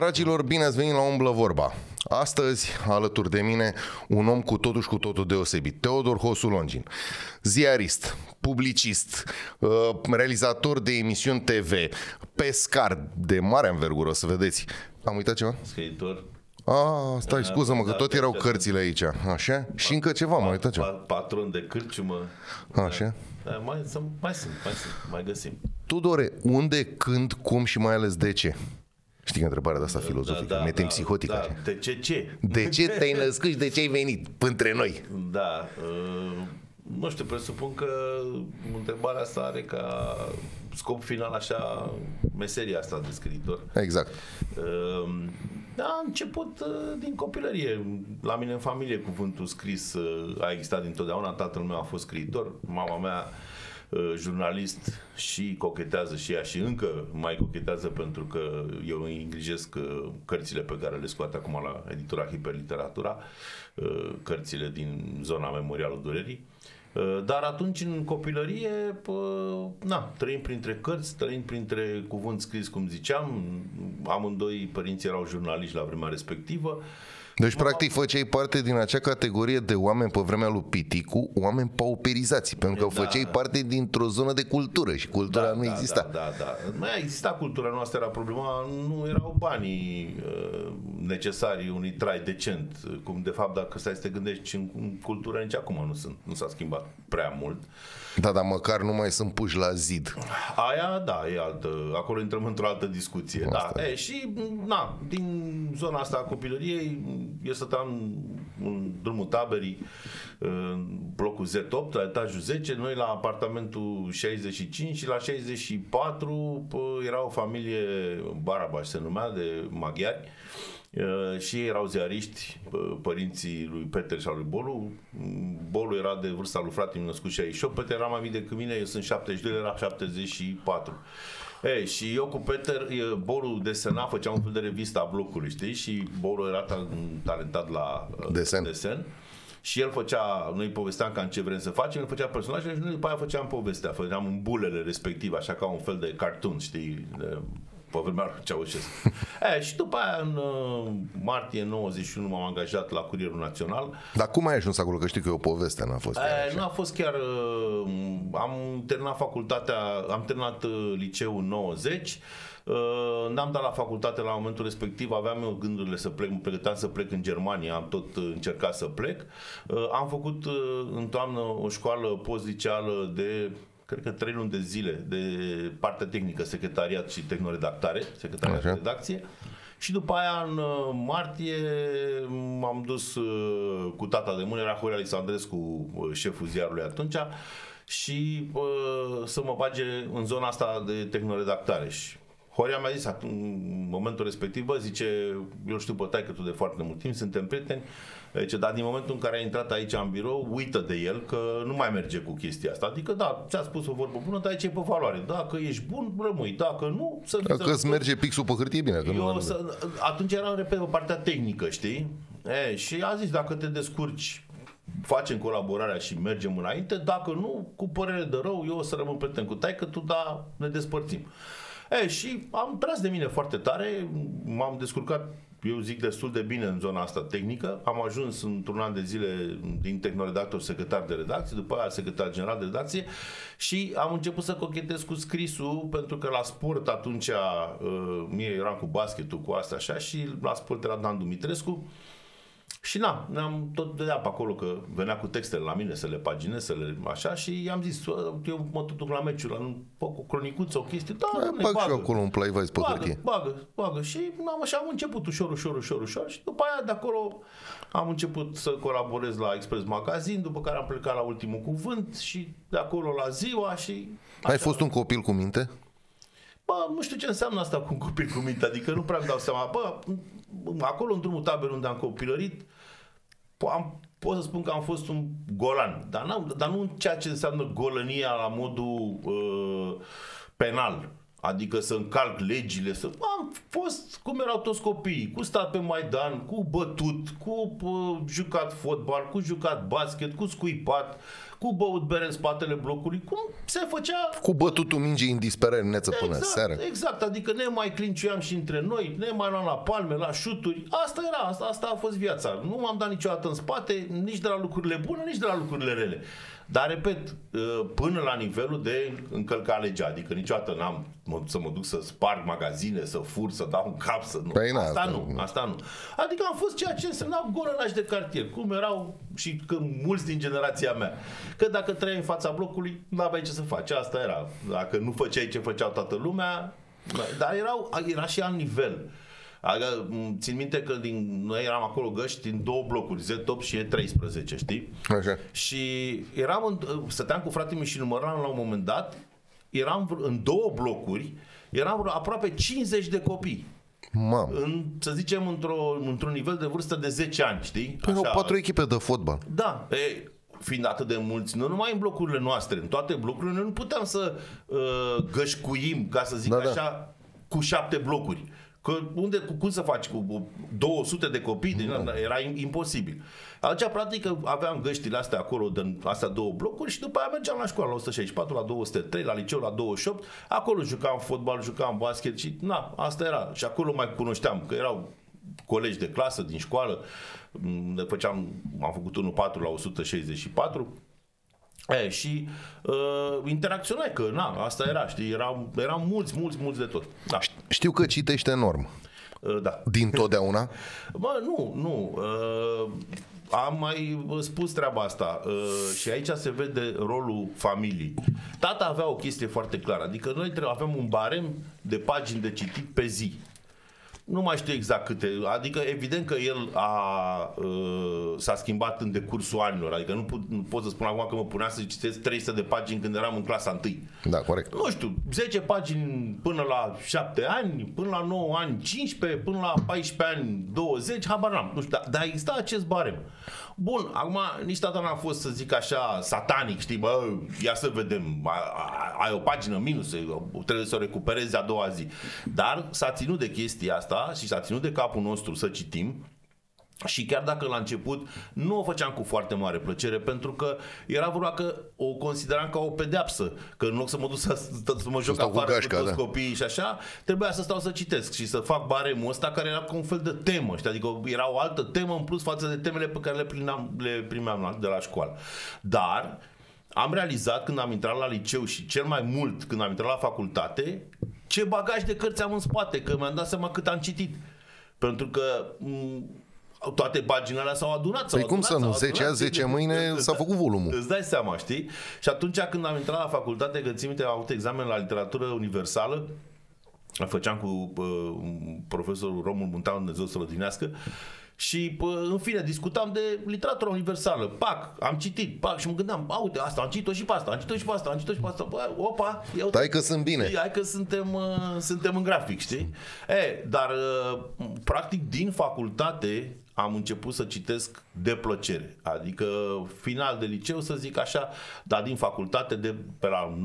Dragilor, bine ați venit la Umblă Vorba. Astăzi, alături de mine, un om cu totul și cu totul deosebit. Teodor Hosu Longin, ziarist, publicist, uh, realizator de emisiuni TV, pescar de mare învergură, o să vedeți. Am uitat ceva? Scriitor. Ah, stai, scuză-mă, că da, tot da, erau da. cărțile aici. Așa? Și încă ceva, am uitat ceva. Pa- patron de cârciumă. Așa? Da, mai, sunt, mai sunt, mai sunt, mai găsim. Tudore, unde, când, cum și mai ales de ce? Știi că întrebarea de asta filozofică, da, da, psihotică. Da, așa. de ce ce? De ce te-ai născut și de ce ai venit între noi? Da, uh, nu știu, presupun că întrebarea asta are ca scop final așa meseria asta de scriitor. Exact. Uh, Da, a început uh, din copilărie. La mine în familie cuvântul scris uh, a existat dintotdeauna. Tatăl meu a fost scriitor, mama mea uh, jurnalist și cochetează și ea și încă mai cochetează pentru că eu îi îngrijesc uh, cărțile pe care le scoate acum la editura Hiperliteratura, uh, cărțile din zona Memorialul Durerii. Uh, Dar atunci, în copilărie, pă, na, trăim printre cărți, trăim printre cuvânt scris, cum ziceam. Amândoi părinții erau jurnaliști la vremea respectivă. Deci, practic, făceai parte din acea categorie de oameni pe vremea lui Piticu, oameni pauperizați, pentru că Da. făceai parte dintr-o zonă de cultură și cultura nu exista. Da, da, da. Nu exista cultura noastră, era problema, nu erau banii uh, necesari unui trai decent. Cum, de fapt, dacă stai să te gândești, în, în cultură nici acum nu, sunt, nu s-a schimbat prea mult. Da, dar măcar nu mai sunt puși la zid. Aia, da, e altă, acolo intrăm într-o altă discuție. Asta da, e, și, na, din zona asta a copilăriei, eu stăteam în drumul taberii, în blocul Z8, la etajul 10, noi la apartamentul 65 și la 64 pă, era o familie, Barabaș se numea, de maghiari, Uh, și ei erau ziariști, uh, părinții lui Peter și al lui Bolu. Mm, Bolu era de vârsta lui frate, născut 68, Peter era mai mic decât mine, eu sunt 72, el era 74. Ei, și eu cu Peter, e, Bolu desena, făcea un fel de revistă a blocului, știi? Și Bolu era ta- talentat la uh, Desen. desen. Și el făcea, noi povesteam cam ce vrem să facem, el făcea personajele și noi după aia făceam povestea, făceam în bulele respective, așa ca un fel de cartoon, știi, de, pe vremea lui Ceaușescu. e, și după aia, în uh, martie 91, m-am angajat la Curierul Național. Dar cum ai ajuns acolo? Că știi că e o poveste, n-a fost chiar E, așa. nu a fost chiar... uh, Am terminat facultatea, am terminat uh, liceul 90, uh, N-am dat la facultate la momentul respectiv, aveam eu gândurile să plec, mă pregăteam să plec în Germania, am tot uh, încercat să plec. Uh, Am făcut uh, în toamnă o școală postliceală de cred că trei luni de zile de partea tehnică, secretariat și tehnoredactare, secretariat de Așa. redacție. Și după aia, în uh, martie, m-am dus uh, cu tata de mână, era Horia Alexandrescu, uh, șeful ziarului atunci, și uh, să mă bage în zona asta de tehnoredactare. Și Horia mi-a zis atunci, în momentul respectiv, bă, zice, eu știu pe taică tu de foarte mult timp, suntem prieteni, Zice, dar din momentul în care ai intrat aici în birou, uită de el că nu mai merge cu chestia asta. Adică, da, ți-a spus o vorbă bună, dar aici e pe valoare. Dacă ești bun, rămâi. Dacă nu, să fii Dacă îți sănătos. merge pixul pe hârtie, bine, că nu Eu am- să, atunci eram, repet, pe partea tehnică, știi? E, și a zis, dacă te descurci, facem colaborarea și mergem înainte, dacă nu, cu părere de rău, eu o să rămân prieten cu taică tu, dar ne despărțim. E, și am tras de mine foarte tare, m-am descurcat eu zic destul de bine în zona asta tehnică. Am ajuns într-un an de zile din tehnoredactor secretar de redacție, după aia secretar general de redacție și am început să cochetez cu scrisul pentru că la sport atunci uh, mie eram cu basketul, cu asta așa și la sport era Dan Dumitrescu și na, ne-am tot dădea pe acolo că venea cu textele la mine să le paginez, să le așa și i-am zis, "Bă, eu mă tot duc la meciul, am făcut o cronicuță, o chestie, da, Da, dom'le, Bag și bagă." eu acolo un play vice pe bagă, hârtie. bagă, bagă. Și am, așa am început ușor, ușor, ușor, ușor și după aia de acolo am început să colaborez la Express Magazine, după care am plecat la ultimul cuvânt și de acolo la ziua și... Ai fost un copil cu minte? Bă, nu știu ce înseamnă asta cu un copil cu minte, adică nu prea îmi dau seama. Bă, acolo în drumul taberei unde am copilărit, po- am, pot să spun că am fost un golan, dar, n-am, dar nu în ceea ce înseamnă golănia la modul uh, penal. Adică să încalc legile, să... Am fost cum erau toți copiii, cu stat pe Maidan, cu bătut, cu uh, jucat fotbal, cu jucat basket, cu scuipat, cu băut bere în spatele blocului, cum se făcea Cu bătutul mingii în disperență până exact, seara. Exact, adică ne mai clinciuiam și între noi, ne mai luam la palme, la șuturi. Asta era, asta, asta a fost viața. Nu m-am dat niciodată în spate, nici de la lucrurile bune, nici de la lucrurile rele. Dar, repet, uh, până la nivelul de încălca legea, adică niciodată n-am mă- să mă duc să sparg magazine, să fur, să dau un cap, să nu. Păi na, asta asta nu, nu. asta nu. Adică am fost ceea ce însemna golănași de cartier, cum erau și că mulți din generația mea. Că dacă trăiai în fața blocului, nu aveai ce să faci. Asta era. Dacă nu făceai ce făceau toată lumea, da, dar erau, era și alt nivel. Adică, m, țin minte că din, noi eram acolo găști în două blocuri, Z-Top și E13, știi? Așa. Și eram în, stăteam cu fratele meu și număram la un moment dat, eram v- în două blocuri, eram vreo aproape 50 de copii. Mamă. În, să zicem, într-o, într-un nivel de vârstă de 10 ani, știi? Păi erau patru echipe de fotbal. Da, e, fiind atât de mulți, nu numai în blocurile noastre, în toate blocurile, noi nu puteam să uh, gășcuim, ca să zic Da, da, da. așa, cu șapte blocuri. Că unde, cu, cum să faci cu 200 de copii? Deci, Da. era im- imposibil. Atunci, practic, aveam găștile astea acolo, din astea două blocuri și după aia mergeam la școală, la 164, la 203, la liceu, la 28. Acolo jucam fotbal, jucam basket și, na, asta era. Și acolo mai cunoșteam, că erau colegi de clasă din școală, m, ne făceam, am făcut 1-4 la 164, E, și uh, interacționai, că na, asta era, știi, erau, erau mulți, mulți, mulți de tot. Da, Știu că citește enorm. uh, da. Din totdeauna. Bă, nu, nu. Uh, am mai spus treaba asta uh, și aici se vede rolul familiei. Tata avea o chestie foarte clară, adică noi trebuie, aveam un barem de pagini de citit pe zi. Nu mai știu exact câte, adică evident că el a, uh, s-a schimbat în decursul anilor, adică nu, pu- nu pot să spun acum că mă punea să citesc 300 de pagini când eram în clasa 1 Da, corect. nu știu, 10 pagini până la 7 ani, până la 9 ani 15, până la 14 ani 20, habar n-am, nu știu, dar, dar exista acest barem. Bun, acum nici tata n-a fost să zic așa satanic, știi, bă, ia să vedem, ai, ai- ai o pagină minus, trebuie să o recuperezi a doua zi. Dar s-a ținut de chestia asta și s-a ținut de capul nostru să citim și chiar dacă la început nu o făceam cu foarte mare plăcere, pentru că era vorba că o consideram ca o pedeapsă, că în loc să mă duc să, să mă joc stau cu afară cu, gașca, toți da. copiii și așa, trebuia să stau să citesc și să fac baremul ăsta care era ca un fel de temă, știi? adică era o altă temă în plus față de temele pe care le primeam, le primeam la- de la școală. Dar am realizat când am intrat la liceu și cel mai mult când am intrat la facultate, ce bagaj de cărți am în spate, că mi-am dat seama cât am citit. Pentru că m- toate paginile alea s-au adunat. s-au Păi cum adunat, să nu? s-au 10 adunat. azi, 10 mâine, Îți s-a dai- făcut volumul. Îți dai seama, știi? Și atunci când am intrat la facultate, că țin minte, am avut examen la literatură universală, îl făceam cu uh, profesorul Romul Munteanu, Dumnezeu să-l odinească, și, pă, în fine, discutam de literatura universală. Pac, am citit, pac, și mă gândeam, a, uite, asta, am citit-o și pe asta, am citit-o și pe asta, am citit-o și pe asta. Bă, opa, ia uite, Dai că sunt bine. Știi, Hai că suntem, uh, suntem în grafic, știi? E, dar, uh, practic, din facultate am început să citesc de plăcere. Adică final de liceu, să zic așa, dar din facultate, de pe la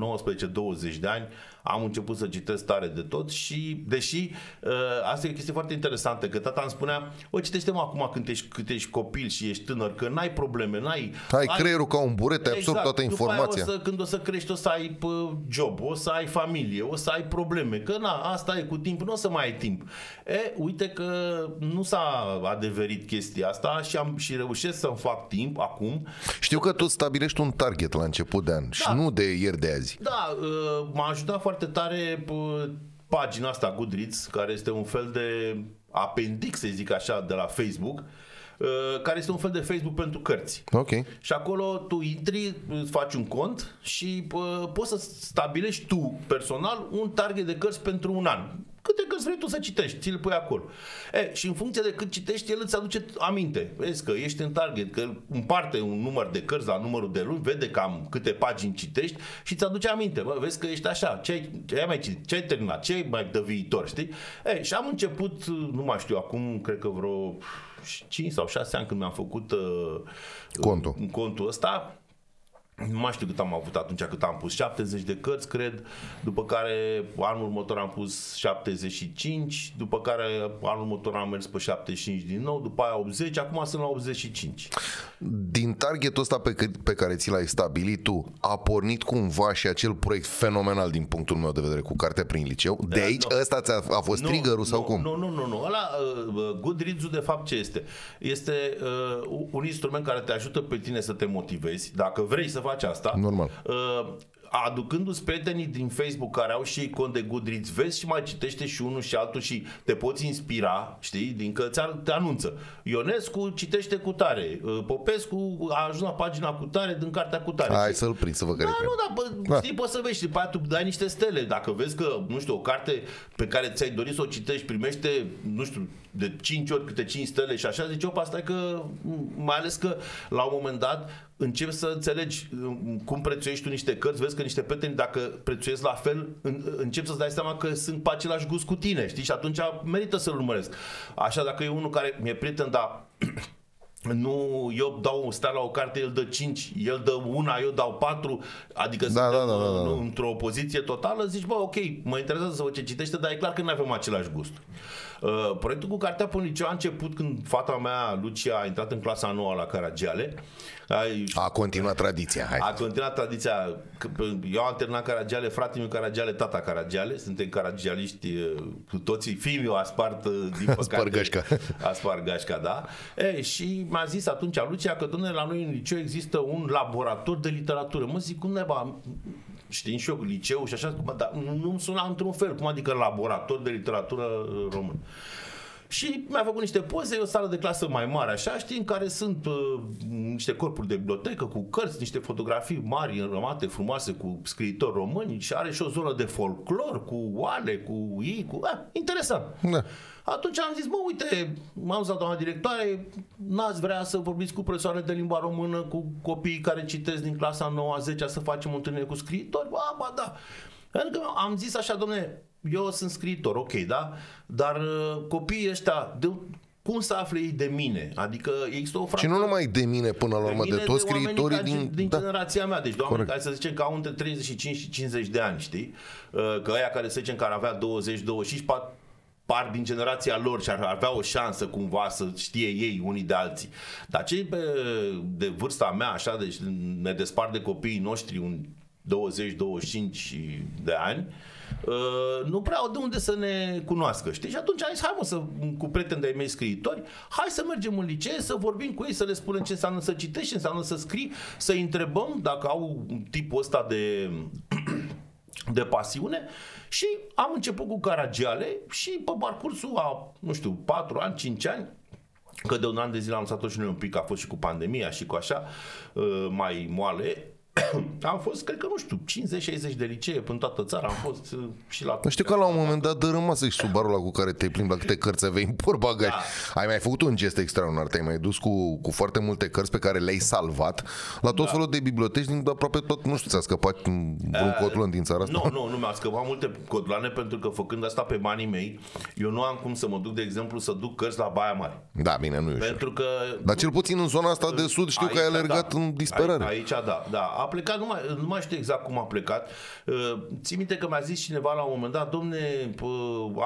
19-20 de ani, am început să citesc tare de tot și, deși, uh, asta e o chestie foarte interesantă, că tata îmi spunea, o citește-mă acum când ești, când ești copil și ești tânăr, că n-ai probleme, n-ai... Ai creierul ca un burete, absorb toată Exact. După aia informația. o să, când o să crești, o să ai pă, job, o să ai familie, o să ai probleme. Că na, asta e cu timp, nu o să mai ai timp. E, uite că nu s-a adeverit chestia asta și, am, și reușesc să-mi fac timp acum. Știu că tu stabilești un target la început de an și Da. nu de ieri de azi. Da, uh, m-a ajutat foarte tare pă, pagina asta Goodreads, care este un fel de apendix, să zic așa, de la Facebook, uh, care este un fel de Facebook pentru cărți. Ok. Și acolo tu intri, îți faci un cont și pă, poți să stabilești tu personal un target de cărți pentru un an. Câte cărți vrei tu să citești, ți le pui acolo. E, și în funcție de cât citești, el îți aduce aminte. Vezi că ești în target, că împarte un număr de cărți la numărul de luni, vede cam câte pagini citești și îți aduce aminte. Bă, vezi că ești așa, ce ai, ce ai mai citit, ce ai terminat, ce ai mai de viitor, știi? E, și am început, nu mai știu, acum cred că vreo 5 sau 6 ani când mi-am făcut uh, Contul. în contul ăsta, nu mai știu cât am avut atunci, cât am pus, 70 de cărți, cred, după care anul următor am pus 75, după care anul următor am mers pe 75 din nou, după aia 80, acum sunt la 85. Din targetul ăsta pe, c- pe care ți l-ai stabilit tu, a pornit cumva și acel proiect fenomenal din punctul meu de vedere cu cartea prin liceu? De aici nu. ăsta ți-a, a fost triggerul sau nu, cum? Nu, nu, nu, nu. Ăla, uh, Goodreads-ul de fapt ce este? Este uh, un instrument care te ajută pe tine să te motivezi, dacă vrei să faci asta. Normal. Uh, aducându-ți prietenii din Facebook care au și ei cont de Goodreads, vezi și mai citește și unul și altul și te poți inspira, știi, din că ți te anunță. Ionescu citește cu tare, uh, Popescu a ajuns la pagina cu tare din cartea cu tare. Hai știi? să-l prind, să văd care Da, e nu, primul. da, bă, știi, poți să vezi și după aia tu dai niște stele. Dacă vezi că, nu știu, o carte pe care ți-ai dorit să o citești primește, nu știu, de 5 ori câte 5 stele și așa, zici, opa, stai că, mai ales că la un moment dat începi să înțelegi um, cum prețuiești tu niște cărți, vezi că niște prieteni, dacă prețuiesc la fel, în, începi să-ți dai seama că sunt pe același gust cu tine, știi? Și atunci merită să-l urmăresc. Așa, dacă e unul care mi-e prieten, dar nu, eu dau stai la o carte, el dă 5, el dă una, eu dau 4, adică Da, suntem da, da, da, da. nu, într-o poziție totală, zici, bă, ok, mă interesează să văd ce citește, dar e clar că nu avem același gust. Uh, proiectul cu cartea până liceu a început când fata mea, Lucia, a intrat în clasa nouă la Caragiale. Ai, A continuat tradiția, hai. a continuat tradiția, că- eu am terminat Caragiale, fratele meu Caragiale, tata Caragiale, suntem caragialiști uh, cu toții, fiii meu a spart, uh, din păcate, spart gașca. a spart gașca, da. E, și mi-a zis atunci Lucia că, domnule, la noi în liceu există un laborator de literatură. Mă zic, cum neba, știi și eu, liceu și așa, mă, dar nu-mi suna într-un fel, cum adică laborator de literatură uh, român. Și mi-a făcut niște poze, e o sală de clasă mai mare, așa, știi, în care sunt uh, niște corpuri de bibliotecă cu cărți, niște fotografii mari, înrămate, frumoase, cu scriitori români și are și o zonă de folclor, cu oale, cu ei, cu... Ah, interesant. Da. Atunci am zis, mă, uite, m-am zis la doamna directoare, n-ați vrea să vorbiți cu profesoare de limba română, cu copiii care citesc din clasa 9 10 să facem o întâlnire cu scriitori? Ba, ba, da. Pentru că am zis așa, domne, eu sunt scriitor, ok, da? Dar uh, copiii ăștia, de, cum să afle ei de mine? Adică există o Și nu numai de mine până la urmă, de, mine, toți oamenii scriitorii ca- din... din da. generația mea, deci oameni Corect. care să zicem că au între 35 și 50 de ani, știi? Uh, Că aia care să zicem care avea 20, 25, par, par din generația lor și ar avea o șansă cumva să știe ei unii de alții. Dar cei pe, de vârsta mea, așa, deci ne despart de copiii noștri un 20-25 de ani, Uh, nu prea au de unde să ne cunoască, știi? Și atunci am zis, hai mă, să, cu prieteni de-ai mei scriitori, hai să mergem în licee, să vorbim cu ei, să le spunem ce înseamnă să citești, ce înseamnă să scrii, să întrebăm dacă au tipul ăsta de de pasiune și am început cu Caragiale și pe parcursul a, nu știu, 4 ani, 5 ani, că de un an de zile am lăsat-o și noi un pic, a fost și cu pandemia și cu așa, uh, mai moale, am fost, cred că, nu știu, 50-60 de licee până toată țara, am fost uh, și la... Știu că la un moment dat dărâmase și Subaru la cu care te plimbi la câte cărți aveai în porbagaj. Da. Ai mai făcut un gest extraordinar, te-ai mai dus cu, cu foarte multe cărți pe care le-ai salvat la tot felul de biblioteci din aproape tot, nu știu, ți-a scăpat vreun cotlon din țara asta? Nu, nu, nu mi-a scăpat multe cotloane pentru că făcând asta pe banii mei, eu nu am cum să mă duc, de exemplu, să duc cărți la Baia Mare. Da, bine, nu e ușor. Pentru că Dar cel puțin în zona asta de sud știu că ai Aici, alergat da. în disperare. Ai- Aici, da, da. A plecat, nu mai, nu mai știu exact cum a plecat. Uh, Ții minte că mi-a zis cineva la un moment dat, domne, pă,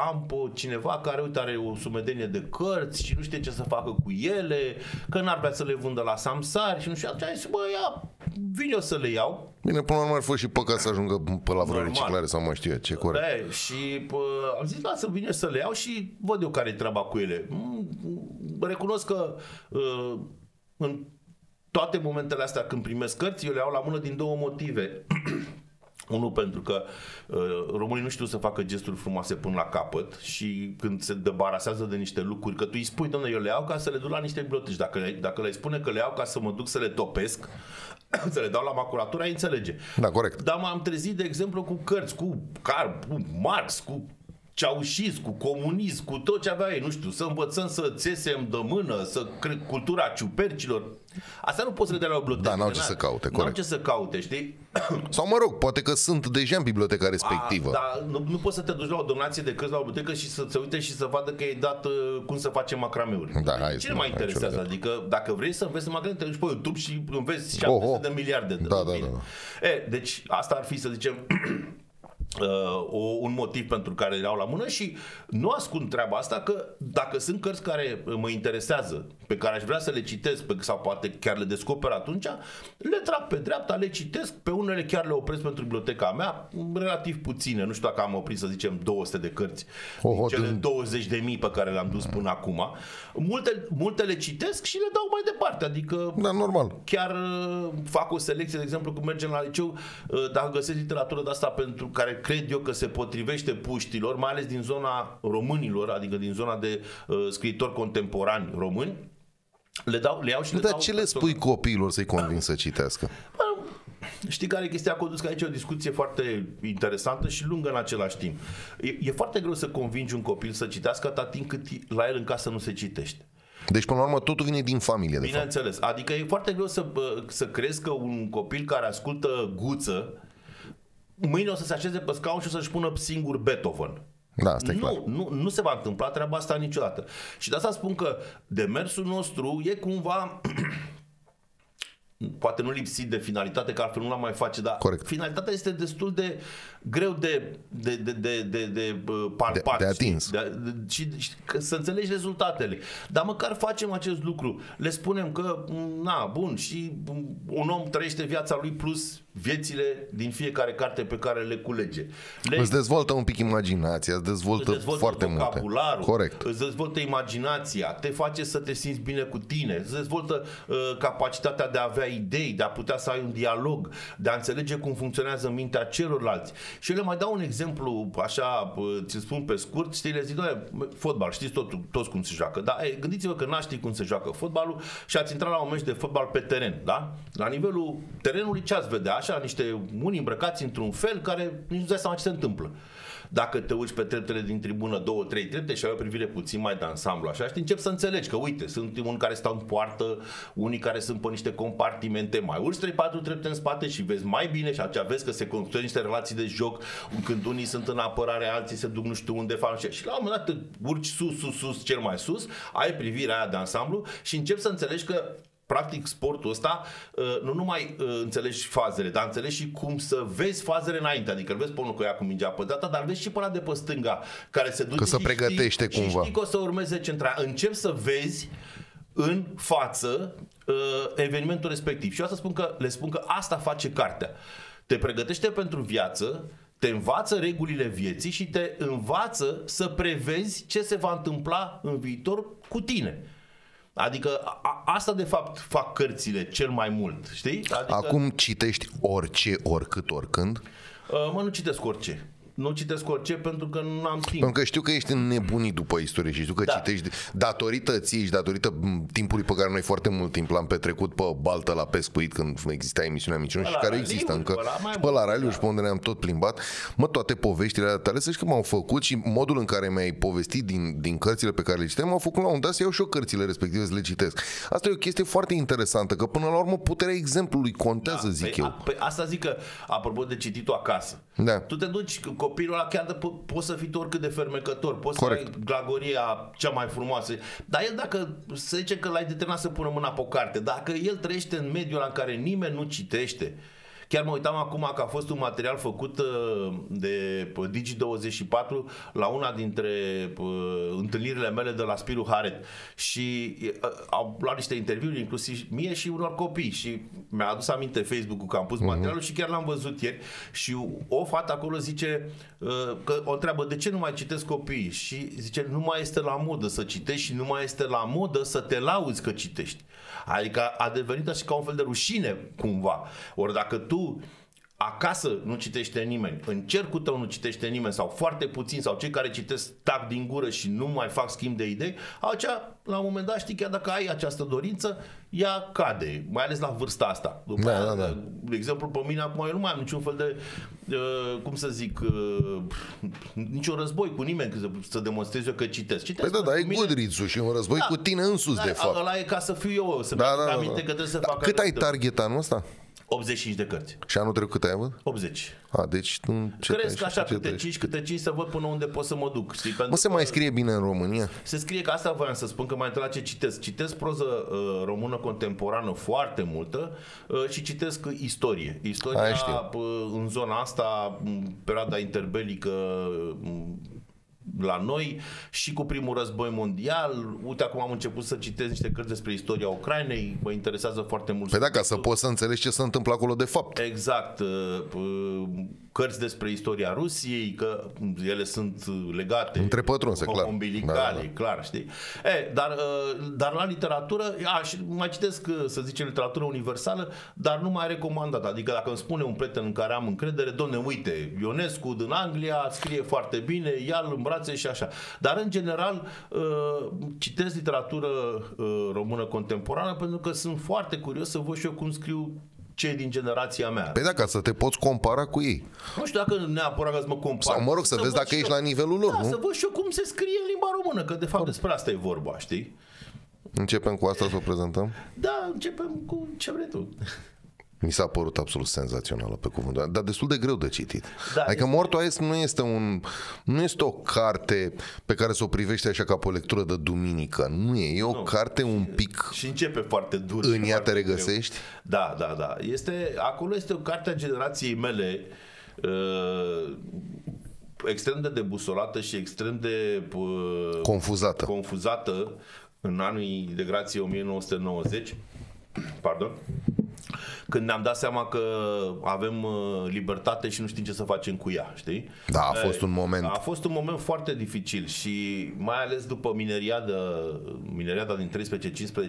am pe cineva care, uite, are o sumedenie de cărți și nu știe ce să facă cu ele, că n-ar vrea să le vândă la Samsari și nu știu. Atunci am zis, bă, ia, vin eu să le iau. Bine, până la urmă ar fi și păcat să ajungă pe la vreo Normal. reciclare sau mai știu eu ce corect. E, și pă, am zis, lasă vin eu să le iau și văd eu care e treaba cu ele. Mm, Recunosc că uh, în toate momentele astea când primesc cărți, eu le iau la mână din două motive. Unul pentru că uh, românii nu știu să facă gesturi frumoase până la capăt și când se debarasează de niște lucruri, că tu îi spui, domnule, eu le iau ca să le duc la niște biblioteci. Dacă, le- dacă le spune că le iau ca să mă duc să le topesc, să le dau la maculatură, ai înțelege. Da, corect. Dar m-am trezit, de exemplu, cu cărți, cu Carl, cu Marx, cu Ceaușiscu, comunism, cu tot ce avea ei, nu știu, să învățăm să țesem de mână, să cre- cultura ciupercilor. Asta nu poți să le dea la o bibliotecă. Da, n-au ce N-a- să caute, N-au corect. ce să caute, știi? Sau mă rog, poate că sunt deja în biblioteca respectivă. A, dar nu, nu poți să te duci la o donație de cărți la o bibliotecă și să se uite și să vadă că e dat uh, cum să facem macrameuri. Da, hai, Cine nu, mai hai, interesează? niciodată. Adică dacă vrei să înveți macrame, te duci pe YouTube și înveți 700 Oho. de miliarde de Da, da, bine. da, E, deci asta ar fi, să zicem, uh, o, un motiv pentru care le iau la mână și nu ascund treaba asta că dacă sunt cărți care mă interesează, pe care aș vrea să le citesc pe, sau poate chiar le descoper atunci, le trag pe dreapta, le citesc, pe unele chiar le opresc pentru biblioteca mea, relativ puține, nu știu dacă am oprit să zicem 200 de cărți Oho, din cele din- 20 de mii pe care le-am dus până acum. Multe, multe le citesc și le dau mai departe, adică Da, normal. chiar uh, fac o selecție, de exemplu, când mergem la liceu, uh, dacă găsesc literatură de asta pentru care cred eu că se potrivește puștilor, mai ales din zona românilor, adică din zona de uh, scriitori contemporani români, le, dau, le iau și le Dar dau ce le spui copiilor să-i convins să citească? Bă, Știi care e chestia? A condus că aici e o discuție foarte interesantă și lungă în același timp. E, e foarte greu să convingi un copil să citească atâta timp cât la el în casă nu se citește. Deci, până la urmă, totul vine din familie, de fapt. Bineînțeles. Adică e foarte greu să, bă, să crezi că un copil care ascultă guță mâine o să se așeze pe scaun și o să-și pună singur Beethoven. Da, asta e clar. Nu, nu, nu se va întâmpla treaba asta niciodată. Și de asta spun că demersul nostru e cumva poate nu lipsit de finalitate, că altfel nu l-am mai face, dar Corect. finalitatea este destul de greu de, de, de, de, de, de uh, palpat. De- de știi? atins. De, de, și, și că să înțelegi rezultatele. Dar măcar facem acest lucru. Le spunem că, m, na, bun, și m, un om trăiește viața lui plus viețile din fiecare carte pe care le culege. Le Îți dezvoltă un pic imaginația, îți dezvoltă, îți dezvoltă foarte multe. vocabularul, Corect. îți dezvoltă imaginația, te face să te simți bine cu tine, îți dezvoltă uh, capacitatea de a avea idei, de a putea să ai un dialog, de a înțelege cum funcționează mintea celorlalți. Și eu le mai dau un exemplu, așa, uh, ți spun pe scurt, știi, le zic, "Doamne, fotbal, știți tot, toți cum se joacă, dar e, gândiți-vă că n-ați ști cum se joacă fotbalul și ați intrat la un meci de fotbal pe teren, da? La nivelul terenului ce ați vedea? Așa, niște unii îmbrăcați într-un fel care nici nu dai seama ce se întâmplă. Dacă te uiți pe treptele din tribună, două, trei trepte și ai o privire puțin mai de ansamblu, așa, și încep să înțelegi că, uite, sunt unii care stau în poartă, unii care sunt pe niște compartimente, mai urci 3-4 trepte în spate și vezi mai bine și atunci vezi că se construiesc niște relații de joc, când unii sunt în apărare, alții se duc nu știu unde, fac și, și la un moment dat te urci sus, sus, sus, cel mai sus, ai privirea aia de ansamblu și începi să înțelegi că practic sportul ăsta uh, nu numai uh, înțelegi fazele, dar înțelegi și cum să vezi fazele înainte. Adică îl vezi pe unul că ia cu mingea pe data, dar vezi și pe ăla de pe stânga care se duce Că se și pregătește știi, cumva. Și știi că o să urmeze centra. Încep să vezi în față uh, evenimentul respectiv. Și eu asta spun că, le spun că asta face cartea. Te pregătește pentru viață, te învață regulile vieții și te învață să prevezi ce se va întâmpla în viitor cu tine. Adică a, a, asta de fapt fac cărțile cel mai mult, știi? Adică, Acum citești orice, oricât, oricând. uh, mă, nu citesc orice. Nu citesc orice pentru că nu am timp. Pentru că știu că ești nebunit după istorie și știu că Da. citești datorită ție și datorită m, timpului pe care noi foarte mult timp l-am petrecut pe baltă la pescuit când exista emisiunea Miciună Pe și la care raliuri, există încă pe la mai și pe la mult, raliu da. și pe unde ne-am tot plimbat. Mă, toate poveștile alea tale să știi că m-au făcut și modul în care mi-ai povestit din, din cărțile pe care le citeam m-au făcut la un dat să iau și eu cărțile respective să le citesc. Asta e o chestie foarte interesantă, că până la urmă puterea exemplului contează, zic păi, eu. A, păi asta zic că, apropo de cititul acasă, Da. tu te duci, copilul ăla chiar de, po- poți să fii tu oricât de fermecător, poți Corect. să ai glagoria cea mai frumoasă, dar el dacă, să zice că l-ai determinat să pună mâna pe o carte, dacă el trăiește în mediul ăla în care nimeni nu citește, Chiar mă uitam acum că a fost un material făcut uh, de uh, Digi24 la una dintre uh, întâlnirile mele de la Spiru Haret și uh, au luat niște interviuri inclusiv mie și unor copii și mi-a adus aminte Facebook-ul că am pus materialul și chiar l-am văzut ieri și o fată acolo zice uh, că o întreabă de ce nu mai citesc copiii și zice nu mai este la modă să citești și nu mai este la modă să te lauzi că citești. Adică a devenit așa ca un fel de rușine cumva. Ori dacă tu acasă nu citește nimeni, în cercul tău nu citește nimeni sau foarte puțin sau cei care citesc tac din gură și nu mai fac schimb de idei, acea, la un moment dat, știi, chiar dacă ai această dorință, ea cade, mai ales la vârsta asta. După Da, aia, da, da. De exemplu, pe mine acum eu nu mai am niciun fel de, uh, cum să zic, uh, niciun război cu nimeni să, să demonstrez eu că citesc. citesc Păi da, da, ai cu mine- Goodreads-ul și un război cu tine însuți, da, de fapt. Ăla e ca să fiu eu, să-mi Da, aduc da, da, aminte da. că trebuie să Da, fac cât ai acest- target anul ăsta? 85 de cărți. Și anul trecut cât ai avut? 80. A, deci nu ce Cresc așa câte 5, câte 5 să văd până unde pot să mă duc. Știi? Pentru Mă, se că mai scrie bine în România? se scrie că asta voiam să spun, că mai întâi la ce citesc. Citesc proză uh, română contemporană foarte multă uh, și citesc istorie. Istoria Aia știu. uh, în zona asta, în perioada interbelică, uh, la noi și cu primul război mondial. Uite, acum am început să citesc niște cărți despre istoria Ucrainei. Mă interesează foarte mult. Păi da, ca să poți să înțelegi ce se întâmplă acolo de fapt. Exact. uh, uh, Cărți despre istoria Rusiei, că ele sunt legate. Între pătrunse, clar. Umbilicale, Da, da, da. clar, știi? E, dar, uh, dar la literatură, a, și mai citesc, uh, să zicem, literatură universală, dar nu mai recomandat. Adică dacă îmi spune un prieten în care am încredere, domne, uite, Ionescu din Anglia scrie foarte bine, ia-l în brațe și așa. Dar, în general, uh, citesc literatură uh, română contemporană pentru că sunt foarte curios să văd și eu cum scriu cei din generația mea. Păi da, ca să te poți compara cu ei. Nu știu dacă neapărat că să mă compar. Sau, mă rog, să vezi văd dacă și ești eu- la nivelul lor, da, nu? să văd și eu cum se scrie în limba română, că de fapt despre asta e vorba, știi? Începem cu asta să o prezentăm? Da, începem cu ce vrei tu. Mi s-a părut absolut senzațională pe cuvântul dar destul de greu de citit. Da, adică este- Morto Ais nu este, un, nu este o carte pe care să o privești așa ca pe o lectură de duminică. Nu e, e o Nu. carte un pic... Și începe foarte dur. În și ea foarte te greu. regăsești? Da, da, da. Este, acolo este o carte a generației mele uh, extrem de debusolată și extrem de uh, Confuzată. confuzată în anii de grație 1990 pardon, când ne-am dat seama că avem uh, libertate și nu știm ce să facem cu ea, știi? Da, a fost Eh, un moment. A fost un moment foarte dificil și mai ales după mineriada, mineriada din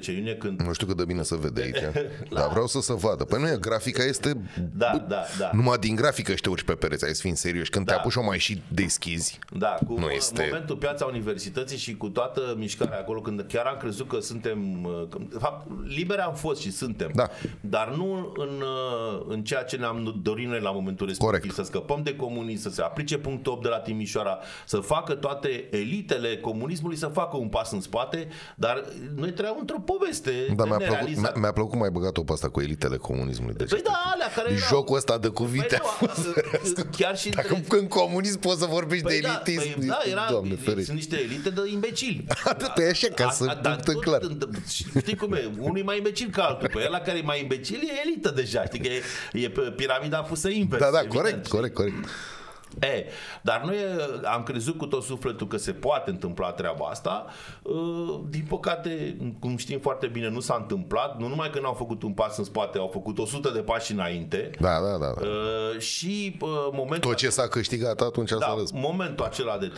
13-15 iunie când Nu știu cât de bine se vede aici. Dar vreau să se vadă. Păi nu e, grafica este... Da, da, da. Numai din grafică și te urci pe pereți, ai să fii serios. Când Da. te apuci o mai și deschizi. Da, cu Nu nu este- momentul piața universității și cu toată mișcarea acolo, când chiar am crezut că suntem, uh, că- de fapt, liberi am fost și suntem, Da. dar nu în, uh, în ceea ce ne-am dorit noi la momentul respectiv, Corect. să scăpăm de comunism, să se aplice punctul 8 de la Timișoara, să facă toate elitele comunismului să facă un pas în spate, dar noi trăiam într-o poveste Dar de mi-a plăcut, nerealizat. mi-a, mi-a plăcut mai băgat-o pe asta cu elitele comunismului. Deci, Păi da, alea care erau... Jocul ăsta de cuvinte a Păi fost nu, chiar și Dacă între- în comunism poți să vorbești de da, elitism. păi, da, era, Doamne, ferește. sunt niște elite de imbecili. Atât e așa, ca să dar punctăm tot clar. în- Știi cum e? Unul e mai imbecil ca altul. Pe ăla care e mai imbecil e elită deja. Știi că e, e pe piramida pusă invers. Da, da, evident, corect, știi? corect, corect. E, dar noi e, am crezut cu tot sufletul că se poate întâmpla treaba asta. Uh, Din păcate, cum știm foarte bine, nu s-a întâmplat. Nu numai că n-au făcut un pas în spate, au făcut 100 de pași înainte. Da, da, da. da. Uh, Și uh, momentul Tot ce s-a câștigat atunci s-a da, răs. momentul acela de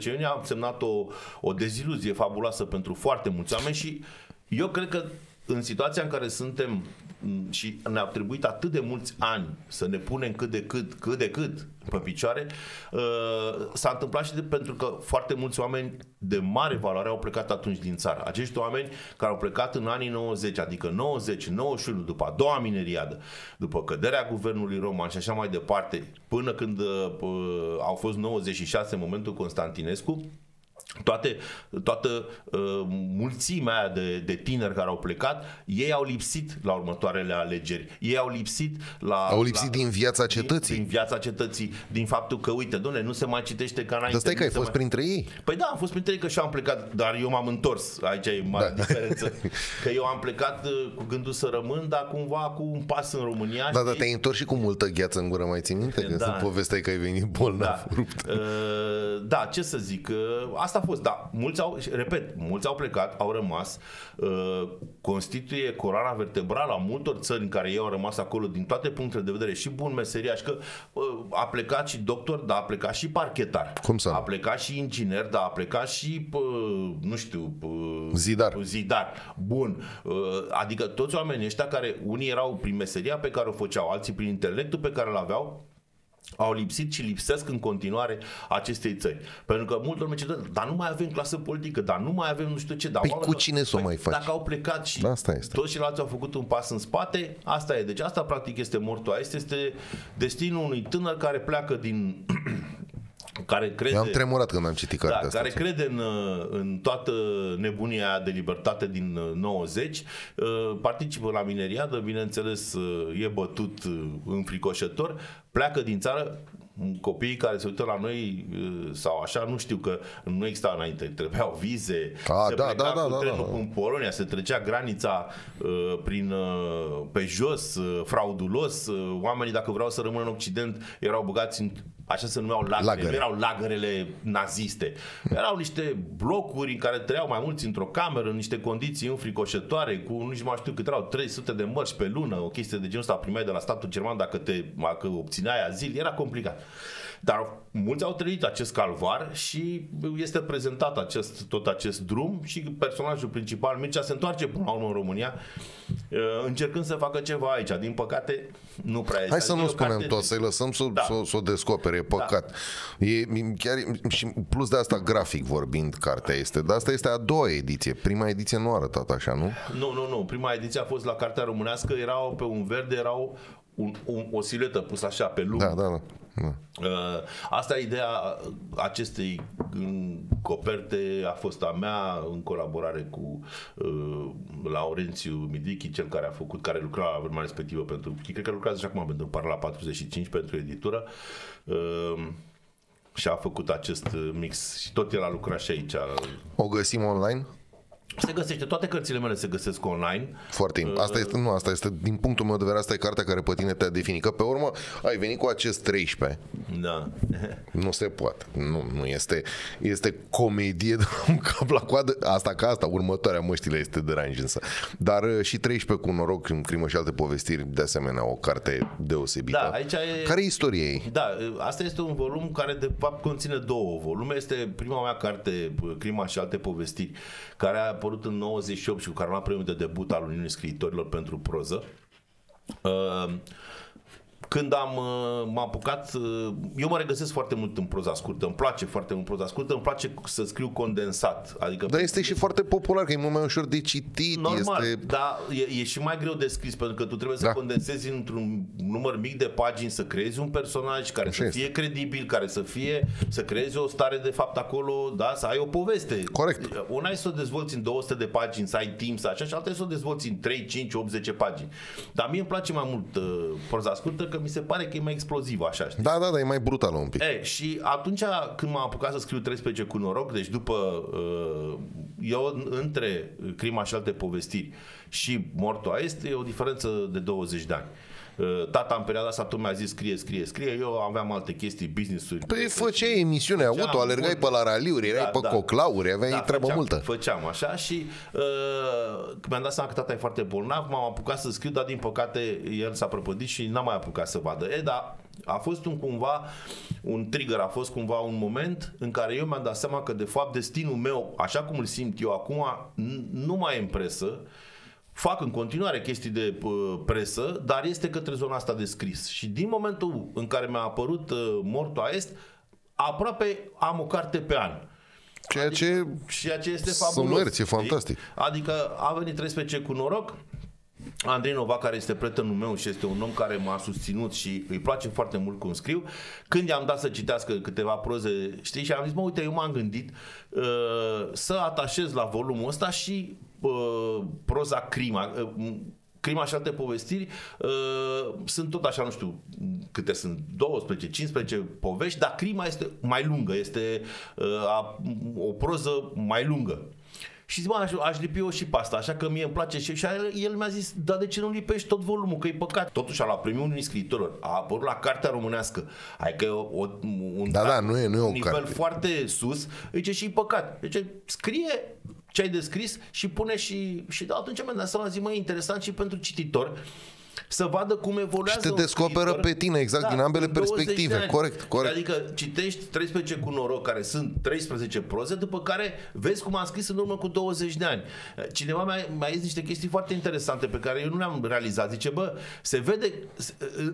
13-15 iunie am semnat o, o deziluzie fabuloasă pentru foarte mulți oameni și eu cred că în situația în care suntem m, și ne-a trebuit atât de mulți ani să ne punem cât de cât, cât de cât pe picioare, uh, s-a întâmplat și de, pentru că foarte mulți oameni de mare valoare au plecat atunci din țară. Acești oameni care au plecat în anii 90, adică 90, 91, după a doua mineriadă, după căderea guvernului roman și așa mai departe, până când uh, uh, au fost 96 în momentul Constantinescu, toate, toată uh, mulțimea aia de, de tineri care au plecat, ei au lipsit la următoarele alegeri. Ei au lipsit la... Au lipsit la, din viața din, cetății. din viața cetății, din faptul că, uite, domne, nu se mai citește ca înainte. Dar stai că nu ai se fost mai... printre ei. Păi da, am fost printre ei că și am plecat, dar eu m-am întors. Aici e mare Da. diferență. Că eu am plecat uh, cu gândul să rămân, dar cumva cu un pas în România. Da, știi? dar te-ai întors și cu multă gheață în gură, mai ții minte? Când Da. da. povestea că ai venit bolnav, Da. rupt. Uh, da, ce să zic, uh, asta a fost, da, mulți au, repet, mulți au plecat, au rămas, uh, constituie coroana vertebrală a multor țări în care ei au rămas acolo din toate punctele de vedere și bun meseriaș, că uh, a plecat și doctor, dar a plecat și parchetar. Cum să nu? A plecat și inginer, dar a plecat și, uh, nu știu, uh, Zidar. Zidar. Bun. Uh, Adică toți oamenii ăștia care unii erau prin meseria pe care o făceau, alții prin intelectul pe care îl aveau, au lipsit și lipsesc în continuare acestei țări. Pentru că multă lume zice, dar nu mai avem clasă politică, dar nu mai avem nu știu ce. Dar Păi oamenii- cu cine să o mai faci? Dacă au plecat și Asta este. toți ceilalți au făcut un pas în spate, asta e. Deci asta practic este mortul. Este, este destinul unui tânăr care pleacă din... care crede... Eu am tremurat când am citit cartea Da, asta. care crede în, uh, în toată nebunia aia de libertate din uh, 90, uh, participă la mineriadă, bineînțeles uh, e bătut uh, înfricoșător, pleacă din țară, copiii care se uită la noi uh, sau așa, nu știu că nu exista înainte, trebuiau vize, A, se da, pleca da, da, cu da, trenul da. în Polonia, se trecea granița uh, prin, uh, pe jos, uh, fraudulos, uh, oamenii dacă vreau să rămână în Occident erau băgați în așa se numeau lagăre, Lagăre. nu erau lagărele naziste. Erau niște blocuri în care trăiau mai mulți într-o cameră, în niște condiții înfricoșătoare, cu nu știu mai știu cât erau, 300 de mărci pe lună, o chestie de genul ăsta primeai de la statul german dacă, te, dacă obțineai azil, era complicat. Dar mulți au trăit acest calvar și este prezentat acest, tot acest drum și personajul principal, Mircea, se întoarce până la urmă în România uh, încercând să facă ceva aici. Din păcate, nu prea este. Hai să Adică nu e o spunem carte tot, de- să-i lăsăm să, Da. să, să o descopere, e păcat. E, e chiar, și plus de asta, grafic vorbind, cartea este. Dar asta este a doua ediție. Prima ediție nu a arătat așa, nu? Nu, nu, nu. Prima ediție a fost la Cartea Românească, erau pe un verde, erau un, un, o siluetă pusă așa pe lung. Da, da, da. Da. Uh, asta e ideea acestei în coperte a fost a mea în colaborare cu uh, Laurențiu Midichi, cel care a făcut, care lucra la vremea respectivă pentru, cred că lucrează și acum pentru Parla 45 pentru editură. Uh, și a făcut acest uh, mix și tot el a lucrat și aici. O găsim online? Se găsește, toate cărțile mele se găsesc online. Foarte. Asta este, nu, asta este, din punctul meu de vedere, asta e cartea care pe tine te-a definit. Că pe urmă ai venit cu acest 13. Da. Nu se poate. Nu, nu este, este comedie de la un cap la coadă. Asta ca asta, următoarea măștile este deranjânsă. Dar uh, și 13 cu noroc, în crimă și alte povestiri, de asemenea, o carte deosebită. Da, aici e- Care e istoria ei? Da, asta este un volum care de fapt conține două volume. Este prima mea carte, Crima și alte povestiri, care a apărut în 98 și cu care am luat premiul de debut al Uniunii Scriitorilor pentru proză. Uh, când am, uh, m-am apucat, uh, eu mă regăsesc foarte mult în proza scurtă, îmi place foarte mult proza scurtă, îmi place să scriu condensat. Adică Dar este și foarte popular, că e mult mai ușor de citit. Normal, este... dar e, e și mai greu de scris pentru că tu trebuie să Da. condensezi într-un număr mic de pagini, să creezi un personaj care Așa să este. fie credibil, care să fie, să creezi o stare de fapt acolo, da, să ai o poveste. Corect. Una e să o dezvolți în 200 de pagini, să ai timp, să așa, și alta e să o dezvolți în 3, 5, 8, 10 pagini. Dar mie îmi place mai mult uh, proza scurtă că mi se pare că e mai explozivă așa, știi? Da, da, da, e mai brutală un pic. E, și atunci când m-am apucat să scriu 13 cu noroc, deci după uh, eu între crima și alte povestiri și Mortoa este e o diferență de 20 de ani. Uh, Tata în perioada asta tot mi-a zis scrie, scrie, scrie. Eu aveam alte chestii, business-uri. Păi făceai emisiune auto, Făceam, alergai bun. pe la raliuri, erai Da, pe da. coclauri, aveai treabă făceam, multă. Făceam așa și uh, când mi-am dat seama că tata e foarte bolnav, m-am apucat să scriu, dar din păcate el s-a prăpădit și n-am mai apucat să vadă. E, dar a fost un cumva un trigger, a fost cumva un moment în care eu mi-am dat seama că de fapt destinul meu, așa cum îl simt eu acum, n- nu mai e în presă, Fac în continuare chestii de uh, presă, dar este către zona asta de scris. Și din momentul în care mi-a apărut uh, Mortoa Est, aproape am o carte pe an. Ceea ce Ceea ce este Să fabulos. mergi, e știi? fantastic. Adică a venit 13 cu noroc, Andrei Nova, care este prietenul meu și este un om care m-a susținut și îi place foarte mult cum scriu, când i-am dat să citească câteva proze, știi, și am zis, mă, uite, eu m-am gândit uh, să atașez la volumul ăsta și uh, proza Crima. Uh, Crima și alte povestiri uh, sunt tot așa, nu știu câte sunt, 12, 15 povești, dar crima este mai lungă, este uh, a, o proză mai lungă. Și zic, bă, aș, aș lipi eu și pe asta, așa că mie îmi place și, și el mi-a zis, da, de ce nu lipești tot volumul, că e păcat. Totuși a luat premiul unui scriitor, a apărut la cartea românească, adică o, un, da, da, nu e, nu e o nivel carte. foarte sus, zice și păcat. Deci scrie ce ai descris și pune și, și da, atunci mi-am dat seama, zic, mă, e interesant și pentru cititor să vadă cum evoluează Și te un descoperă scriitor. pe tine, exact, din ambele în 20 de perspective. ani. Corect, corect. Adică citești 13 cu noroc, care sunt 13 proze, după care vezi cum am scris în urmă cu 20 de ani. Cineva mi-a, mi-a zis niște chestii foarte interesante pe care eu nu le-am realizat. Zice, bă, se vede,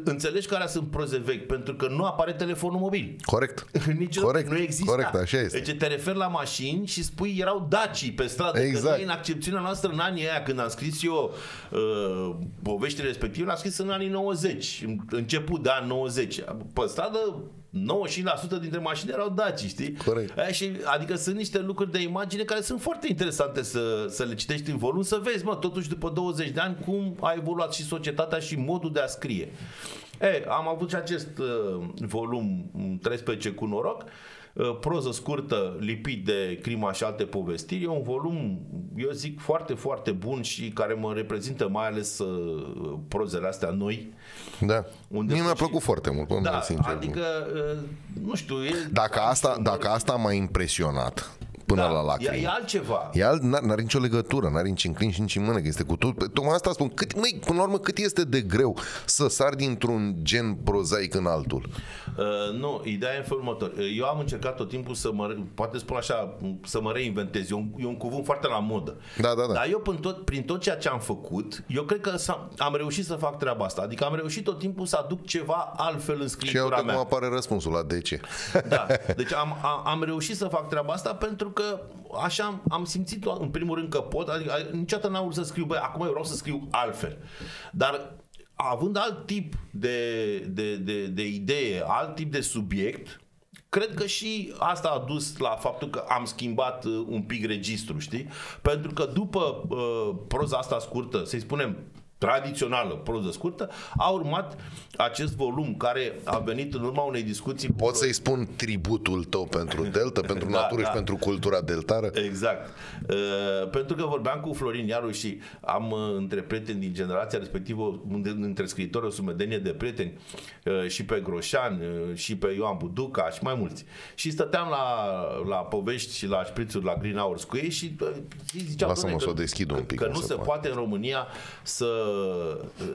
înțelegi care sunt proze vechi, pentru că nu apare telefonul mobil. Corect. Nici Corect, nu există. corect, așa este. Deci te referi la mașini și spui erau Daci pe stradă. Exact. Că noi, în accepțiunea noastră în anii aia, când am scris eu uh, poveștile respective, l-am scris în anii 90, în- început de ani 90. Pe stradă 95% dintre mașini erau Daci, știi? Corect. Aia și, adică sunt niște lucruri de imagine care sunt foarte interesante să, să le citești în volum, să vezi, mă, totuși după 20 de ani cum a evoluat și societatea și modul de a scrie. E, am avut și acest uh, volum mm, 13 cu noroc, uh, proză scurtă, lipit de crima și alte povestiri. E un volum, eu zic, foarte, foarte bun și care mă reprezintă mai ales uh, prozele astea noi. Da. Unde Mie mi-a sunt și- plăcut foarte mult, până Da, sincer. adică, uh, nu știu, e... Dacă asta, dacă asta m-a impresionat până la da, lacrimi. e, e altceva. E alt, n- n-are nicio legătură, n-are nici în clin și nici în mână, că este cu tot. Tocmai asta spun, cât, măi, până la urmă, cât este de greu să sari dintr-un gen prozaic în altul. Uh, nu, ideea e în felul următor. Uh, Eu am încercat tot timpul să mă, poate spun așa, să mă reinventez. E un, e un cuvânt foarte la modă. Da, da, da. Dar eu prin tot, prin tot ceea ce am făcut, eu cred că s-a- am reușit să fac treaba asta. Adică am reușit tot timpul să aduc ceva altfel în Și scriptura uite cum mea. apare răspunsul la de ce. Da, deci am, am, am reușit să fac treaba asta pentru că așa am, am simțit în primul rând că pot, adică niciodată n-am vrut să scriu, băi, acum eu vreau să scriu altfel. Dar având alt tip de, de, de, de idee, alt tip de subiect, Cred că și asta a dus la faptul că am schimbat uh, un pic registru, știi? Pentru că după uh, proza asta scurtă, să-i spunem tradițională, proză scurtă, a urmat acest volum care a venit în urma unei discuții cu Pot să-i spun tributul tău pentru Delta, pentru Da, natură da. și pentru cultura deltară? Exact. Uh, pentru că vorbeam cu Florin Iaru și am uh, între prieteni din generația respectivă, unde- între scriitori o sumedenie de prieteni, uh, și pe Groșan, uh, și pe Ioan Buduca și mai mulți. Și stăteam la, la povești și la șprițuri la Green Hours cu ei și uh, ei ziceau Lasă-mă "Doamne, să o că- deschid un că, pic, Că nu nu se se poate." poate în România să,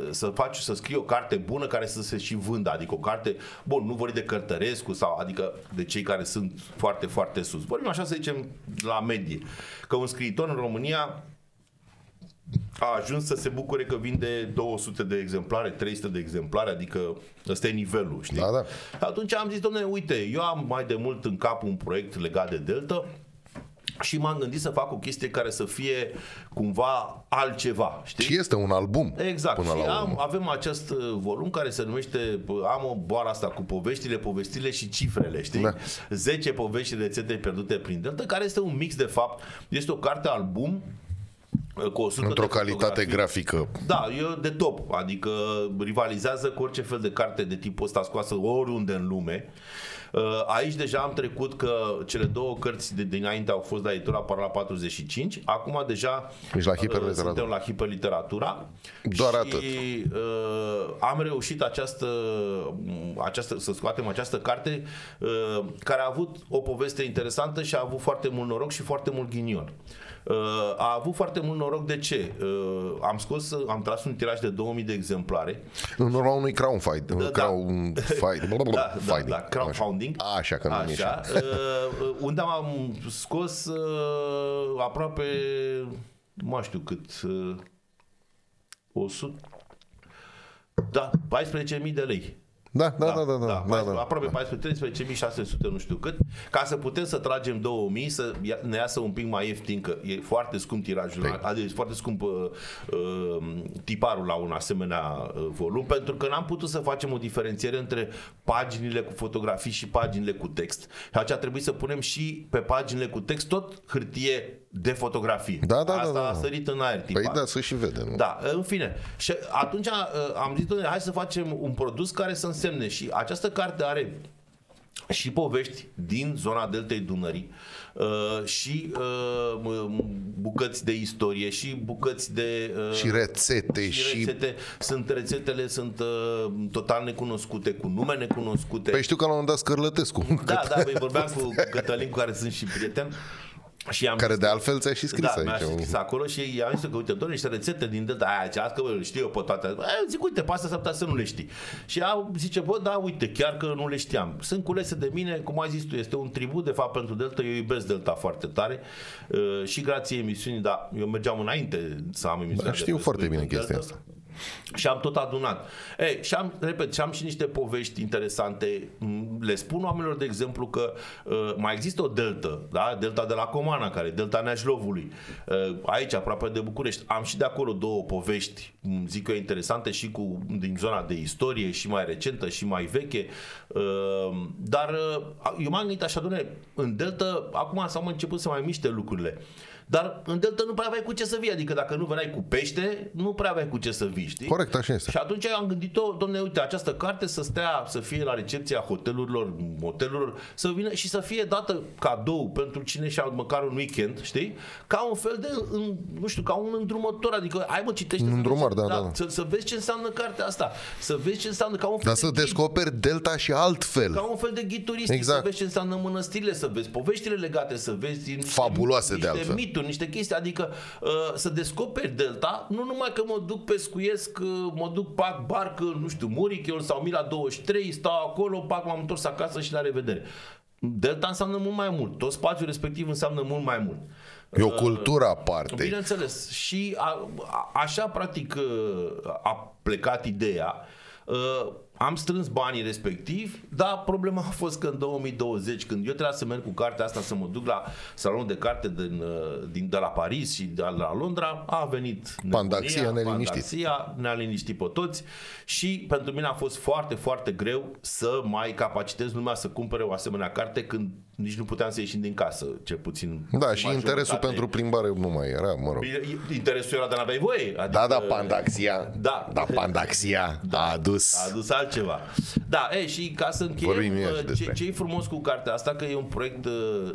să faci, să scrii o carte bună care să se și vândă. Adică o carte, bun, nu vorbim de Cărtărescu sau adică de cei care sunt foarte, foarte sus. Vorbim așa să zicem la medie. Că un scriitor în România a ajuns să se bucure că vinde 200 de exemplare, 300 de exemplare, adică ăsta e nivelul, știi? Da, da. Atunci am zis, domnule, uite, eu am mai de mult în cap un proiect legat de Delta și m-am gândit să fac o chestie care să fie cumva altceva, știi? Și este un album. Exact. Până și la am, urmă. avem acest uh, volum care se numește, p- am o boară asta cu poveștile, povestile și cifrele, știi? Da. 10 povești și rețete pierdute prin Delta, care este un mix de fapt, este o carte album uh, cu 100 Într-o de calitate fotografii. grafică. Da, e de top, adică rivalizează cu orice fel de carte de tipul ăsta scoasă oriunde în lume. Uh, Aici deja am trecut că cele două cărți de dinainte au fost la editura Parala 45, acum deja Ești la uh, hiperliteratură. suntem la hiperliteratura. Doar și, atât. Uh, am reușit această, această, să scoatem această carte uh, care a avut o poveste interesantă și a avut foarte mult noroc și foarte mult ghinion. Uh, a avut foarte mult noroc de ce? Uh, am scos, am tras un tiraj de 2000 de exemplare. În urma unui crown fight. Da, crown fight. Da, da, fighting. da, crowdfunding. Așa, așa că nu Așa, uh, unde am scos uh, aproape, nu mai știu cât, uh, 100, da, 14.000 de lei. Da, da, da, da, da, da, da. aproape 14, 13.600, nu știu cât, ca să putem să tragem 2000, să ia- ne iasă un pic mai ieftin, că e foarte scump tirajul, Păi. adică e foarte scump uh, uh, tiparul la un asemenea uh, volum, pentru că n-am putut să facem o diferențiere între paginile cu fotografii și paginile cu text. Și atunci a trebuit să punem și pe paginile cu text tot hârtie de fotografie. Da, da, da, Asta da. a sărit în aer tiparul. Păi da, să și vede, nu? Da, în fine. Și atunci uh, am zis, domnule, hai să facem un produs care să însemne și această carte are și povești din zona deltei Dunării uh, și uh, bucăți de istorie și bucăți de uh, și rețete și, și... rețete. Sunt rețetele sunt uh, total necunoscute, cu nume necunoscute. Păi știu că l-am dat Scărlătescu. Da, da, păi vorbeam cu Cătălin, cu care sunt și prieten. Și am care zis, de altfel ți-a și scris da, aici. mi-a scris acolo și i-am zis că uite, doamne, niște rețete din delta aia, ce că bă, știu eu pe toate. Aia, zic, uite, pe asta s-ar putea să nu le știi. Și ea zice, bă, da, uite, chiar că nu le știam. Sunt culese de mine, cum ai zis tu, este un tribut de fapt pentru delta, eu iubesc delta foarte tare uh, și grație emisiunii, da, eu mergeam înainte să am emisiunea. Da, știu foarte bine chestia asta. Și am tot adunat. Ei, și am, repet, și am și niște povești interesante. Le spun oamenilor, de exemplu, că uh, mai există o delta, da? delta de la Comana, care e delta Neajlovului. Uh, aici, aproape de București. Am și de acolo două povești, zic eu, interesante și cu, din zona de istorie, și mai recentă, și mai veche. Uh, dar uh, eu m-am gândit așa, doamne, în delta, acum s-au început să mai miște lucrurile. Dar în delta nu prea aveai cu ce să vii, adică dacă nu veneai cu pește, nu prea aveai cu ce să vii, știi? Corect, așa este. Și atunci am gândit-o, domne, uite, această carte să stea, să fie la recepția hotelurilor, motelurilor, să vină și să fie dată cadou pentru cine și măcar un weekend, știi? Ca un fel de, nu știu, ca un îndrumător, adică hai mă, citește. Un îndrumar, da, da, da. da. Să, să vezi ce înseamnă cartea asta, să vezi ce înseamnă ca un fel Dar de să ghid. descoperi delta și altfel. Ca un fel de ghid turistic, Exact. să vezi ce înseamnă mănăstirile, să vezi poveștile legate, să vezi niște, Fabuloase de niște altfel. Mituri, niște chestii, adică uh, să descoperi delta, nu numai că mă duc pescuiesc, uh, mă duc, pac barcă, nu știu, Murichiul sau Mila 23, stau acolo, pac, m-am întors acasă și la revedere. Delta înseamnă mult mai mult, tot spațiul respectiv înseamnă mult mai mult. E o cultură aparte. Bineînțeles. Și a, a, așa, practic, uh, a plecat ideea. Uh, Am strâns banii respectivi, dar problema a fost că în 2020, când eu trebuia să merg cu cartea asta să mă duc la salonul de carte din, uh, din, de la Paris și de la Londra, a venit Pandaxia, nebunia, neliniștit. Pandaxia, ne-a liniștit pe toți și pentru mine a fost foarte, foarte greu să mai capacitez lumea să cumpere o asemenea carte când nici nu puteam să ieșim din casă, cel puțin. Da, și majoritate. interesul pentru plimbare nu mai era, mă rog. Bine, Interesul era de n-aveai voie. Adică, Da, da, Pandaxia. Da. Da, Pandaxia a adus. A adus altceva. Da, e, și ca să încheiem, Vorbim iarăși ce, despre. ce e frumos cu cartea asta, că e un proiect, uh,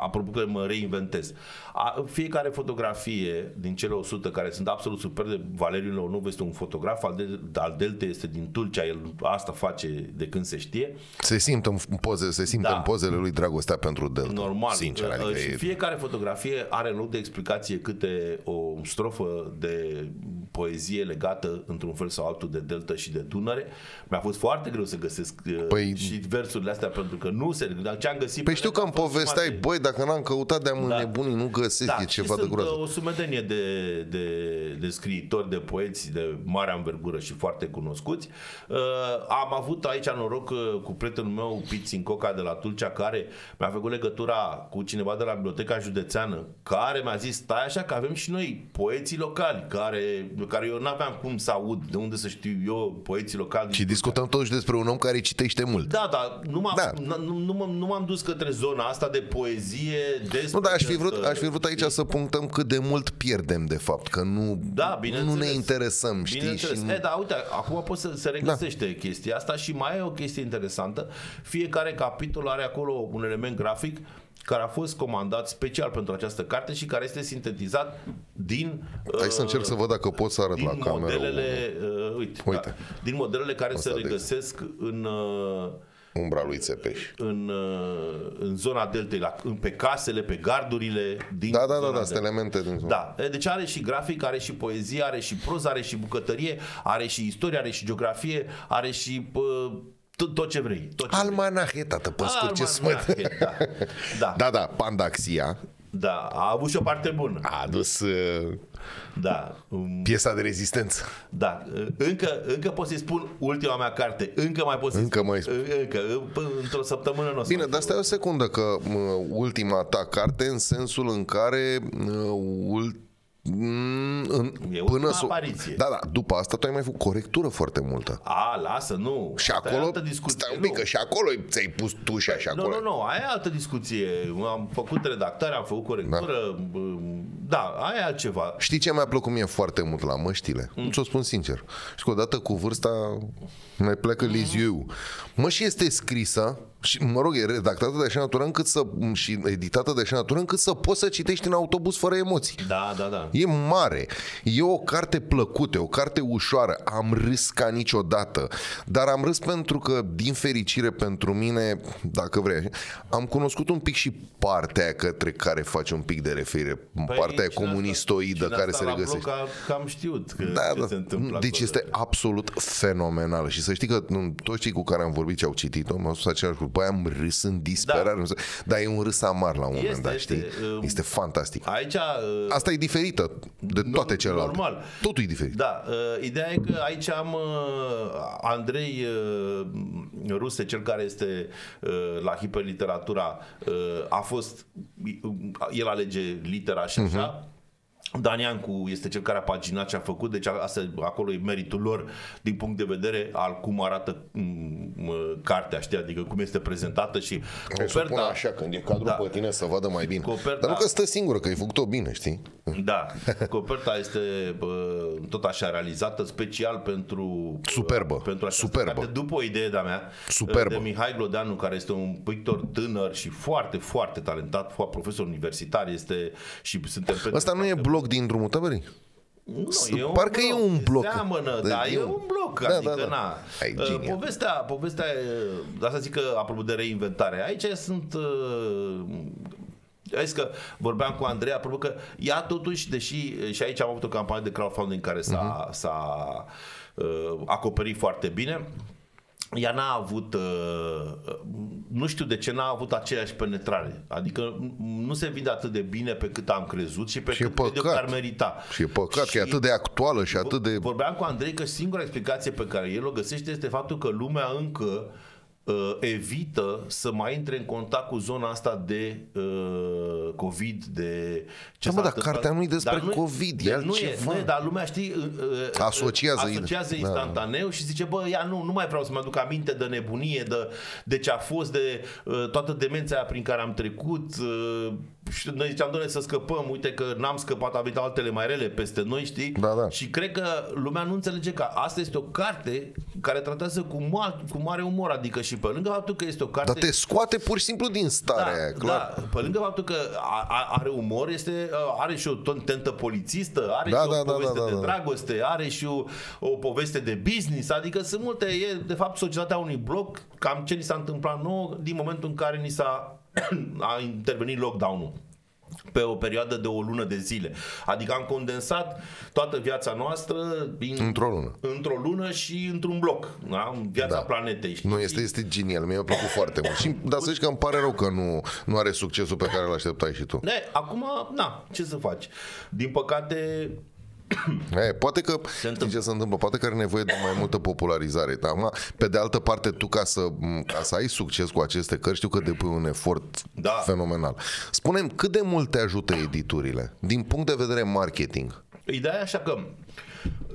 apropo că mă reinventez. A, fiecare fotografie din cele 100 care sunt absolut super de Valeriu Leonov este un fotograf, al, de, al Delte este din Tulcea, el asta face de când se știe. Se simt în poze, se simt Da. în pozele lui dragostea pentru Delta. Normal. Sincer, Uh, adică și e... fiecare fotografie are în loc de explicație câte o strofă de poezie legată într-un fel sau altul de Delta și de Dunăre. Mi-a fost foarte greu să găsesc uh, Păi- și versurile astea pentru că nu se... Dar ce am găsit... Păi știu că îmi a fost povesteai, sumate- băi, dacă n-am căutat de-am Da. înnebunit, nu găsesc, e și ceva de sunt groază. uh, o sumedenie de, de, de scriitori, de poeți de mare anvergură și foarte cunoscuți. Uh, am avut aici noroc uh, cu prietenul meu, Pițin Coca de la Tulcea, care mi-a făcut legătura cu cineva de la Biblioteca Județeană, care mi-a zis, stai așa că avem și noi poeții locali, care, care eu n-aveam cum să aud, de unde să știu eu poeții locali. din Și discutăm totuși despre un om care citește mult. da, da, nu m-am, Da. da. nu, nu, m-am, nu m-am dus către zona asta de poezie despre Nu, dar aș fi vrut, această- aș fi vrut aici să punctăm cât de mult pierdem, de fapt, că nu, Da, nu bineînțeles. ne interesăm, știi? Bineînțeles. Și nu... E, da, uite, acum poți să se regăsește da. chestia asta și mai e o chestie interesantă. Fiecare capitol are acolo un element grafic care a fost comandat special pentru această carte și care este sintetizat din Hai să uh, încerc să văd dacă pot să arăt din la cameră. modelele, uh, uite, Uite. Da, din modelele care Asta se de regăsesc în uh, Umbra lui Țepeș. în, uh, în zona deltei, la, în, pe casele, pe gardurile din Da, da, da, zona da, sunt deltei. elemente din zona. Da, e, deci are și grafic, are și poezie, are și proză, are și bucătărie, are și istorie, are și geografie, are și pă, tot, tot ce vrei. Tot ce Almanahe, tată, pe scurt, ce să mai... Almanahe, da. da, Da, da, Pandaxia da, a avut și o parte bună. a adus uh, Da, um, piesa de rezistență. da. Încă, încă pot să-i spun ultima mea carte. Încă mai pot să-i Încă spun. mai spui. Încă, până într-o săptămână nu o să Bine, mai dar fiu. stai o secundă, că uh, ultima ta carte în sensul în care uh, ult... Mm, în, E ultima s-o- apariție. Da, da, după asta tu ai mai făcut corectură foarte multă. A, lasă, nu. Și Asta e acolo, altă discuție. stai un pic, Nu. că și acolo ți-ai pus tu și așa Nu, acolo. nu, nu, aia e altă discuție. Am făcut redactare, am făcut corectură. Da, da aia e altceva. Știi ce mi-a plăcut mie foarte mult la măștile? Mm. Ți-o spun sincer. Și că odată cu vârsta mai plecă mm. liziu. Mă și este scrisă Și, mă rog, e redactată de așa natură încât să, și editată de așa natură încât să poți să citești în autobuz fără emoții. Da, da, da. E mare. E o carte plăcută, o carte ușoară. Am râs ca niciodată. Dar am râs pentru că, din fericire pentru mine, dacă vrei, am cunoscut un pic și partea aia către care face un pic de referire. Păi, partea aia cine a comunistoidă stat- care cine se a stat la regăsește. bloc a- Cam știut că, Da, ce da. se întâmplă Deci acolo. este absolut fenomenală și să știi că nu, toți cei cu care am vorbit și au citit-o mi-au spus același lucru. Băi, am râs în disperare. Da. Dar e un râs amar la un moment Este, dat, este, știi? um, Este fantastic. Aici... uh, Asta e diferită de toate celelalte. normal. Totul e diferit. Da, uh, ideea e că aici am uh, Andrei uh, Ruse, cel care este uh, la hiperliteratura, uh, a fost, el alege litera și așa, Daniancu este cel care a paginat ce a făcut, deci asta, acolo e meritul lor din punct de vedere al cum arată m, cartea, știi, adică cum este prezentată și Hai să o pun coperta, așa când e cadrul Da. pe tine să vadă mai bine. Coperta- Dar nu că stă singură, că ai făcut-o bine, știi? Da, coperta este bă, tot așa realizată special pentru Superbă, pentru această superbă. carte, după o idee de-a mea Superbă. de Mihai Glodeanu, care este un pictor tânăr și foarte, foarte talentat, foarte profesor universitar, este și suntem pe Ăsta nu e blog din drumul tăverii? nu, Parcă e un bloc. Seamănă, Da, da, e e un- un bloc, Da, adică da, da. na. Ai, Uh, genial. Povestea, povestea, e- asta zic că apropo de reinventare, aici sunt uh, ai zis că vorbeam cu Andrei, apropo că ea totuși, deși și aici am avut o campanie de crowdfunding care s-a, Mhm. s-a uh, acoperit foarte bine, ea n-a avut, uh, nu știu de ce n-a avut aceeași penetrare. Adică nu se vinde atât de bine pe cât am crezut și pe Și e cât cred eu că păcat. ar merita. Și e păcat că e atât de actuală și atât de... Vorbeam cu Andrei că singura explicație pe care el o găsește este faptul că lumea încă uh, evită să mai intre în contact cu zona asta de uh, COVID, de ce Da, mă, s-a dar întâmplat. cartea nu-i despre Dar nu- COVID, e nu e, altceva. nu e, dar lumea știi uh, uh, Asociază, asociază da. instantaneu și zice, bă, ia nu, nu mai vreau să mă aduc aminte de nebunie, de, de ce a fost, de uh, toată demența aia prin care am trecut. Uh, și noi ziceam, doamne, să scăpăm, uite că n-am scăpat, a venit altele mai rele peste noi, știi? Da, da. Și cred că lumea nu înțelege că asta este o carte care tratează cu, ma- cu mare umor, adică și pe lângă faptul că este o carte... Dar te scoate pur și simplu din starea aia, clar. da, pe lângă faptul că a, a, are umor, este, uh, are și o ton- tentă polițistă, are Da, și o da, da, poveste da, da, de da. dragoste, are și o, o poveste de business, adică sunt multe, e de fapt societatea unui bloc, cam ce ni s-a întâmplat nouă din momentul în care ni s-a a intervenit lockdown-ul pe o perioadă de o lună de zile. Adică am condensat toată viața noastră din, Într-o lună. într-o lună și într-un bloc, da? în viața Da. planetei. Știi? Nu, este, este genial, mi-a plăcut foarte mult. Și, dar să zici că îmi pare rău că nu, nu are succesul pe care îl așteptai și tu. Ne, acum, na, ce să faci? Din păcate, E, poate că, știi întâmplă. ce se întâmplă, poate că are nevoie de mai multă popularizare. Dar, acum, pe de altă parte, tu ca să, ca să ai succes cu aceste cărți, știu că depui un efort Da. fenomenal. Spunem cât de mult te ajută editurile, din punct de vedere marketing. ideea e așa că,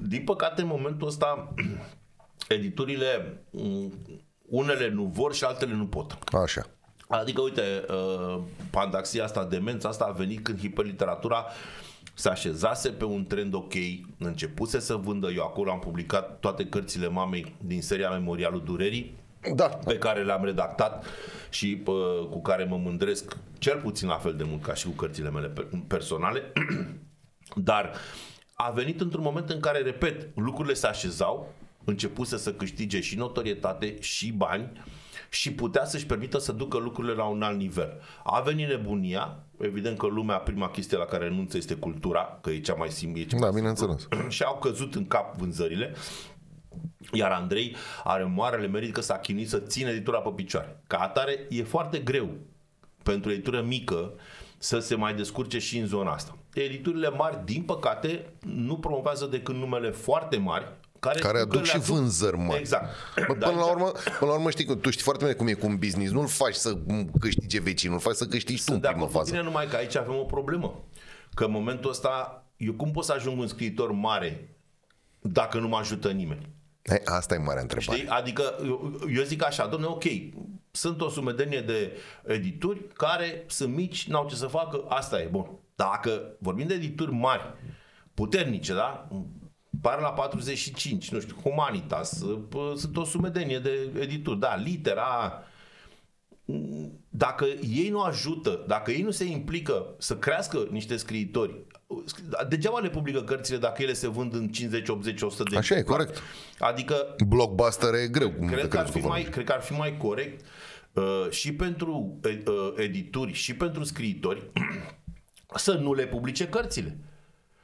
din păcate, în momentul ăsta, editurile, m, unele nu vor și altele nu pot. Așa. Adică, uite, uh, pandaxia asta, demența asta a venit când hiperliteratura se așezase pe un trend ok, începuse să vândă, eu acolo am publicat toate cărțile mamei din seria Memorialul Durerii, Da. pe care le-am redactat și pă, cu care mă mândresc cel puțin la fel de mult ca și cu cărțile mele pe- personale. Dar a venit într-un moment în care, repet, lucrurile se așezau, începuse să câștige și notorietate și bani și putea să-și permită să ducă lucrurile la un alt nivel. A venit nebunia, evident că lumea, prima chestie la care renunță este cultura, că e cea mai simplă. Da, bineînțeles. și au căzut în cap vânzările. Iar Andrei are marele merit că s-a chinuit să țină editura pe picioare. Ca atare, e foarte greu pentru o editură mică să se mai descurce și în zona asta. Editurile mari, din păcate, nu promovează decât numele foarte mari care, Care încă aduc le și vânzări mari. Exact. Bă, Dar până, la aici urmă, până la urmă știi că tu știi foarte bine cum e cu un business. Nu-l faci să câștige vecinul, îl faci să câștigi tu în Sunt de primă acord cu fază. tine, numai că aici avem o problemă. Că în momentul ăsta, eu cum pot să ajung un scriitor mare dacă nu mă ajută nimeni? Hai, asta e marea întrebare. Știi? Adică eu, eu zic așa, domne, ok, sunt o sumedenie de edituri care sunt mici, n-au ce să facă, asta e, bun. Dacă vorbim de edituri mari, puternice, da? Par la 45, nu știu, Humanitas, p- sunt o sumedenie de edituri, da, Litera, dacă ei nu ajută, dacă ei nu se implică să crească niște scriitori, degeaba le publică cărțile dacă ele se vând în 50, 80, 100 de Așa e, corect. Adică Blockbuster e greu. cum cred de că, ar crezi fi tu, mai, cred că ar fi mai corect uh, și pentru uh, edituri și pentru scriitori să nu le publice cărțile.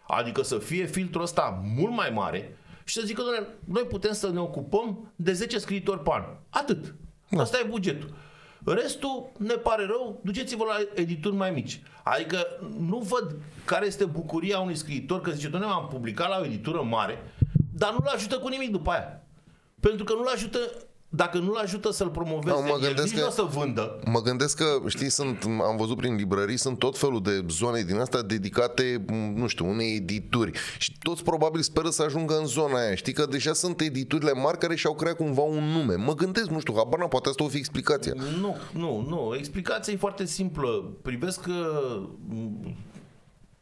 Adică să fie filtrul ăsta mult mai mare și să zică, doamne, noi putem să ne ocupăm de 10 scriitori pe an. Atât. Da. Asta e bugetul. Restul, ne pare rău, duceți-vă la edituri mai mici. Adică nu văd care este bucuria unui scriitor că zice, doamne, am publicat la o editură mare, dar nu-l ajută cu nimic după aia. Pentru că nu-l ajută dacă nu-l ajută să-l promoveze, Da, mă el gândesc nici că- nu o să vândă. Mă gândesc că, știi, sunt, am văzut prin librării, sunt tot felul de zone din astea dedicate, m, nu știu, unei edituri. Și toți probabil speră să ajungă în zona aia. Știi că deja sunt editurile mari care și-au creat cumva un nume. Mă gândesc, nu știu, habar n-am, poate asta o fi explicația. Nu, nu, nu. Explicația e foarte simplă. Privesc că m,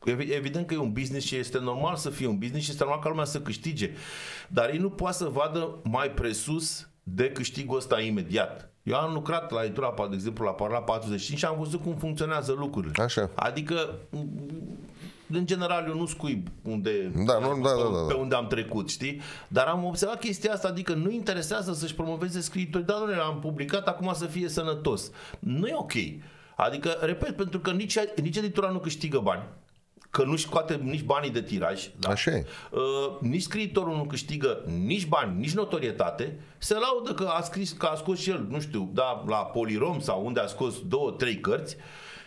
evi- Evident că e un business și este normal să fie un business și este normal ca lumea să câștige. Dar ei nu poate să vadă mai presus de câștigul ăsta imediat. Eu am lucrat la editura, de exemplu, la Parla 45 și am văzut cum funcționează lucrurile. Așa. Adică, m, în general, eu nu scuip unde, Da, nu, da, da, da, pe da. unde am trecut, știi? Dar am observat chestia asta, adică nu interesează să-și promoveze scriitori. Da, domnule, am publicat, acum să fie sănătos. Nu e ok. Adică, repet, pentru că nici, nici editura nu câștigă bani că nu scoate nici banii de tiraj, da? Așa e. Uh, nici scriitorul nu câștigă nici bani, nici notorietate, se laudă că a scris, că a scos și el, nu știu, da, la Polirom sau unde a scos două, trei cărți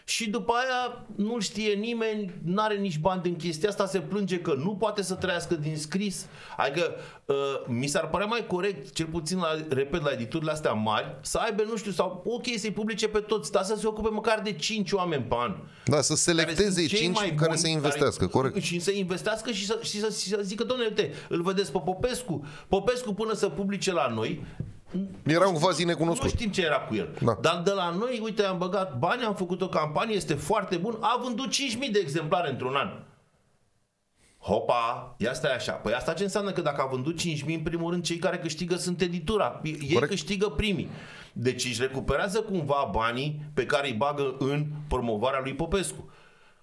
și după aia nu știe nimeni, nu are nici bani din chestia asta, se plânge că nu poate să trăiască din scris. Adică uh, mi s-ar părea mai corect, cel puțin la, repet, la editurile astea mari, să aibă, nu știu, sau ok, să-i publice pe toți, dar să se ocupe măcar de 5 oameni pe an Da, să selecteze sunt cei 5 mai care buni, să investească, corect. Și să investească și să, și să, și să zică, domnule, uite, îl vedeți pe Popescu. Popescu până să publice la noi, Era un vazi nu necunoscut. știm ce era cu el. Da. Dar de la noi, uite, am băgat bani, am făcut o campanie, este foarte bun, a vândut 5.000 de exemplare într-un an. Hopa, ia stai așa. Păi asta ce înseamnă că dacă a vândut 5.000, în primul rând, cei care câștigă sunt editura. Ei Corect. câștigă primii. Deci își recuperează cumva banii pe care îi bagă în promovarea lui Popescu.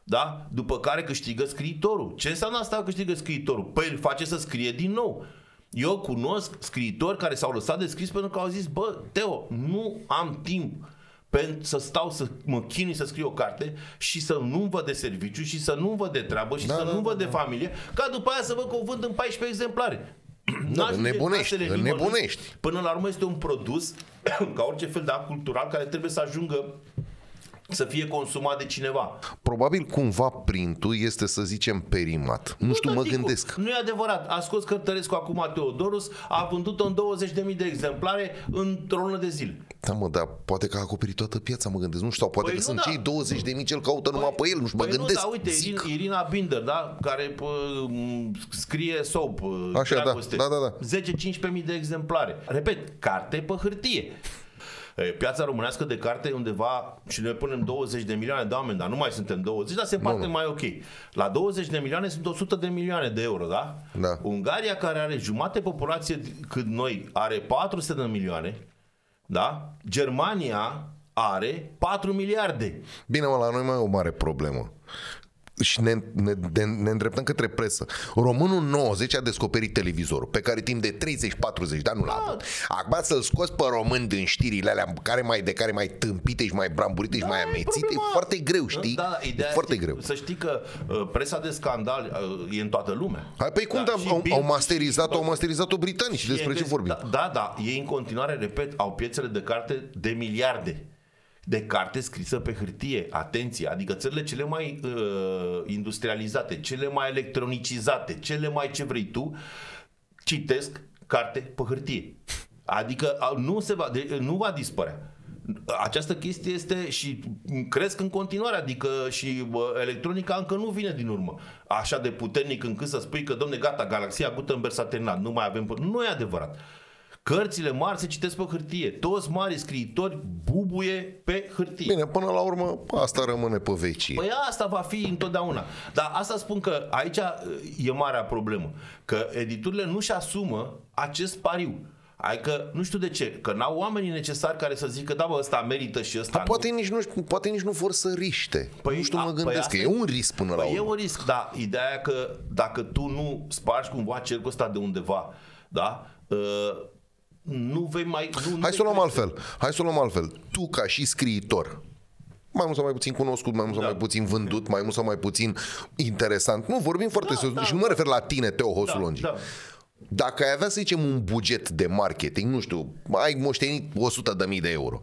Da? După care câștigă scriitorul. Ce înseamnă asta că câștigă scriitorul? Păi îl face să scrie din nou. Eu cunosc scriitori care s-au lăsat de scris pentru că au zis, bă, Teo, nu am timp pentru să stau să mă chinui să scriu o carte și să nu văd de serviciu și să nu văd de treabă și Da, să da, nu da, văd de familie, ca după aia să văd că o vând în 14 exemplare. N-ajunge în nebunești, casele nimănui. nebunești. Până la urmă este un produs, ca orice fel de act cultural, care trebuie să ajungă să fie consumat de cineva. Probabil cumva printul este, să zicem, perimat. Nu știu, mă tăticu, gândesc. Nu e adevărat. A scos Cărtărescu acum Teodorus, a vândut-o în 20.000 de exemplare într-o lună de zile. Da, mă, dar poate că a acoperit toată piața, mă gândesc. Nu știu, sau poate Păi că nu, sunt da. cei 20 de mii ce-l caută numai pe el, nu știu, mă Păi gândesc. Nu, da, uite, Zic. Irina, Irina Binder, da, care pă, m, scrie soap, pă, Așa, da, dragoste. da, da, da. 10-15 mii de exemplare. Repet, carte pe hârtie. E, Piața românească de carte e undeva și noi punem 20 de milioane de oameni, dar nu mai suntem 20, dar se împarte nu. mai ok. La 20 de milioane sunt 100 de milioane de euro, da? Da. Ungaria, care are jumate populație cât noi, are 400 de milioane, da? Germania are 4 miliarde. Bine, mă, la noi mai e o mare problemă. Și ne, ne, ne, ne îndreptăm către presă. Românul 90 a descoperit televizorul, pe care timp de 30-40 de ani nu l-a avut. Acum să-l scoți pe român din știrile alea care mai, de care mai tâmpite și mai bramburite și mai e amețite, e problema. foarte greu, știi? Da, e ideea foarte este- greu. Să știi că uh, presa de scandal uh, e în toată lumea. Hai, păi cum, da, și au, Bild- au masterizat-o, au masterizat-o britanici, și despre ce englezi. vorbim? Da, da, da, ei în continuare, repet, au piețele de carte de miliarde de carte scrisă pe hârtie. Atenție, adică țările cele mai uh, industrializate, cele mai electronicizate, cele mai ce vrei tu, citesc carte pe hârtie. Adică a, nu, se va, de, nu va dispărea. Această chestie este și cresc în continuare, adică și bă, electronica încă nu vine din urmă. Așa de puternic încât să spui că, domne, gata, Galaxia Gutenberg s-a terminat, nu mai avem... Nu e adevărat. Cărțile mari se citesc pe hârtie. Toți mari scriitori bubuie pe hârtie. Bine, până la urmă, asta rămâne pe vecie. Păi asta va fi întotdeauna. Dar asta spun că aici e marea problemă. Că editurile nu-și asumă acest pariu. Adică, nu știu de ce, că n-au oamenii necesari care să zică, da, bă, ăsta merită și ăsta Dar poate nici, nu, poate nici nu vor să riște. Păi, nu știu, a- mă păi gândesc asta că e e- un risc până la Păi e urmă. un risc, da. Ideea e că dacă tu nu spargi cumva cercul ăsta de undeva, da, uh, nu vei mai... Nu, nu Hai vei să o luăm crește. altfel. Hai să o luăm altfel. Tu ca și scriitor, mai mult sau mai puțin cunoscut, mai mult sau Da. mai puțin vândut, mai mult sau mai puțin interesant. Nu, vorbim foarte Da, serios. da, și nu mă refer la tine, Teo Hosul Da, Longi. da. Dacă ai avea, să zicem, un buget de marketing, nu știu, ai moștenit 100.000 de euro,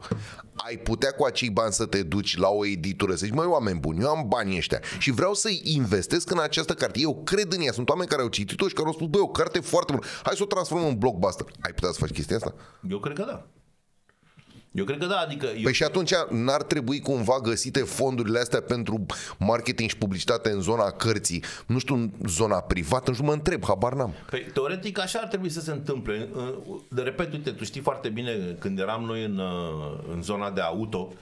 ai putea cu acei bani să te duci la o editură, să zici, măi, oameni buni, eu am banii ăștia și vreau să-i investesc în această carte. Eu cred în ea. Sunt oameni care au citit-o și care au spus, băi, o carte foarte bună. Hai să o transformăm în blockbuster. Ai putea să faci chestia asta? Eu cred că da. Eu cred că da, adică... Eu, Păi și atunci n-ar trebui cumva găsite fondurile astea pentru marketing și publicitate în zona cărții, nu știu, în zona privată, nu știu, mă întreb, habar n-am. Păi, teoretic așa ar trebui să se întâmple. De repet, uite, tu știi foarte bine când eram noi în, uh, în zona de auto, uh,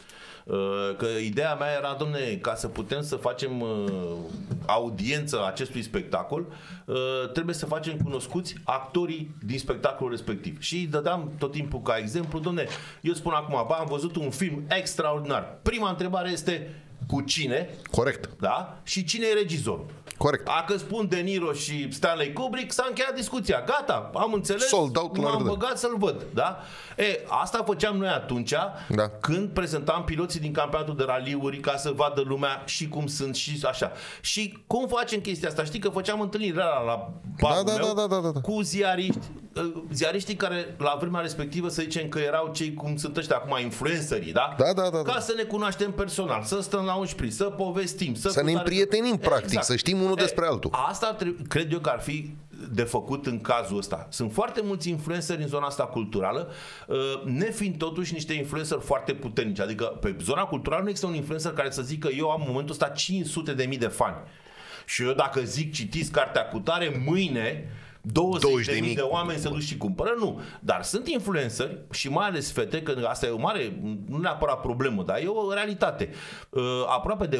că ideea mea era, domne, ca să putem să facem uh, audiență acestui spectacol, uh, trebuie să facem cunoscuți actorii din spectacolul respectiv. Și îi dădeam tot timpul ca exemplu, domne, eu spun acum, bă, am văzut un film extraordinar. Prima întrebare este cu cine, Corect, da? Și cine e regizorul? Corect. Dacă spun De Niro și Stanley Kubrick, s-a încheiat discuția. Gata, am înțeles, Sold out la m-am revedere. băgat să-l văd. Da? E, asta făceam noi atunci Da. când prezentam piloții din campionatul de raliuri ca să vadă lumea și cum sunt și așa. Și cum facem chestia asta? Știi că făceam întâlniri la, la barul Da, da, meu da, da, da, da. cu ziariști, uh, ziariștii care la vremea respectivă să zicem că erau cei cum sunt ăștia acum influencerii, da? Da, da, da, da. Ca să ne cunoaștem personal, să stăm la un șpriț, să povestim, să, Să ne cu tare- împrietenim, practic, să știm unul despre altul. Asta tre- cred eu că ar fi de făcut în cazul ăsta. Sunt foarte mulți influenceri în zona asta culturală, uh, nefiind totuși niște influenceri foarte puternici. Adică pe zona culturală nu există un influencer care să zică eu am în momentul ăsta 500 de mii de fani. Și eu dacă zic citiți cartea cu tare, mâine 20 de 20.000. mii de oameni se duc și cumpără, nu. Dar sunt influenceri și mai ales fete, că asta e o mare, nu neapărat problemă, dar e o realitate. Uh, Aproape de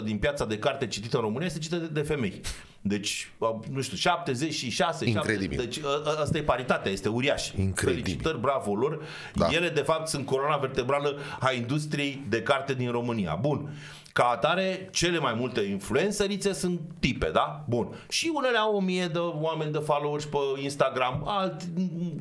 80% din piața de carte citită în România este citită de, de femei. Deci, uh, nu știu, 76, Incredibil. 70, deci uh, asta e paritatea, este uriaș. Incredibil. Felicitări, bravo lor. Da. Ele, de fapt, sunt coloana vertebrală a industriei de carte din România. Bun. Ca atare, cele mai multe influencerițe sunt tipe, da? Bun. Și unele au 1000 de oameni de followers pe Instagram, alți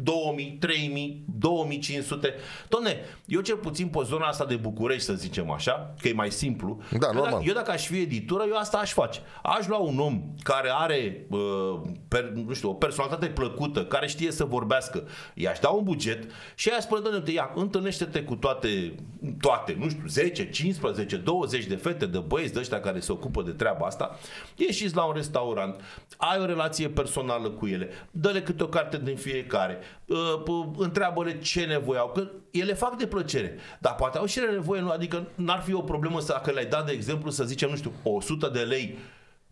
2000, 3000, 2500. Doamne, eu cel puțin pe zona asta de București, să zicem așa, că e mai simplu. Da, eu, normal. Dacă, eu dacă aș fi editură, eu asta aș face. Aș lua un om care are, uh, per, nu știu, o personalitate plăcută, care știe să vorbească, i-aș da un buget și i-aș spune, doamne, ia, întâlnește-te cu toate, toate, nu știu, 10, 15, 20 de fete, de băieți de ăștia care se ocupă de treaba asta, ieșiți la un restaurant, ai o relație personală cu ele, dă-le câte o carte din fiecare, uh, p- întreabă-le ce nevoie au, că ele fac de plăcere, dar poate au și ele nevoie, nu? adică n-ar fi o problemă să, dacă le-ai dat, de exemplu, să zicem, nu știu, 100 de lei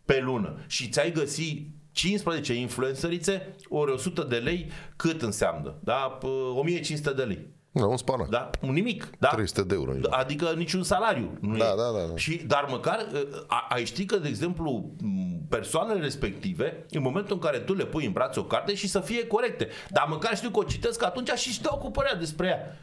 pe lună și ți-ai găsi 15 influențărițe, ori 100 de lei, cât înseamnă? Da? P- 1500 de lei. Da, un spanac. Da? Un nimic. Da? 300 de euro. Adică niciun salariu. Nu Da, e. da, da, da. Și, dar măcar a, ai ști că, de exemplu, m, persoanele respective, în momentul în care tu le pui în brațe o carte și să fie corecte, dar măcar știu că o citesc atunci și își dau cu părerea despre ea.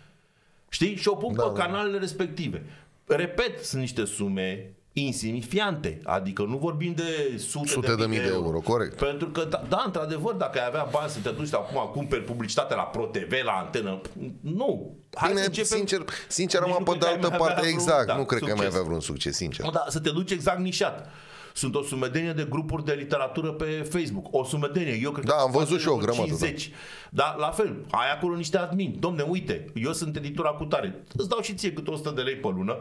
Știi? Și o pun Da, pe da. canalele respective. Repet, sunt niște sume insignifiante, adică nu vorbim de sute, Sute de mii de euro, corect. Pentru că, da, da, într-adevăr, dacă ai avea bani să te duci acum, cumperi publicitate la ProTV, la antenă, nu. Hai Bine, să începem... sincer, sincer Nici am nu pe cred de că ai altă mai avea parte, vreun- exact, da, nu cred că ai mai succes. avea vreun succes, sincer. Da, să te duci exact nișat. Sunt o sumedenie de grupuri de literatură pe Facebook. O sumedenie. Eu cred Da, că am văzut sunt și eu o vreo grămadă, da. 50. Da. la fel. Ai acolo niște admin. Domne, uite, eu sunt editura cu tare. Îți dau și ție câte 100 de lei pe lună.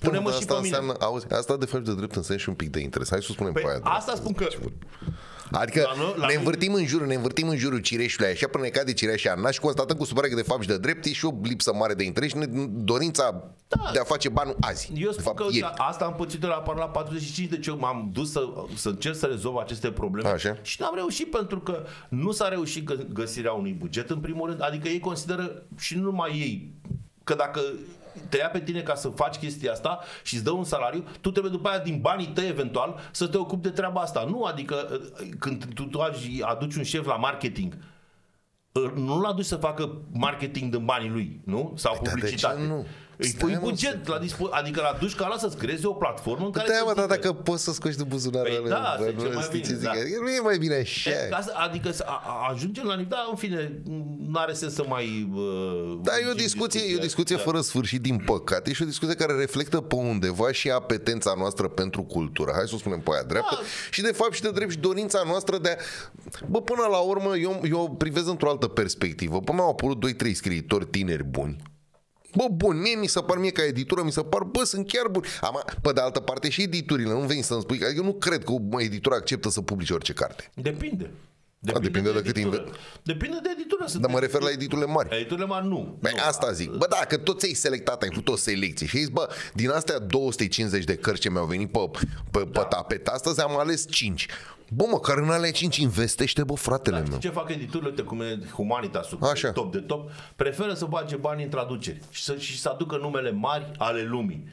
Pune-mă Dar și asta pe mine. înseamnă, auzi, asta de fapt de drept înseamnă și un pic de interes. Hai să o spunem Păi, pe aia. de asta drept. spun că Adică La noi- la ne noi- învârtim în jurul, ne învârtim în jurul cireșului așa până ne cade cireșa în nas și constatăm cu supărare că de fapt și de drept e și o lipsă mare de interes și ne- dorința Da. de a face bani azi. Eu de spun fapt, că ieri. da, asta am pățit de la par la 45, deci eu m-am dus să, să încerc să rezolv aceste probleme Așa. și n-am reușit pentru că nu s-a reușit gă- găsirea unui buget în primul rând, adică ei consideră și nu numai ei că dacă te ia pe tine ca să faci chestia asta și îți dă un salariu, tu trebuie după aia din banii tăi eventual să te ocupi de treaba asta. Nu, adică când tu, tu aduci un șef la marketing nu l-a dus să facă marketing din banii lui, nu? Sau Păi, dar de publicitate. ce nu? Îi Stai, pui mă, buget la dispo- adică la duci ca ăla să-ți creeze o platformă în care Da, să mă, dar zică- dacă poți să scoți de buzunarul Păi ăla, da, bă, asta e nu cel mai știi ce bine, zic, da. adică Nu e mai bine așa. E, ca să- Adică să a- a- ajungem la nivel, da, în fine, nu are sens să mai... Uh, Da, e o lungim discuție, e o discuția. discuție Da. fără sfârșit, din păcate, și o discuție care reflectă pe undeva și apetența noastră pentru cultură. Hai să o spunem pe aia dreaptă. Da. Și de fapt și de drept și dorința noastră de a... Bă, până la urmă, eu, eu privez într-o altă perspectivă. Până au apărut 2-3 scriitori tineri buni. Bă, bun, mie mi se par, mie ca editură, mi se par, bă, sunt chiar buni. Am, pe de altă parte și editurile, nu veni să-mi spui, că eu nu cred că o editură acceptă să publice orice carte. Depinde. depinde de cât editură. inve- Depinde de editură. Sunt Dar mă refer la editurile mari. Editurile mari nu. Băi, nu. asta zic. Bă, da, că tot ți-ai selectat, ai făcut o selecție și ai zis, bă, din astea 250 de cărți ce mi-au venit pe, pe, pe tapet, astăzi am ales 5. Bă, măcar în alea 5 investește, bă, fratele Da, meu. știi ce fac editurile, uite cum e Humanitas, Așa. top de top, preferă să bage bani în traduceri și să, și să aducă numele mari ale lumii.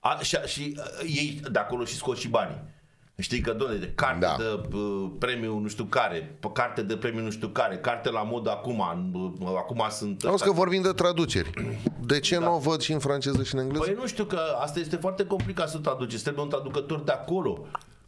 A, și, și uh, ei de acolo și scot și banii. Știi că, doamne, de carte Da. de uh, premiu nu știu care, pe carte de premiu nu știu care, carte la mod acum, uh, acum sunt... Auzi că vorbim de traduceri. De ce nu o văd și în franceză și în engleză? Păi nu știu că asta este foarte complicat să traduci. Îți trebuie un traducător de acolo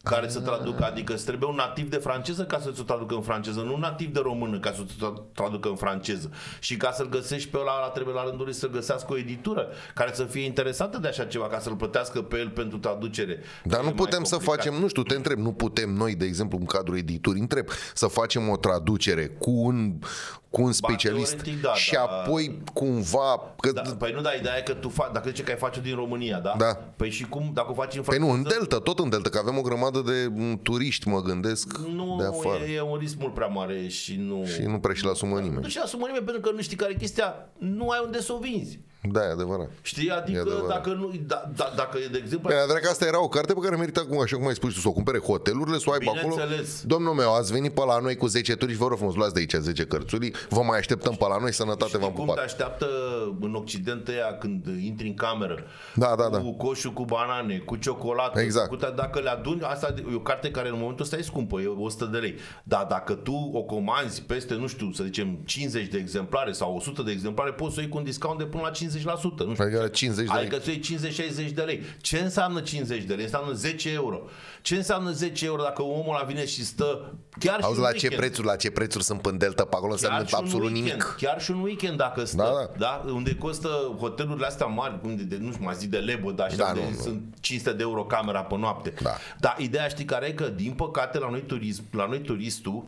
care să traducă, adică îți trebuie un nativ de franceză ca să-ți o traducă în franceză, nu un nativ de română ca să-ți o traducă în franceză. Și ca să-l găsești pe ăla, ăla trebuie la rândul lui să găsească o editură care să fie interesată de așa ceva, ca să-l plătească pe el pentru traducere. Dar E nu mai putem să complicat. facem, nu știu, te întreb, nu putem noi, de exemplu, în cadrul editurii, întreb, să facem o traducere cu un, cu un specialist teoretic, da, și da. apoi cumva... Că, Da, păi nu, da, ideea e că tu faci, dacă zice că ai face din România, da? Da. Păi și cum, dacă o faci în Păi nu, în franceză, Delta, tot în Delta, că avem o grămadă de m, turiști, mă gândesc, nu de afară. e, e, un risc mult prea mare și nu... Și nu prea și-l asumă nimeni. Nu și asumă nimeni pentru că nu știi care e chestia, nu ai unde să o vinzi. Da, e adevărat. Știi? E Adică adevărat. dacă nu, da, da, dacă de exemplu... Păi, dar că asta era o carte pe care merita, cum, așa cum ai spus tu, să o cumpere hotelurile, să o aibă acolo. Bineînțeles. Domnul meu, ați venit pe la noi cu 10 turiști, vă rog frumos, luați de aici 10 cărțuri, vă mai așteptăm pe la noi, sănătate, v-am cum te pupat. așteaptă în Occident ăia când intri în cameră Da, da, da. cu coșul cu banane, cu ciocolată Exact. cu, dacă le aduni, asta e o carte care în momentul ăsta e scumpă, e 100 de lei dar dacă tu o comanzi peste, nu știu, să zicem 50 de exemplare sau 100 de exemplare, poți să o iei cu un discount de până la 50% nu știu. Adică 50 de lei. Adică să iei 50-60 de lei. Ce înseamnă 50 de lei? Înseamnă 10 euro. Ce înseamnă 10 euro dacă omul ăla vine și stă chiar Auzi și un la ce weekend? prețuri, la ce prețuri sunt în Delta pe acolo, înseamnă Chiar și un absolut weekend, nimic. Chiar și un weekend dacă stă, Da, da, da. Unde costă hotelurile astea mari, unde de, nu știu, mai zic de Lebo, dar Da, da, nu, de, nu. sunt 500 de euro camera pe noapte. Da. Dar ideea știi care e că, din păcate, la noi, turism, la noi turistul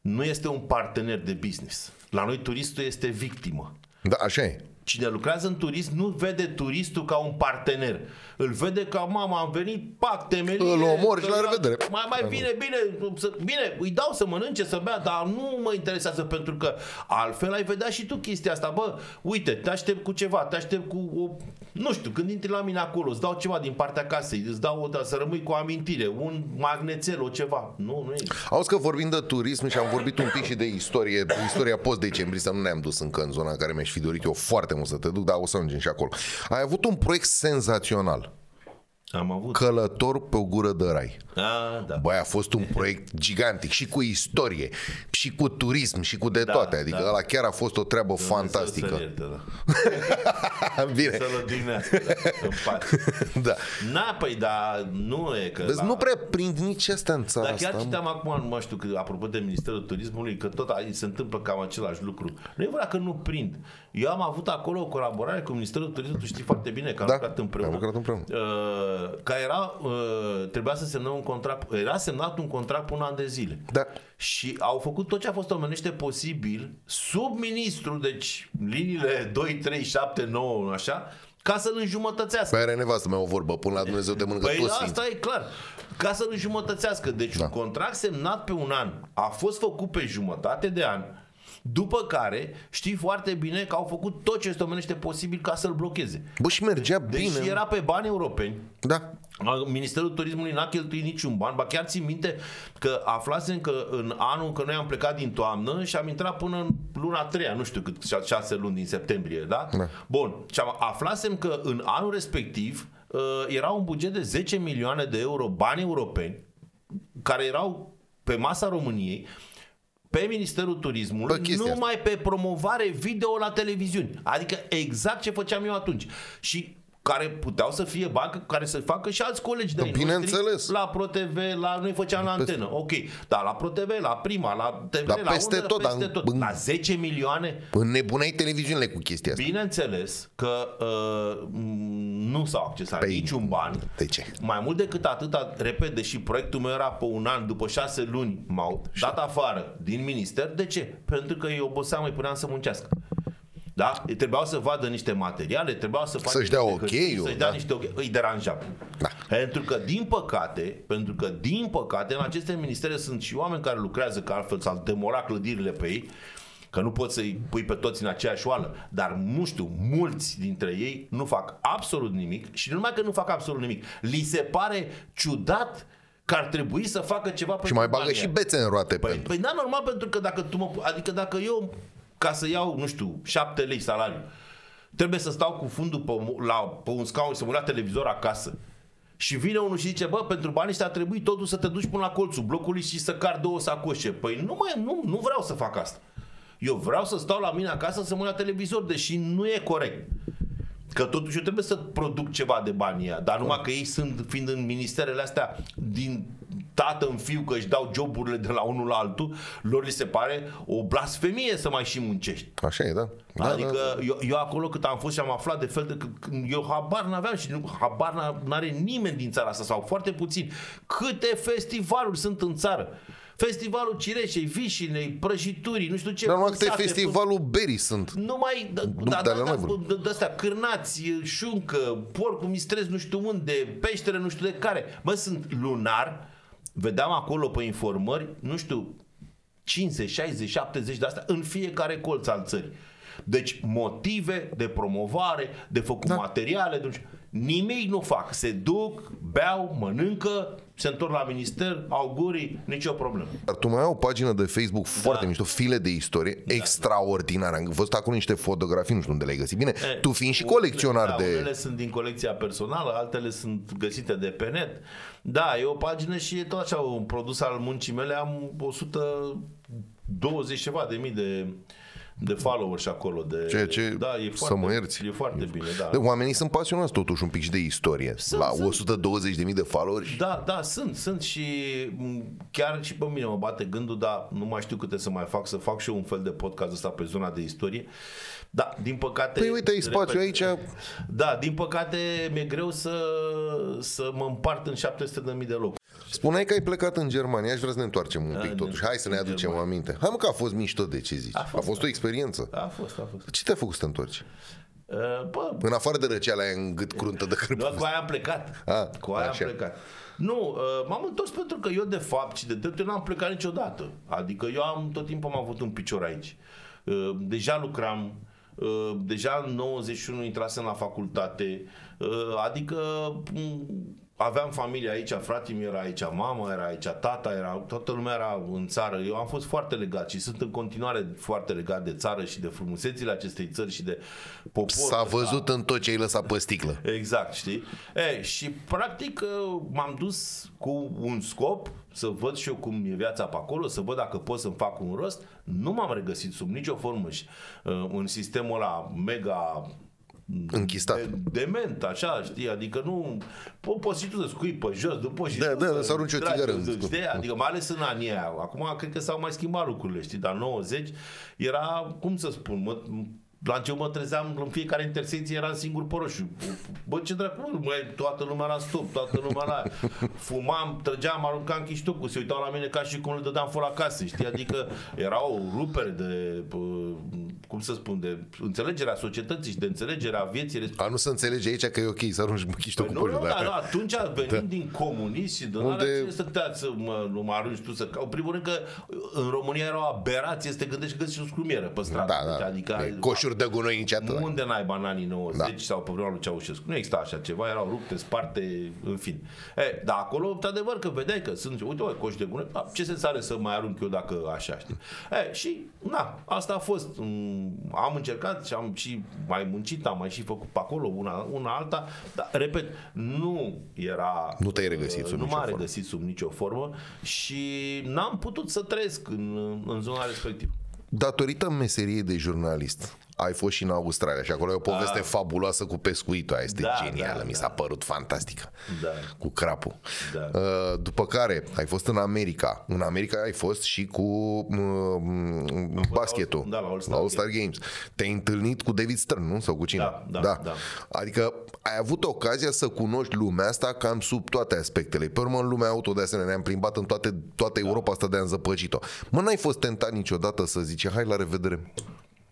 nu este un partener de business. La noi turistul este victimă. Da, așa e. Cine lucrează în turism nu vede turistul ca un partener. Îl vede ca mama, am venit, pac, temelie. Îl omor și să la ia- revedere. Mai, mai bine, bine, să, bine, îi dau să mănânce, să bea, dar nu mă interesează pentru că altfel ai vedea și tu chestia asta. Bă, uite, te aștept cu ceva, te aștept cu o, nu știu, când intri la mine acolo, îți dau ceva din partea casei, îți dau o, da, să rămâi cu o amintire, un magnețel, o ceva. Nu, nu e. Auzi că vorbim de turism și am vorbit un pic și de istorie, istoria post-decembrie, să nu ne-am dus încă în zona în care mi-aș fi dorit eu foarte mult să te duc, dar o să ajungem și acolo. Ai avut un proiect senzațional, Am avut. Călător pe o gură de rai. A, da. Băi, a fost un proiect gigantic și cu istorie, și cu turism, și cu de Da, toate. Adică da. ăla chiar a fost o treabă Să-l fantastică. ierte, da. Bine, Să-l odihnească, da, în pace. da. Na, păi, dar nu e că... Vezi, la- nu prea prind nici asta în țara Dar chiar asta. citeam acum, nu mai știu, că, apropo de Ministerul Turismului, că tot aici se întâmplă cam același lucru. Nu e vreau că nu prind. Eu am avut acolo o colaborare cu Ministerul Turismului, tu știi foarte bine că am Da, lucrat împreună. am lucrat împreună. Uh, că era, uh, trebuia să semnăm un contract, era semnat un contract pe un an de zile. Da. Și au făcut tot ce a fost omenește posibil sub ministru, deci liniile 2, 3, 7, 9, așa, ca să-l înjumătățească. Păi are nevastă mea o vorbă, până la Dumnezeu de mănâncă Păi toți sfinți. asta e clar. Ca să-l înjumătățească. Deci Da. un contract semnat pe un an a fost făcut pe jumătate de an, după care știi foarte bine că au făcut tot ce este omenește posibil ca să-l blocheze. Bă, și mergea Deși bine. era pe bani europeni, Da. Ministerul Turismului n-a cheltuit niciun ban, ba chiar țin minte că aflasem că în anul, că noi am plecat din toamnă și am intrat până în luna a treia, nu știu cât, șa- șase luni din septembrie, da? Da. Bun, și am, aflasem că în anul respectiv uh, era un buget de 10 milioane de euro bani europeni care erau pe masa României pe Ministerul Turismului, Pe chestia numai pe promovare video la televiziuni. Adică exact ce făceam eu atunci. Și care puteau să fie bani care să facă și alți colegi de ai Bineînțeles. noștri la ProTV, la noi făceam la antenă. Ok, dar la ProTV, la Prima, la TV, La la peste unde, tot, peste dar tot. în- La 10 milioane Înnebuneai televiziunile cu chestia asta. Bineînțeles că uh, m, nu s-au accesat Păi, niciun ban. de ce? Mai mult decât atât, repet, deși proiectul meu era pe un an, după șase luni m-au dat afară din minister. De ce? Pentru că îi oboseam, îi puneam să muncească. Da? Îi trebuiau să vadă niște materiale, trebuiau să facă Să-și dea niște ok-ul, hârtii, Să-și dea da. niște ok Îi deranjam. Da. Pentru că, din păcate, pentru că, din păcate, în aceste ministere sunt și oameni care lucrează, că altfel s-ar demora clădirile pe ei, că nu poți să-i pui pe toți în aceeași oală, dar nu știu, mulți dintre ei nu fac absolut nimic și nu numai că nu fac absolut nimic, li se pare ciudat că ar trebui să facă ceva Și pentru mai bagă banii și aia. bețe în roate Păi, pentru. păi da, normal, pentru că dacă tu mă... Adică dacă eu, ca să iau, nu știu, șapte lei salariu, trebuie să stau cu fundul pe, mo- la, pe un scaun și să mă la televizor acasă. Și vine unul și zice, bă, pentru banii ăștia ar trebui totul să te duci până la colțul blocului și să car două sacoșe. Păi nu, mai, nu, nu vreau să fac asta. Eu vreau să stau la mine acasă să mă uit la televizor, deși nu e corect. Că totuși eu trebuie să produc ceva de banii ăia, dar numai că ei sunt, fiind în ministerele astea, din tată în fiu, că își dau joburile de la unul la altul, lor li se pare o blasfemie să mai și muncești. Așa e, da. da adică da. Eu, eu acolo cât am fost și am aflat de fel de că când eu habar n-aveam și nu, habar n- n-are nimeni din țara asta sau foarte puțin. Câte festivaluri sunt în țară? Festivalul Cireșei, Vișinei, Prăjiturii, nu știu ce. Dar numai câte sate, festivalul berii sunt. nu mai, da, da, dar da, nu da, mai vorbim. de, de astea, cârnați, șuncă, porc cu mistrez nu știu unde, peștere nu știu de care. Bă, sunt lunar, vedeam acolo pe informări, nu știu, 50, 60, 70 de astea în fiecare colț al țării. Deci motive de promovare, de făcut da. materiale, de nu știu, nimic nu fac. Se duc, beau, mănâncă, se întorc la minister, au gurii, nicio problemă. Dar tu mai ai o pagină de Facebook Da. foarte mișto, file de istorie, extraordinară. Am văzut acolo niște fotografii, nu știu unde le-ai găsit. Bine, E, tu fiind și unele- colecționar da, de... Unele sunt din colecția personală, altele sunt găsite de pe net. Da, e o pagină și e tot așa un produs al muncii mele. Am 120 ceva de mii de, de followers acolo. De, Ceea ce, da, e să foarte, mă ierți. E foarte bine, da. De, oamenii sunt pasionați totuși un pic și de istorie. Sunt, La sunt. 120.000 de followers. Da, da, sunt, sunt și m, chiar și pe mine mă bate gândul, dar nu mai știu câte să mai fac, să fac și eu un fel de podcast ăsta pe zona de istorie. Da, din păcate... Păi uite, ai spațiu aici. Da, din păcate mi-e greu să, să mă împart în 700.000 de locuri. Spuneai că ai plecat în Germania, aș vrea să ne întoarcem un Da, pic ne- totuși. Hai să ne în aducem Germania. aminte. Hai mă că a fost mișto de ce zici. A fost, fost, o experiență. A fost, a fost. Ce te-a făcut să te întorci? Uh, Bă, În afară de răceala aia în gât cruntă de doar cârpă. cu aia am plecat. A, cu aia așa. am plecat. Nu, uh, m-am întors pentru că eu de fapt și de drept eu n-am plecat niciodată. Adică eu am tot timpul am avut un picior aici. Uh, Deja lucram, uh, deja în 91 intrasem la facultate, uh, adică m, aveam familie aici, fratele meu era aici, mama era aici, tata era, toată lumea era în țară. Eu am fost foarte legat și sunt în continuare foarte legat de țară și de frumusețile acestei țări și de popor. S-a văzut în tot ce ai lăsat pe sticlă. Exact, știi? E, și practic uh, m-am dus cu un scop să văd și eu cum e viața pe acolo, să văd dacă pot să-mi fac un rost. Nu m-am regăsit sub nicio formă și uh, în sistemul ăla mega Închistat. de, dement, așa, știi? Adică nu... Po- poți și tu să scui pe jos, nu poți și Da, tu da, să să arunci o tragi, țigară în să- scop. Știi? Adică mai ales în anii aia. Acum cred că s-au mai schimbat lucrurile, știi? Dar 90 era, cum să spun, mă, la început mă trezeam în fiecare intersecție eram singur pe roșu. Bă, ce dracu, mai toată lumea la stop, toată lumea la... Fumam, trăgeam, aruncam chiștocul, se uitau la mine ca și cum le dădeam foc acasă, știi? Adică era o rupere de, pă, cum să spun, de înțelegerea societății și de înțelegerea vieții respective. A nu să înțelege aici că e ok să arunci chiștul cu Păi Nu, nu, pojul. dar da. nu, atunci venim da. din comunism și din Unde- Unde... cine stătea să mă, nu mă arunci tu să... În primul rând că în România era o aberație să te gândești că găsești o scrumieră pe stradă. Da, da. Adică, E coșuri lituri de gunoi nici atât. Unde n-ai în anii 90 da. sau pe vremea lui Ceaușescu? Nu exista așa ceva, erau rupte, sparte, în fin. E, dar acolo, într-adevăr, că vedeai că sunt, uite, bă, coși de gunoi, da, ce se are să mai arunc eu dacă așa, știi? E, și, na, asta a fost. Am încercat și am și mai muncit, am mai și făcut pe acolo una, una alta, dar, repet, nu era... Nu te-ai regăsit sub Nu nicio m-a formă. regăsit sub nicio formă și n-am putut să trăiesc în, în zona respectivă. Datorită meseriei de jurnalist, ai fost și în Australia și acolo e o poveste da. fabuloasă cu pescuitul. Aia este Da, genială, da, mi da. s-a părut fantastică. Da. Cu crapul. Da. Uh, După care ai fost în America. În America ai fost și cu uh, basketul. da, la All-Star la All-Star Games. Te-ai întâlnit cu David Stern, nu? Sau cu cine? Da, da, da. Adică ai avut ocazia să cunoști lumea asta cam sub toate aspectele. Pe urmă în lumea auto de asemenea ne-am plimbat în toate, toată Europa asta de a zăpăcit-o. Mă, n-ai fost tentat niciodată să zici hai la revedere?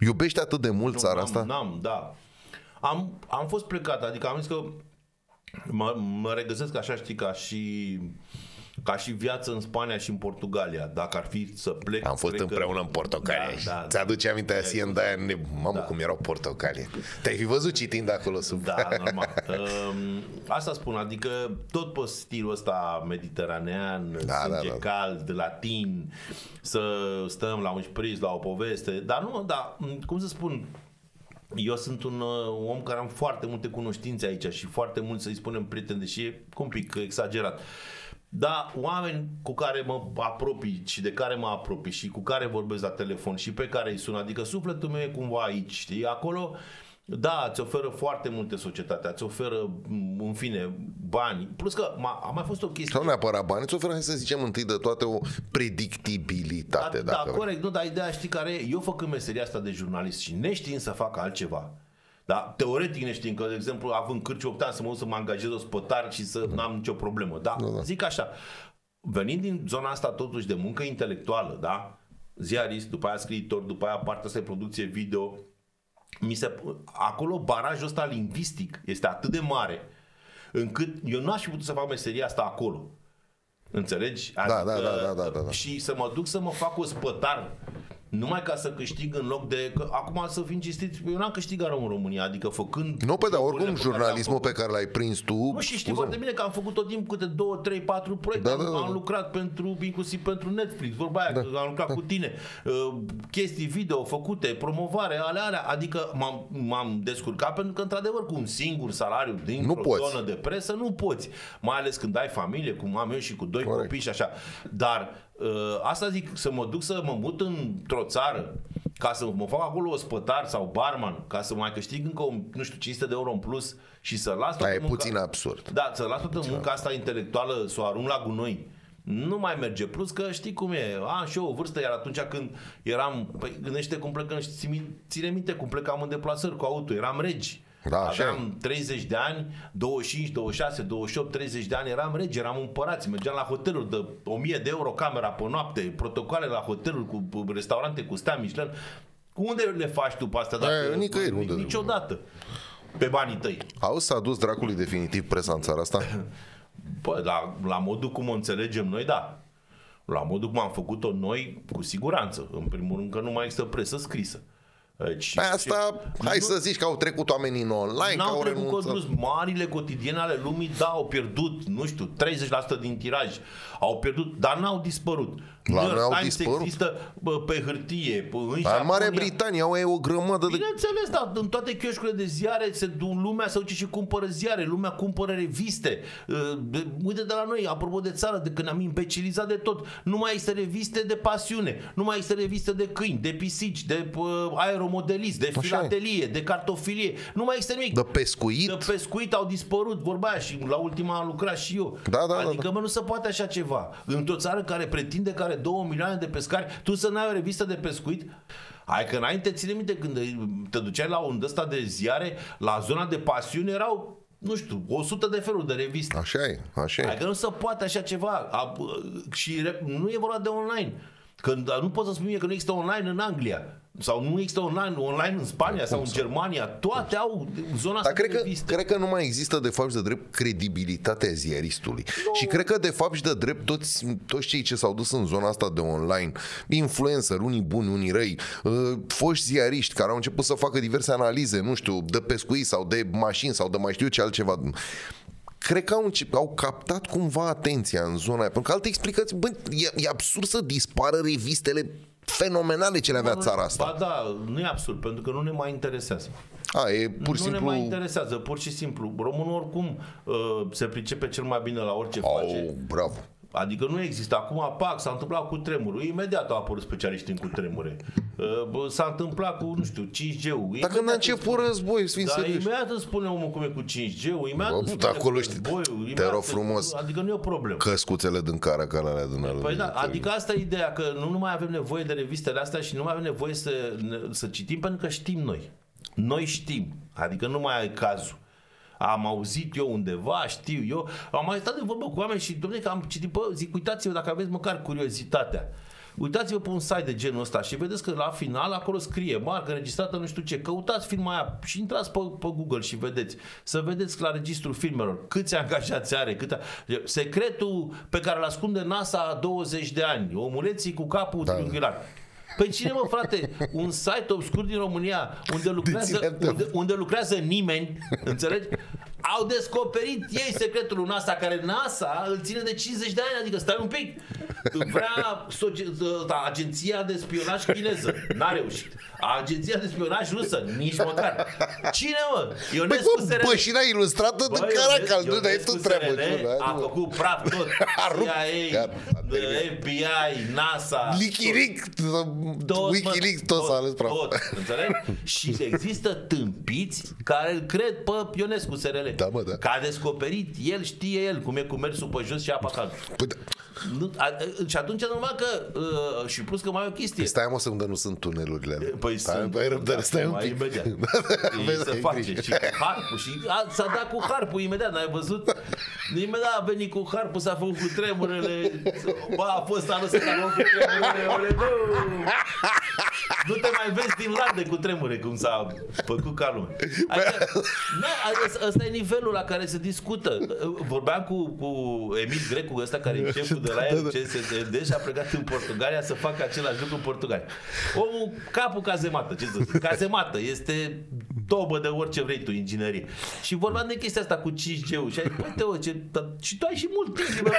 Iubești atât de mult țara n-am, asta? N-am, da. Am, am fost plecat, adică am zis că mă, mă regăsesc așa, știi, ca și ca și viață în Spania și în Portugalia. Dacă ar fi să plec... Am fost cred că- împreună în Portocalia. Da, da, Ți-aduce aminte Hacienda aia? ne- Mamă, Da. cum erau Portocalia. Te-ai fi văzut citind acolo sub... Da, normal. Um, asta spun, adică tot pe stilul ăsta mediteranean, Da, sânge da, da. cald, latin, să stăm la un șpriț, la o poveste, dar nu, da, cum să spun, eu sunt un uh, om care am foarte multe cunoștințe aici și foarte mult să-i spunem prieteni, deși e un pic exagerat. Da, oameni cu care mă apropii și de care mă apropii și cu care vorbesc la telefon și pe care îi sun, adică sufletul meu e cumva aici, știi, acolo da, îți oferă foarte multe societatea, îți oferă, m, în fine, bani. Plus că m-a, a mai fost o chestie. Sau neapărat bani, îți oferă, hai să zicem întâi de toate, o predictibilitate. Da, da dacă vrei. corect, nu, dar ideea știi care e? Eu făcând meseria asta de jurnalist și neștiind să fac altceva, da? Teoretic neștiind că, de exemplu, având cârci 8 ani să mă duc să mă angajez ospătar și să n-am nicio problemă. Da? da, Zic așa, venind din zona asta totuși de muncă intelectuală, da? Ziarist, după aia scriitor, după aia partea asta de producție video, mi se, acolo barajul ăsta lingvistic este atât de mare încât eu nu aș fi putut să fac meseria asta acolo. Înțelegi? da, da, da, da, da, da. Și să mă duc să mă fac ospătar numai ca să câștig în loc de... Că, acum să fim cistiți, eu n-am câștigat rău în România, adică făcând... Nu, pe da, oricum, jocurile pe care le-am jurnalismul făcut. pe care l-ai prins tu... Nu, și știi scuză-mă. foarte bine că am făcut tot timpul câte două, trei, patru proiecte. Da, am, da, da, am da. lucrat pentru, inclusiv pentru Netflix, vorba aia, că am lucrat cu tine. Uh, chestii video făcute, promovare, ale alea. Adică m-am, m-am descurcat pentru că, într-adevăr, cu un singur salariu din Nu o poți. zonă de presă, nu poți. Mai ales când ai familie, cum am eu și cu doi Corect. copii și așa. Dar uh, asta zic, să mă duc să mă mut într-o țară ca să mă fac acolo ospătar sau barman, ca să mai câștig încă, o, nu știu, 500 de euro în plus și să las toată Da, e munca- puțin absurd. da, să las toată munca asta intelectuală, să o arunc la gunoi. Nu mai merge. Plus că știi cum e. Am și eu o vârstă, iar atunci când eram... Păi gândește cum plecăm, și ții- ține minte cum plecam în deplasări cu auto. Eram regi. Da, așa Aveam 30 de ani, 25, 26, 28, 30 de ani, eram regi, eram împărați, mergeam la hoteluri de 1000 de euro camera pe noapte, protocoale la hoteluri cu cu restaurante cu stea Michelin. Unde le faci tu pe astea? Da, nicăieri, unde? Niciodată. Pe banii tăi. Auzi, s-a dus dracului definitiv presa în țara asta? Păi, la, la modul cum o înțelegem noi, da. La modul cum am făcut-o noi, cu siguranță. În primul rând că nu mai există presă scrisă. Deci, Păi asta, hai să zici că au trecut oamenii în online, că N-au au trecut renunțat. Codrus, marile cotidiene ale lumii, da, au pierdut, nu știu, 30% din tiraj. Au pierdut, dar n-au dispărut. La New noi York au Times dispărut? există bă, pe hârtie, pe, în Dar în Japonia. Marea Britanie au ei o grămadă de... Bineînțeles, dar în toate chioșcurile de ziare se du, lumea se duce și cumpără ziare, lumea cumpără reviste. Uh, de- Uite de la noi, apropo de țară, de când am imbecilizat de tot, nu mai există reviste de pasiune, nu mai există reviste de câini, de pisici, de uh, aeromodelism, de e. filatelie, de cartofilie, nu mai există nimic. De pescuit? De pescuit au dispărut, vorba aia și la ultima am lucrat și eu. Da, da, da, adică, da. mă, nu se poate așa ceva. Într-o țară care pretinde că are 2 milioane de pescari, tu să n-ai o revistă de pescuit? Hai că înainte, ține minte, când te duceai la un ăsta de ziare, la zona de pasiune erau, nu știu, 100 de feluri de reviste. Așa e, așa e. Adică nu se poate așa ceva. A, și re- nu e vorba de online. Când nu poți să spui mie că nu există online în Anglia. Sau nu există online, online în Spania sau în Germania, toate au zona asta Dar cred de că, reviste. cred că nu mai există de fapt și de drept credibilitatea ziaristului. Și cred că de fapt și de drept toți, toți cei ce s-au dus în zona asta de online, influencer, unii buni, unii răi, uh, foști ziariști care au început să facă diverse analize, nu știu, de pescuit sau de mașini sau de mai știu eu ce altceva. Cred că au, încep, au captat cumva atenția în zona aia. Pentru că alte explicații, bă, e, e absurd să dispară revistele fenomenale ce le avea țara asta. Ba da, nu e absurd, pentru că nu ne mai interesează. A, e pur și nu simplu... ne mai interesează, pur și simplu. Românul oricum uh, se pricepe cel mai bine la orice Au, face. bravo. Adică nu există. Acum, pac, s-a întâmplat cu tremurul. Imediat au apărut specialiști în cutremure. Uh, bă, s-a întâmplat cu, nu știu, 5G-ul. Dacă n-a început război, să fim Dar serioși. imediat îți spune omul cum e cu 5G-ul, imediat Bă, îți da, spune acolo cu știi, războiul, te imediat rog îți- frumos. Adică nu e o problemă. Căscuțele din cara ca alea din alea. Păi da, adică asta e ideea, că nu mai avem nevoie de revistele astea și nu mai avem nevoie să, ne- să citim pentru că știm noi. Noi știm, adică nu mai ai cazul. Am auzit eu undeva, știu eu, am mai stat de vorbă cu oameni și, domnule, că am citit, bă, zic, uitați-vă dacă aveți măcar curiozitatea. Uitați-vă pe un site de genul ăsta și vedeți că la final acolo scrie marcă registrată nu știu ce. Căutați firma aia și intrați pe, pe Google și vedeți. Să vedeți la registrul filmelor câți angajați are. Câte... Secretul pe care îl ascunde NASA a 20 de ani. Omuleții cu capul da. triunghiular. Păi cine mă, frate? Un site obscur din România unde lucrează, Deține- unde, unde lucrează nimeni, înțelegi? Au descoperit ei secretul lui NASA, care NASA îl ține de 50 de ani, adică stai un pic. Vrea soci- agenția de spionaj chineză, n-a reușit. Agenția de spionaj rusă, nici măcar. Cine mă? Păi Ionescu bă, SRL. bășina ilustrată de Bă, Caracal, Ionescu nu, dar e tu treabă. SRL nu, A nu. făcut praf tot. A rupt. CIA, Gata, a terminat. FBI, NASA. Wikileaks, Tot, Wikileaks, mă, tot s-a ales praf. Tot, înțelegi? Și există tâmpiți care îl cred pe Ionescu SRL. Da, mă, da. Că a descoperit, el știe el cum e cu mersul pe jos și apa caldă. Păi, da. Nu, a, a, și atunci normal că uh, și plus că mai e o chestie. Stai mă să unde nu sunt tunelurile alea. Păi stai, sunt. Ai răbdare, Da, stai un mai pic. Imediat. Ei Vezi, se ai face. grijă. Și cu harpul. Și a, s-a dat cu harpul imediat, n-ai văzut? Imediat a venit cu harpul, s-a făcut cu tremurele. Ba, a fost anul ăsta s-a făcut cu tremurele. Ole, nu! Nu te mai vezi din lande cu tremure, cum s-a făcut ca lumea. Adică, na, ăsta- ăsta e nivelul la care se discută. Vorbeam cu, cu Emil Grecu, ăsta care e șeful de la RCSD și a plecat în Portugalia să facă același lucru în Portugalia. Omul, capul cazemată, ce să zic, cazemată, este tobă de orice vrei tu, inginerie. Și vorbeam de chestia asta cu 5G-ul și ai zis, băi, Teo, ce, da, și tu ai și mult timp, bă,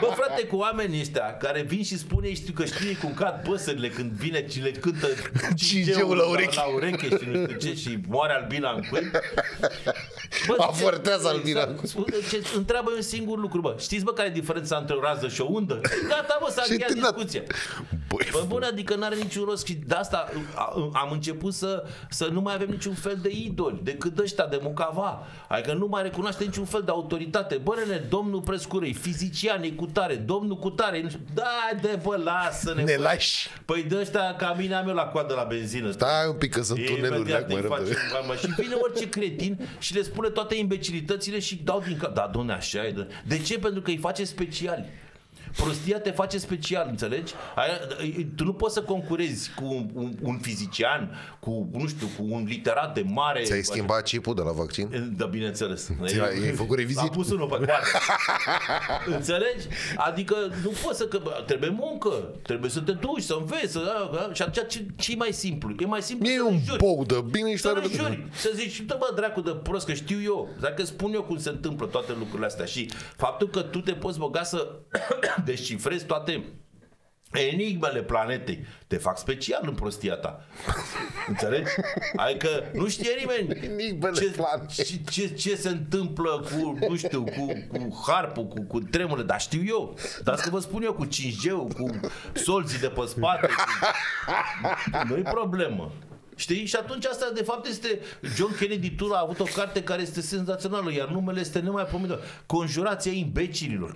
bă, frate, cu oamenii ăștia care vin și spune știu că știe cum cad păsările când vine și le cântă 5G-ul la ureche. la, la ureche și nu știu ce și moare albina în cuib. Bă, Avortează ce- albina în exact. Spune- ce, întreabă un singur lucru, bă. Știți, bă, care e diferența între o rază și o undă? Gata, bă, s-a Și încheiat terminat. discuția. Băi, Bă, bun, adică n-are niciun rost și de asta a- am început să, să nu mai avem niciun fel de idoli decât ăștia de Mucava. Adică nu mai recunoaște niciun fel de autoritate. Bă, nene, domnul Prescurei, fizician, e cu tare, domnul cu tare, nu știu, da, de bă, lasă-ne. ne bă. lași. Păi de ăștia ca mine am eu la coadă la benzină. Stai un pic că sunt tunelurile Imediat acum, îi răbdare. facem, mă, și vine orice cretin și le spune toate imbecilitățile și dau din cap. Da, domne, așa e. de- De ce? Pentru că îi face Chiali. Prostia te face special, înțelegi? Aia, tu nu poți să concurezi cu un, un, un fizician, cu, nu știu, cu un literat de mare... Ți-ai schimbat chipul de la vaccin? Da, bineînțeles. Ți-ai- ai făcut revizit? Am pus unul pe coadă. Înțelegi? Adică nu poți să... Că, bă, trebuie muncă. Trebuie să te duci, să înveți. Să, da, da, și atunci ce, ce e mai simplu? E mai simplu E să un le juri. bou de bine și Să tare le de juri. Să zici, dă bă, dracu de prost, că știu eu. Dacă spun eu cum se întâmplă toate lucrurile astea și faptul că tu te poți băga să descifrezi toate enigmele planetei te fac special în prostia ta. Înțelegi? Adică nu știe nimeni Enigmele ce, planetei. ce, ce, ce se întâmplă cu, nu știu, cu, cu harpul, cu, cu tremurile, dar știu eu. Dar să vă spun eu cu 5G-ul, cu solzii de pe spate. Cu... Nu-i problemă. Știi? Și atunci asta de fapt este John Kennedy Tour a avut o carte care este senzațională, iar numele este nemaipomenit. Conjurația imbecililor.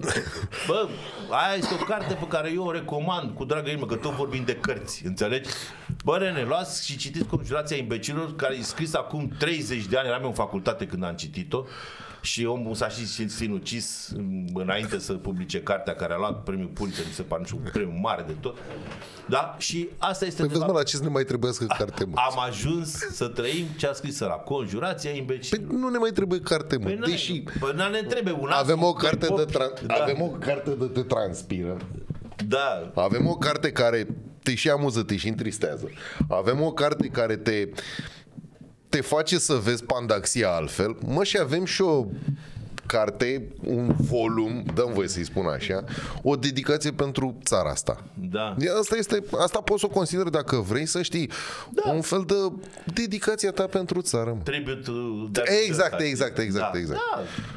Bă, aia este o carte pe care eu o recomand cu dragă inimă, că tot vorbim de cărți, înțelegi? Bă, Rene, luați și citiți Conjurația imbecilor, care e scris acum 30 de ani, eram eu în facultate când am citit-o și omul s-a și sinucis înainte să publice cartea care a luat premiul Pulitzer, mi se pare, nu știu, premiu mare de tot. Da? Și asta este... Păi de vezi, mă, fapt- la ce să ne mai trebuiască carte, mă? am ajuns să trăim ce a scris la Conjurația imbecilor. Păi nu ne mai trebuie carte, mă. Păi n-ai- Deși Păi n ne trebuie un avem astru, o carte doi de popi. tra- da. avem o carte de te transpiră. Da, Avem o carte care te și amuză, te și întristează. Avem o carte care te te face să vezi Pandaxia altfel. Mă, și avem și o carte, un volum, dăm voie să-i spun așa, o dedicație pentru țara asta. da. E, Asta, este, asta poți să o consideri dacă vrei să știi. Da. Un fel de dedicația ta pentru țară. Mă. Tribute de Exact, exact, exact, da. exact.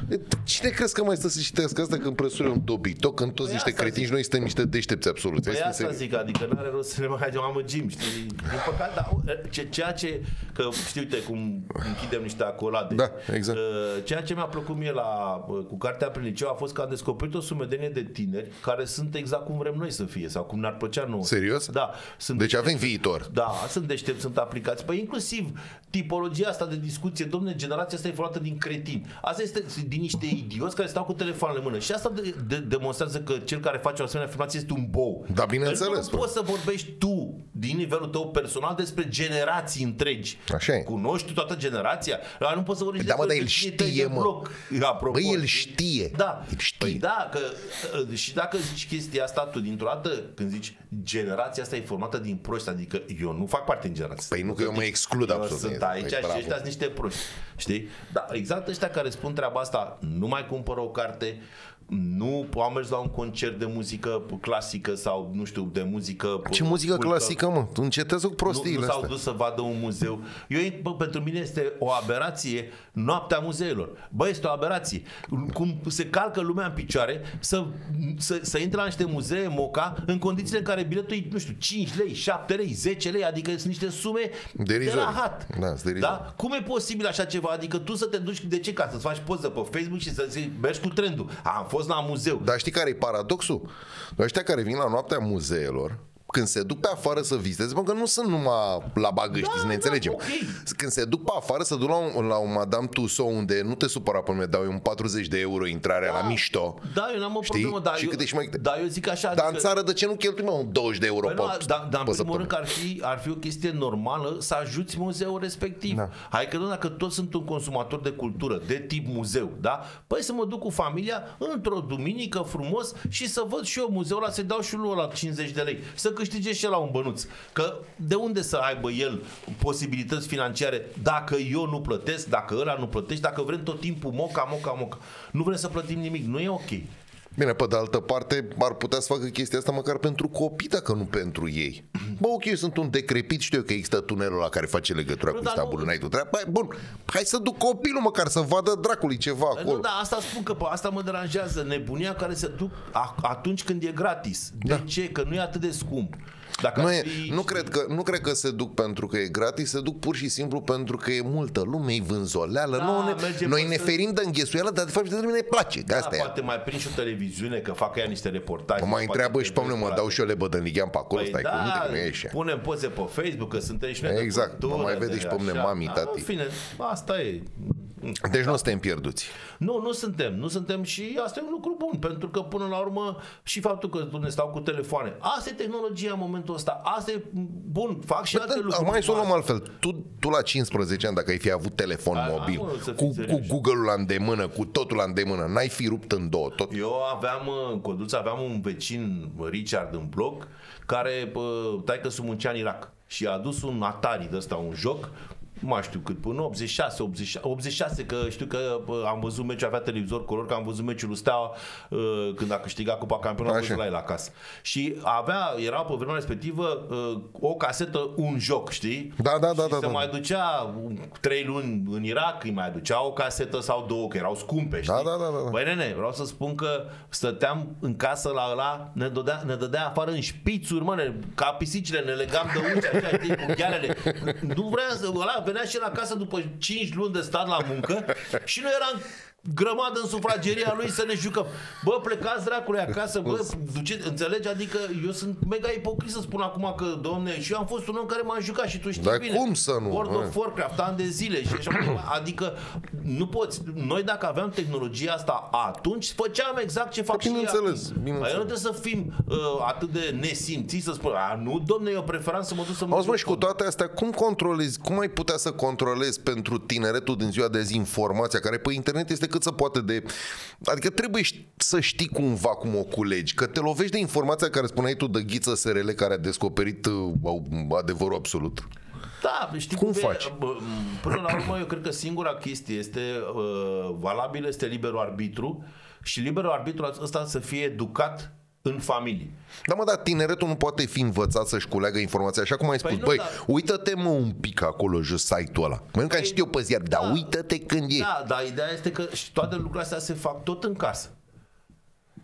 Da. Cine crezi că mai stă să citească asta când presurile un dobitoc, când toți Păi niște asta cretini și noi suntem niște deștepți absoluți. Păi Hai să asta ne zic, adică n-are rost să ne mai amăgim, știi? Din păcate, dar ce, ceea ce, că știi, uite cum închidem niște acolade. Da, exact. Uh, Ceea ce mi-a plăcut mie la, uh, cu cartea prin liceu a fost că am descoperit o sumedenie de tineri care sunt exact cum vrem noi să fie sau cum ne-ar plăcea nouă. Serios? Da. Sunt Deci avem viitor. Da, sunt deștepți, sunt aplicați. Păi inclusiv tipologia asta de discuție, domne, generația asta e formată din cretini. Asta este din niște idioți care stau cu telefoanele în mână. Și asta de, de, demonstrează că cel care face o asemenea afirmație este un bou. Da, bineînțeles, Nu bă. poți să vorbești tu, din nivelul tău personal, despre generații întregi. Așa e. Cunoști tu toată generația? Dar nu poți să vorbești Da, mă, despre dar el vecinii tăi știe, de mă. bloc. Apropo, Băi, el știi? știe. Da. El știe. Păi da, că uh, și dacă zici chestia asta tu dintr-o dată, când zici generația asta e formată din proști, adică eu nu fac parte din generația asta. Păi nu, că eu mă exclud eu absolut. sunt Păi, aici bravo. și ăștia sunt niște proști. Știi? Da, exact ăștia care spun treaba asta, nu mai cumpără o carte, nu au mers la un concert de muzică clasică sau, nu știu, de muzică... Ce muzică cultă. clasică, mă? Tu încetează cu Nu, prostiile nu s-au astea. dus să vadă un muzeu. Eu, bă, pentru mine este o aberație noaptea muzeelor. Bă, este o aberație. Cum se calcă lumea în picioare să, să, să intre la niște muzee moca în condițiile în care biletul e, nu știu, 5 lei, 7 lei, 10 lei, adică sunt niște sume de Derizorii. la hat. Da, sunt derizorii. da? Cum e posibil așa ceva? Adică tu să te duci, de ce? Ca să-ți faci poză pe Facebook și să zici, mergi cu trendul. Am fost la muzeu. Dar știi care e paradoxul? Ăștia care vin la noaptea muzeelor, când se duc pe afară să viziteze, pentru că nu sunt numai la bagăști, Da, să ne da, înțelegem. ok. Când se duc pe afară, să duc la un, la un Madame Tussauds unde nu te supăra pe mine, dau eu un 40 de euro intrarea la mișto. Da, eu n-am o Știi? problemă, dar Și eu, câte și mai câte. dar eu zic așa, Dar în adică- țară de ce nu cheltui mă un 20 de euro Păi pe, nu, dar, dar în pe primul rând săptămână? că ar fi, ar fi o chestie normală să ajuți muzeul respectiv. Da. Hai că nu, dacă toți sunt un consumator de cultură, de tip muzeu, da? Păi să mă duc cu familia într-o duminică frumos și să văd și eu muzeul ăla, să-i dau și lui la 50 de lei. Să câștige și la un bănuț. Că de unde să aibă el posibilități financiare dacă eu nu plătesc, dacă ăla nu plătește, dacă vrem tot timpul moca, moca, moca. Nu vrem să plătim nimic, nu e ok. Bine, pe de altă parte, ar putea să facă chestia asta măcar pentru copii, dacă nu pentru ei. Bă, ok, eu sunt un decrepit, știu eu că există tunelul la care face legătura Nu, cu dar Istanbul, nu- n-ai tu treabă. Băi, Bun, hai să duc copilul măcar să vadă dracului ceva Nu, acolo. da, asta spun că pe asta mă deranjează. Nebunia care se duc a- atunci când e gratis. De Da. ce? Că nu e atât de scump. Dacă Nu, ar e, fi, nu, cred că, nu cred că se duc pentru că e gratis, se duc pur și simplu pentru că e multă lume, e vânzoleală. Da, noi merge ne, noi pe ne străzi. ferim de înghesuială, dar de fapt de ne place. Că da, asta e. poate mai prind și o televiziune, că fac ea niște reportaje. Mă mai poate întreabă te și pe mine, vezi mă la- dau și eu lebădă în ligheam pe acolo, Păi stai da, cu minte, că nu e așa. punem poze pe Facebook, că suntem și noi de Exact, cultură, mă mai de vede și pe mine așa. mami, Da, tati. În fine, asta e. Deci nu suntem pierduți. Nu, nu suntem, nu suntem și asta e un lucru bun, pentru că până la urmă și faptul că ne stau cu telefoane. Asta e tehnologia în momentul ăsta, asta e bun, fac și alte Bă, lucruri. da, mai să o luăm altfel. Tu, tu la 15 ani, dacă ai fi avut telefon Hai, mobil, hai, mă, să fii cu, cu serios. Google-ul la îndemână, cu totul la îndemână, n-ai fi rupt în două tot. Eu aveam, în Codruța, aveam un vecin, Richard, în bloc, care, tai că muncea în Irak. Și a adus un Atari de ăsta, un joc, nu mai știu cât, până 86, 86, 86 că știu că bă, am văzut meciul, avea televizor color, că am văzut meciul lui Steaua uh, când a câștigat Cupa Campionului, am Așa. văzut la el acasă. Și avea, era pe vremea respectivă uh, o casetă, un joc, știi? Da, da, da, și da, se da. mai ducea un- trei luni în Irak, îi mai ducea o casetă sau două, că erau scumpe, știi? Da, da, da, da, da. Băi, nene, vreau să spun că stăteam în casă la ăla, ne dădea, ne dădea afară în șpițuri, mă, ne, ca pisicile, ne legam de uși, așa, știi, cu ghealele. Nu vrea să, ăla venea și la casă după 5 luni de stat la muncă și nu eram grămadă în sufrageria lui să ne jucăm. Bă, plecați dracului acasă, bă, duce, înțelegi? Adică eu sunt mega ipocrit să spun acum că, domne, și eu am fost un om care m-a jucat și tu știi Dar bine. cum să nu, World mă? of Warcraft, ani de zile și așa mai departe. Adică nu poți. Noi dacă aveam tehnologia asta atunci, făceam exact ce fac și ei bineînțeles, acum. bineînțeles. Păi nu trebuie să fim uh, atât de nesimțiți să spun, a, nu, domne, eu preferam să mă duc să mă Auzi, mă, duc și cu toate astea, cum controlezi, cum ai putea să controlezi pentru tineretul din ziua de azi informația care pe internet este cât să poate de... Adică trebuie ș- să știi cumva cum o culegi, că te lovești de informația care spuneai tu de Ghiță SRL care a descoperit uh, au- adevărul absolut. Da, știi Cum cum, faci? E, bă, până la urmă, eu cred că singura chestie este uh, valabilă, este liberul arbitru și liberul arbitru ăsta să fie educat în familie. Da, mă, dar tineretul nu poate fi învățat să-și culeagă informația, așa cum ai spus. Păi nu, Băi, dar- uită-te mă un pic acolo jos site-ul ăla. Mă, nu că am citit eu pe ziar, dar da. uită-te când e. Da, dar ideea este că și toate lucrurile astea se fac tot în casă.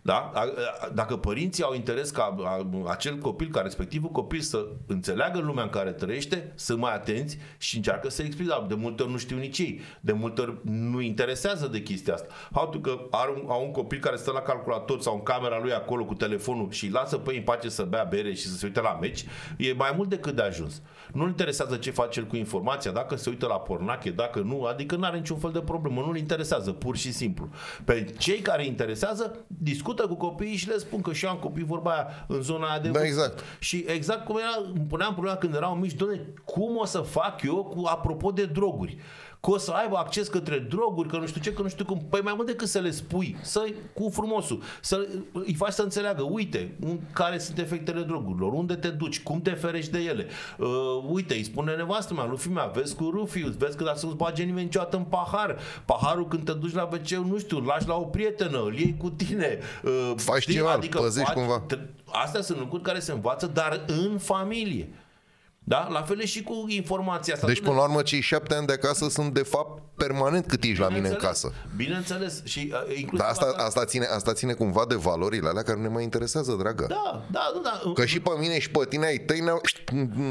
Da? A- a- Dacă părinții au interes ca a- acel copil, ca respectivul copil să înțeleagă lumea în care trăiește, să mai atenți și încearcă să explice. Dar De multe ori nu știu nici ei. De multe ori nu interesează de chestia asta. Faptul că are un, au un copil care stă la calculator sau în camera lui acolo cu telefonul și îi lasă pe ei în pace să bea bere și să se uite la meci, e mai mult decât de ajuns. Nu-l interesează ce face el cu informația, dacă se uită la pornache, dacă nu, adică nu are niciun fel de problemă, nu-l interesează, pur și simplu. Pe cei care îi interesează, discută cu copiii și le spun că și eu am copii vorba aia în zona aia de Da, vârstă. exact. Și exact cum era, îmi puneam problema când erau mici, doamne, cum o să fac eu cu apropo de droguri? Că o să aibă acces către droguri, că nu știu ce, că nu știu cum. Păi mai mult decât să le spui, să cu frumosul, să îi faci să înțeleagă, uite, un- care sunt efectele drogurilor, unde te duci, cum te ferești de ele. Uh, uite, îi spune nevastă mea, lui mea, vezi cu Rufius, vezi că dacă să nu-ți bage nimeni niciodată în pahar. Paharul când te duci la WC, nu știu, îl lași la o prietenă, îl iei cu tine. Uh, Faci ceva, îl păzești cumva. T- Astea sunt lucruri care se învață, dar în familie. Da? La fel e și cu informația asta. Deci, Dom'le, până la urmă, cei șapte ani de acasă sunt, de fapt, permanent cât ești la mine în bineînțeles, casă. Bineînțeles. Și uh, inclusiv Dar asta, asta, ține, asta ține cumva de valorile alea care nu ne mai interesează, dragă. Da, da, da, da. Că și pe mine și pe tine ai tăi ne-au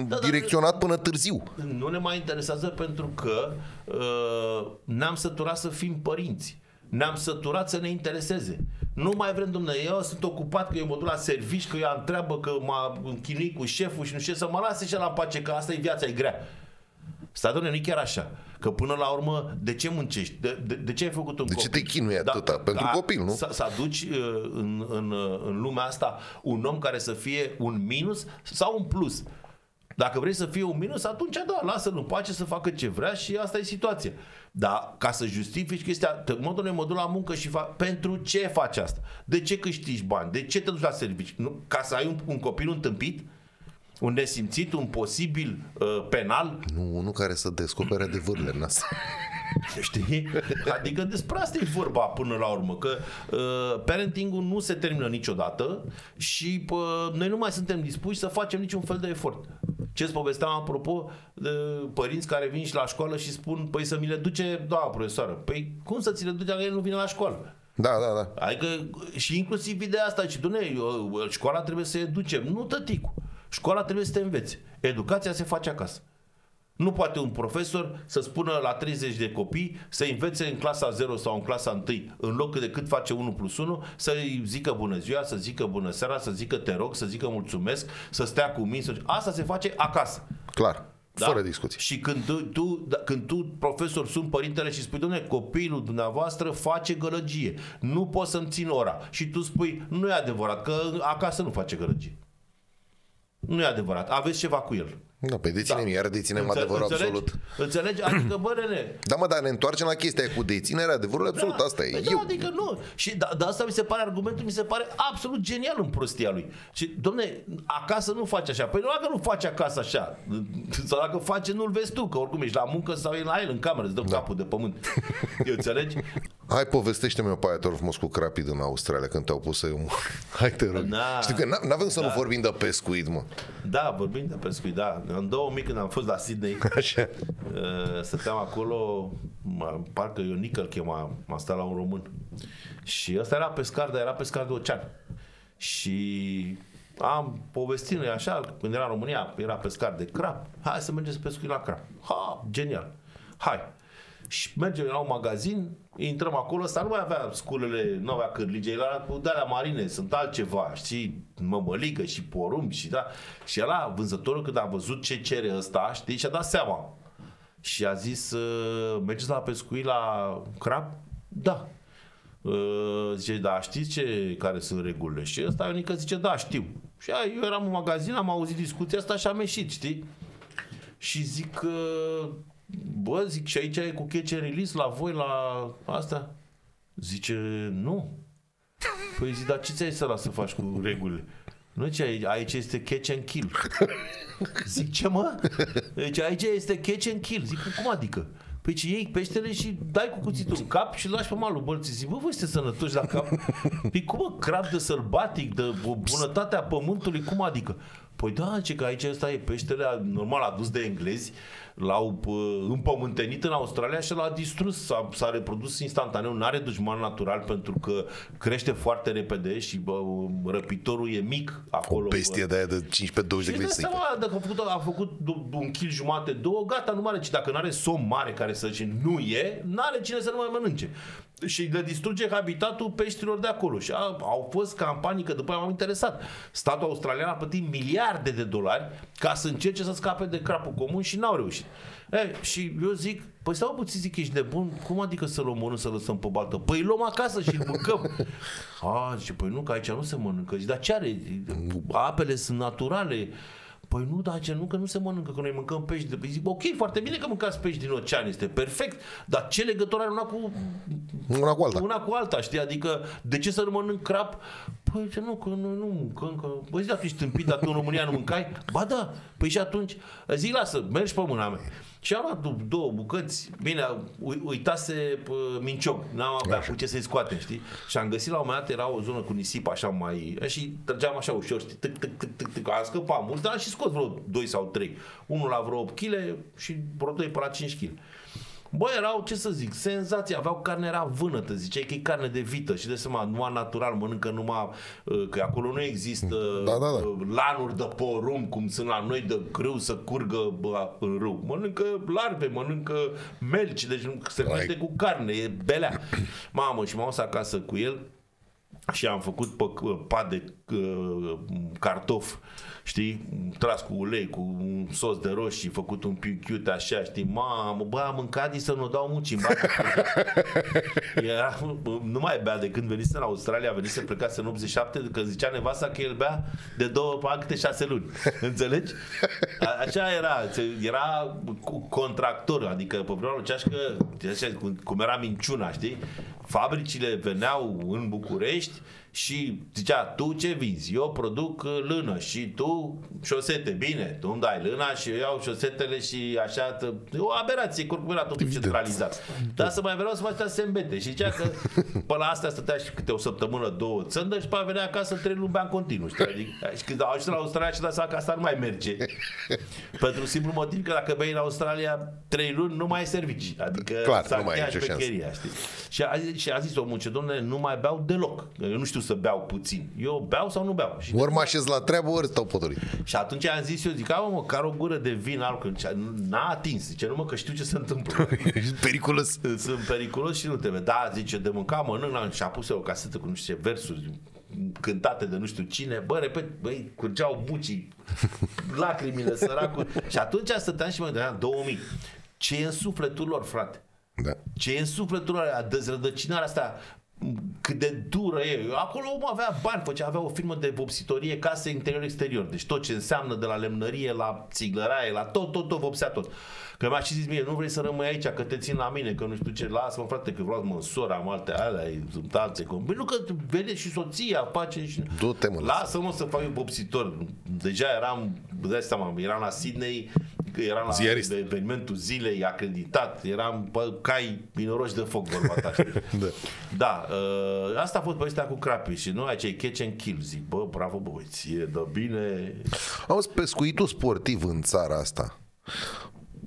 da, direcționat până târziu. nu ne mai interesează pentru că uh, ne-am săturat să fim părinți. Ne-am săturat să ne intereseze. Nu mai vrem, domnule, eu sunt ocupat că eu mă duc la servici, că eu am treabă, că m-a închinuit cu șeful și nu știu ce, să mă lase și la în pace, că asta e viața, e grea. Stai, domnule, nu e chiar așa. Că până la urmă, de ce muncești? De, de, de ce ai făcut un De ce copil? te chinui atâta? Pentru ca- copil, nu? Să, să aduci uh, în, în, uh, în lumea asta un om care să fie un minus sau un plus. Dacă vrei să fie un minus, atunci da, lasă-l în pace să facă ce vrea și asta e situația. Dar ca să justifici chestia, te, mă, doamne, mă duc la muncă și fac, pentru ce faci asta? De ce câștigi bani? De ce te duci la servici? Nu? Ca să ai un, un copil întâmpit? Un nesimțit, un posibil uh, penal? Nu, unul care să descopere adevărurile în asta. Știi? Adică despre asta e vorba până la urmă, că uh, parenting-ul nu se termină niciodată și uh, noi nu mai suntem dispuși să facem niciun fel de efort. Ce îți povesteam apropo de părinți care vin și la școală și spun, păi să mi le duce, da, profesoară, păi cum să ți le duce dacă el nu vine la școală? Da, da, da. Adică și inclusiv ideea asta, și dumne, școala trebuie să educe. Nu tăticu. Școala trebuie să te învețe. Educația se face acasă. Nu poate un profesor să spună la 30 de copii să învețe în clasa 0 sau în clasa 1, în loc de cât face 1 plus 1, să-i zică bună ziua, să zică bună seara, să zică te rog, să zică mulțumesc, să stea cu mine. Să... Asta se face acasă. Clar. Da? Fără discuție. Și când tu, tu, da, când tu, profesor, sunt părintele și spui, domnule, copilul dumneavoastră face gălăgie. Nu pot să-mi țin ora. Și tu spui, nu e adevărat, că acasă nu face gălăgie. Nu e adevărat. Aveți ceva cu el. Da, pe deținem, da. iar deținem Înțe- adevărul înțelegi? absolut. Înțelegi? Adică, bă, nene, Da, mă, dar ne întoarcem la chestia aia cu deținerea adevărul absolut, asta e. Păi Eu, da, adică nu. Și da, de asta mi se pare argumentul, mi se pare absolut genial în prostia lui. Și, domne, acasă nu face așa. Păi nu dacă nu face acasă așa. Sau dacă face, nu-l vezi tu, că oricum ești la muncă sau e la el în cameră, îți dă da. capul de pământ. Eu înțelegi? Hai, povestește-mi o pe aia te-au frumos cu crapid în Australia când te-au pus să Hai, te rog. Da. Știu că n- n-avem să Da. nu vorbim de pescuit, mă. Da, vorbim de pescuit, da. În 2000 când am fost la Sydney, Așa. uh, stăteam acolo, mă, parcă Ionică îl chema, m-a stat la un român. Și ăsta era pescar, dar era pescar de ocean. Și am povestit noi așa, când era în România, era pescar de crap. Hai să mergem să pescuim la crap. Ha, genial. Hai. Și mergem la un magazin, intrăm acolo, ăsta nu mai avea sculele, nu avea cârlige, era cu de marine, sunt altceva, știi, mămăligă și porumb și da. Și ăla, vânzătorul, când a văzut ce cere ăsta, știi, și-a dat seama. Și a zis, "Uh, mergeți la pescuit la crap? Da. Uh, zice, da, știți ce, care sunt regulile? Și ăsta Ionica zice, da, știu. Și a, eu eram în magazin, am auzit discuția asta și am ieșit, știi? Și zic că, bă, zic, și aici e cu catch and release la voi, la asta? Zice, nu. Păi zic, dar ce ți-ai să lasă să faci cu regulile? Nu, ce aici este catch and kill. Zic, ce mă? Deci aici este catch and kill. Zic, cum adică? Păi ce iei peștele și dai cu cuțitul în cap și îl lași pe malul bălții. Zic, bă, voi sunteți sănătoși la cap? Păi cum mă, crab de sălbatic, de bunătatea pământului, cum adică? Păi da, ce că aici ăsta e peștele normal adus de englezi, l-au pă, împământenit în Australia și l-a distrus, s-a, s-a reprodus instantaneu, nu are dușman natural pentru că crește foarte repede și bă, răpitorul e mic O acolo. bestie de aia de 15-20 de Și grade îți dai să seama, dacă a făcut, a făcut do- un kil jumate, două, gata, nu mai are. Și dacă nu are somn mare care să și nu e, nu are cine să nu mai mănânce. Și le distruge habitatul peștilor de acolo. Și a, au fost campanii, că după aia m-am interesat. Statul australian a plătit miliarde de dolari ca să încerce să scape de crapul comun și n-au reușit. E, și eu zic, păi stau puțin, zic, ești nebun, cum adică să-l omorâm, să lăsăm pe baltă? Păi îl luăm acasă și îl mâncăm. A, zice, păi nu, că aici nu se mănâncă. Zic, dar ce are? Apele sunt naturale. Păi nu, dar ce nu, că nu se mănâncă, că noi mâncăm pești. de- Păi zic, ok, foarte bine că mâncați pești din ocean, este perfect, dar ce legătură are una cu Una cu alta. una cu alta, știi? Adică, de ce să nu mănânc crap? Păi ce nu, că noi nu mâncăm, că... Băi, zic, dar tu ești tâmpit, dar tu în România nu mâncai? Ba da, păi și atunci, zic, lasă, mergi pe mâna mea. Și am luat du- două bucăți, bine, ui- uitase pă, minciog, n-am avea cu ce să-i scoatem, știi? Și am găsit la un moment dat, era o zonă cu nisip așa mai... Și trăgeam așa ușor, știi? Tâc, tâc, tâc, tâc, tâc. Am scăpat mulți, dar am și scos vreo 2 sau 3. Unul la vreo 8 kg și vreo 2 până la 5 kg. Bă, erau, ce să zic, senzații, aveau carne, era vânătă, ziceai că e carne de vită și de seama, numai natural, mănâncă numai, uh, că acolo nu există Da, da, da. uh, lanuri de porumb, cum sunt la noi de grâu să curgă bă, în râu. Mănâncă larve, mănâncă melci, deci se crește cu carne, e belea. Mamă, și m-am dus acasă cu el și am făcut pe pat de uh, cartof, știi, tras cu ulei, cu un sos de roșii, făcut un pic cute așa, știi, mamă, bă, am mâncat să nu dau muci în bani. Era, nu mai bea de când venise în Australia, venise plecase în 87, că zicea nevasta că el bea de două pe câte șase luni. Înțelegi? A- Așa era, era cu- contractor, adică pe vreo ceașcă, așa, cum- cum era minciuna, știi? Fabricile veneau în București și zicea, tu ce vinzi? Eu produc uh, lână și tu șosete. Bine, tu îmi dai lâna și eu iau șosetele și așa. tă- E o aberație, că oricum era totul Evident. centralizat. Dar să mai vreau să faci sembete. Și zicea că pe la astea stătea și câte o săptămână, două țândă și pe aia venea acasă trei luni bea în continuu. Știi? Adică, și când au ajuns la Australia și dat seama că asta nu mai merge. Pentru simplu motiv că dacă bei în Australia trei luni, nu mai ai servici. Adică Clar, s-ar nu mai ai încheia nicio șansă. șmecheria, știi? Și a, zis, și a zis omul, ce domnule, nu mai beau deloc. Eu nu știu să beau puțin. Eu beau sau nu beau. Și, Ori mă așez la treabă, ori stau potolit. și atunci am zis eu, zic, mă, măcar o gură de vin alcool. Și N-a atins. Zice, nu mă, că știu ce se întâmplă. Periculos. Sunt periculos și nu trebuie. Da, zice, de mânca, mănânc, la- și a pus eu o casetă cu nu știu ce versuri cântate de nu știu cine, bă, repet, băi, curgeau bucii, lacrimile, săracul. Și atunci stăteam și mă gândeam, 2000, ce e în sufletul lor, frate? Da. Ce e în sufletul lor, dezrădăcinarea asta, cât de dură e. Acolo omul avea bani, făcea, avea o firmă de vopsitorie, case interior-exterior. Deci tot ce înseamnă de la lemnărie la țiglăraie, la tot, tot, tot, vopsea tot. Că mi-a și zis mie, nu vrei să rămâi aici, că te țin la mine, că nu știu ce, lasă-mă frate, că vreau măsori, am alte alea, sunt alte. Bine, nu că vede și soția, face și... Du-te, mă, Lasă-mă să fac eu vopsitor. Deja eram, dai seama, eram la Sydney, eram la Ziarist. evenimentul zilei, acreditat, eram pe cai minoroși de foc, vorba ta. știi? Da. Da, uh, asta a fost povestea cu Crapi și noi acei catch and kill. Zic, bă, bravo, bă, ție, dă bine. Auzi, pescuitul sportiv în țara asta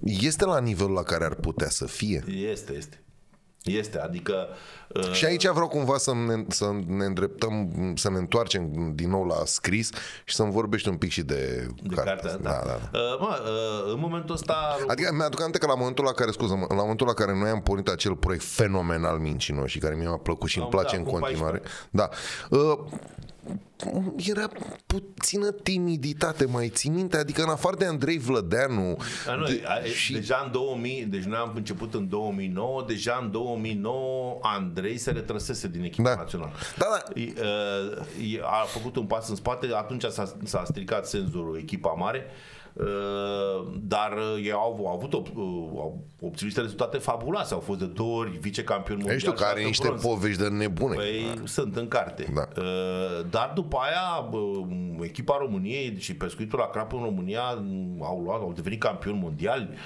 este la nivelul la care ar putea să fie? Este, este. Este, adică... Uh, Și aici vreau cumva să ne, să ne îndreptăm, să ne întoarcem din nou la scris și să-mi vorbești un pic și de, de cartea cartea, asta. da. da, da. Uh, mă, uh, în momentul ăsta... Adică mi-aduc aminte că la momentul la care, scuză la momentul la care noi am pornit acel proiect fenomenal mincinos și care mi-a plăcut și îmi Da, place da, în cu continuare. Da. Uh, era puțină timiditate, mai ții minte? Adică în afară de Andrei Vlădeanu A, nu, de, a, și Deja în 2000, deci noi am început în 2009, deja în 2009 Andrei se retrăsese din echipa Da. națională. Da, da. I- uh, i- A făcut un pas în spate, atunci s-a, s-a stricat senzorul echipa mare, uh, dar uh, ei au, au avut op, uh, au obținut niște rezultate fabuloase, au fost de două ori vicecampion mondial. Ești tu și care are dată niște bronz. povești de nebune. Păi sunt în carte. Da. Uh, Dar după aia bă, echipa României și pescuitul la crapă în România m, au luat, au devenit campioni mondiali uh,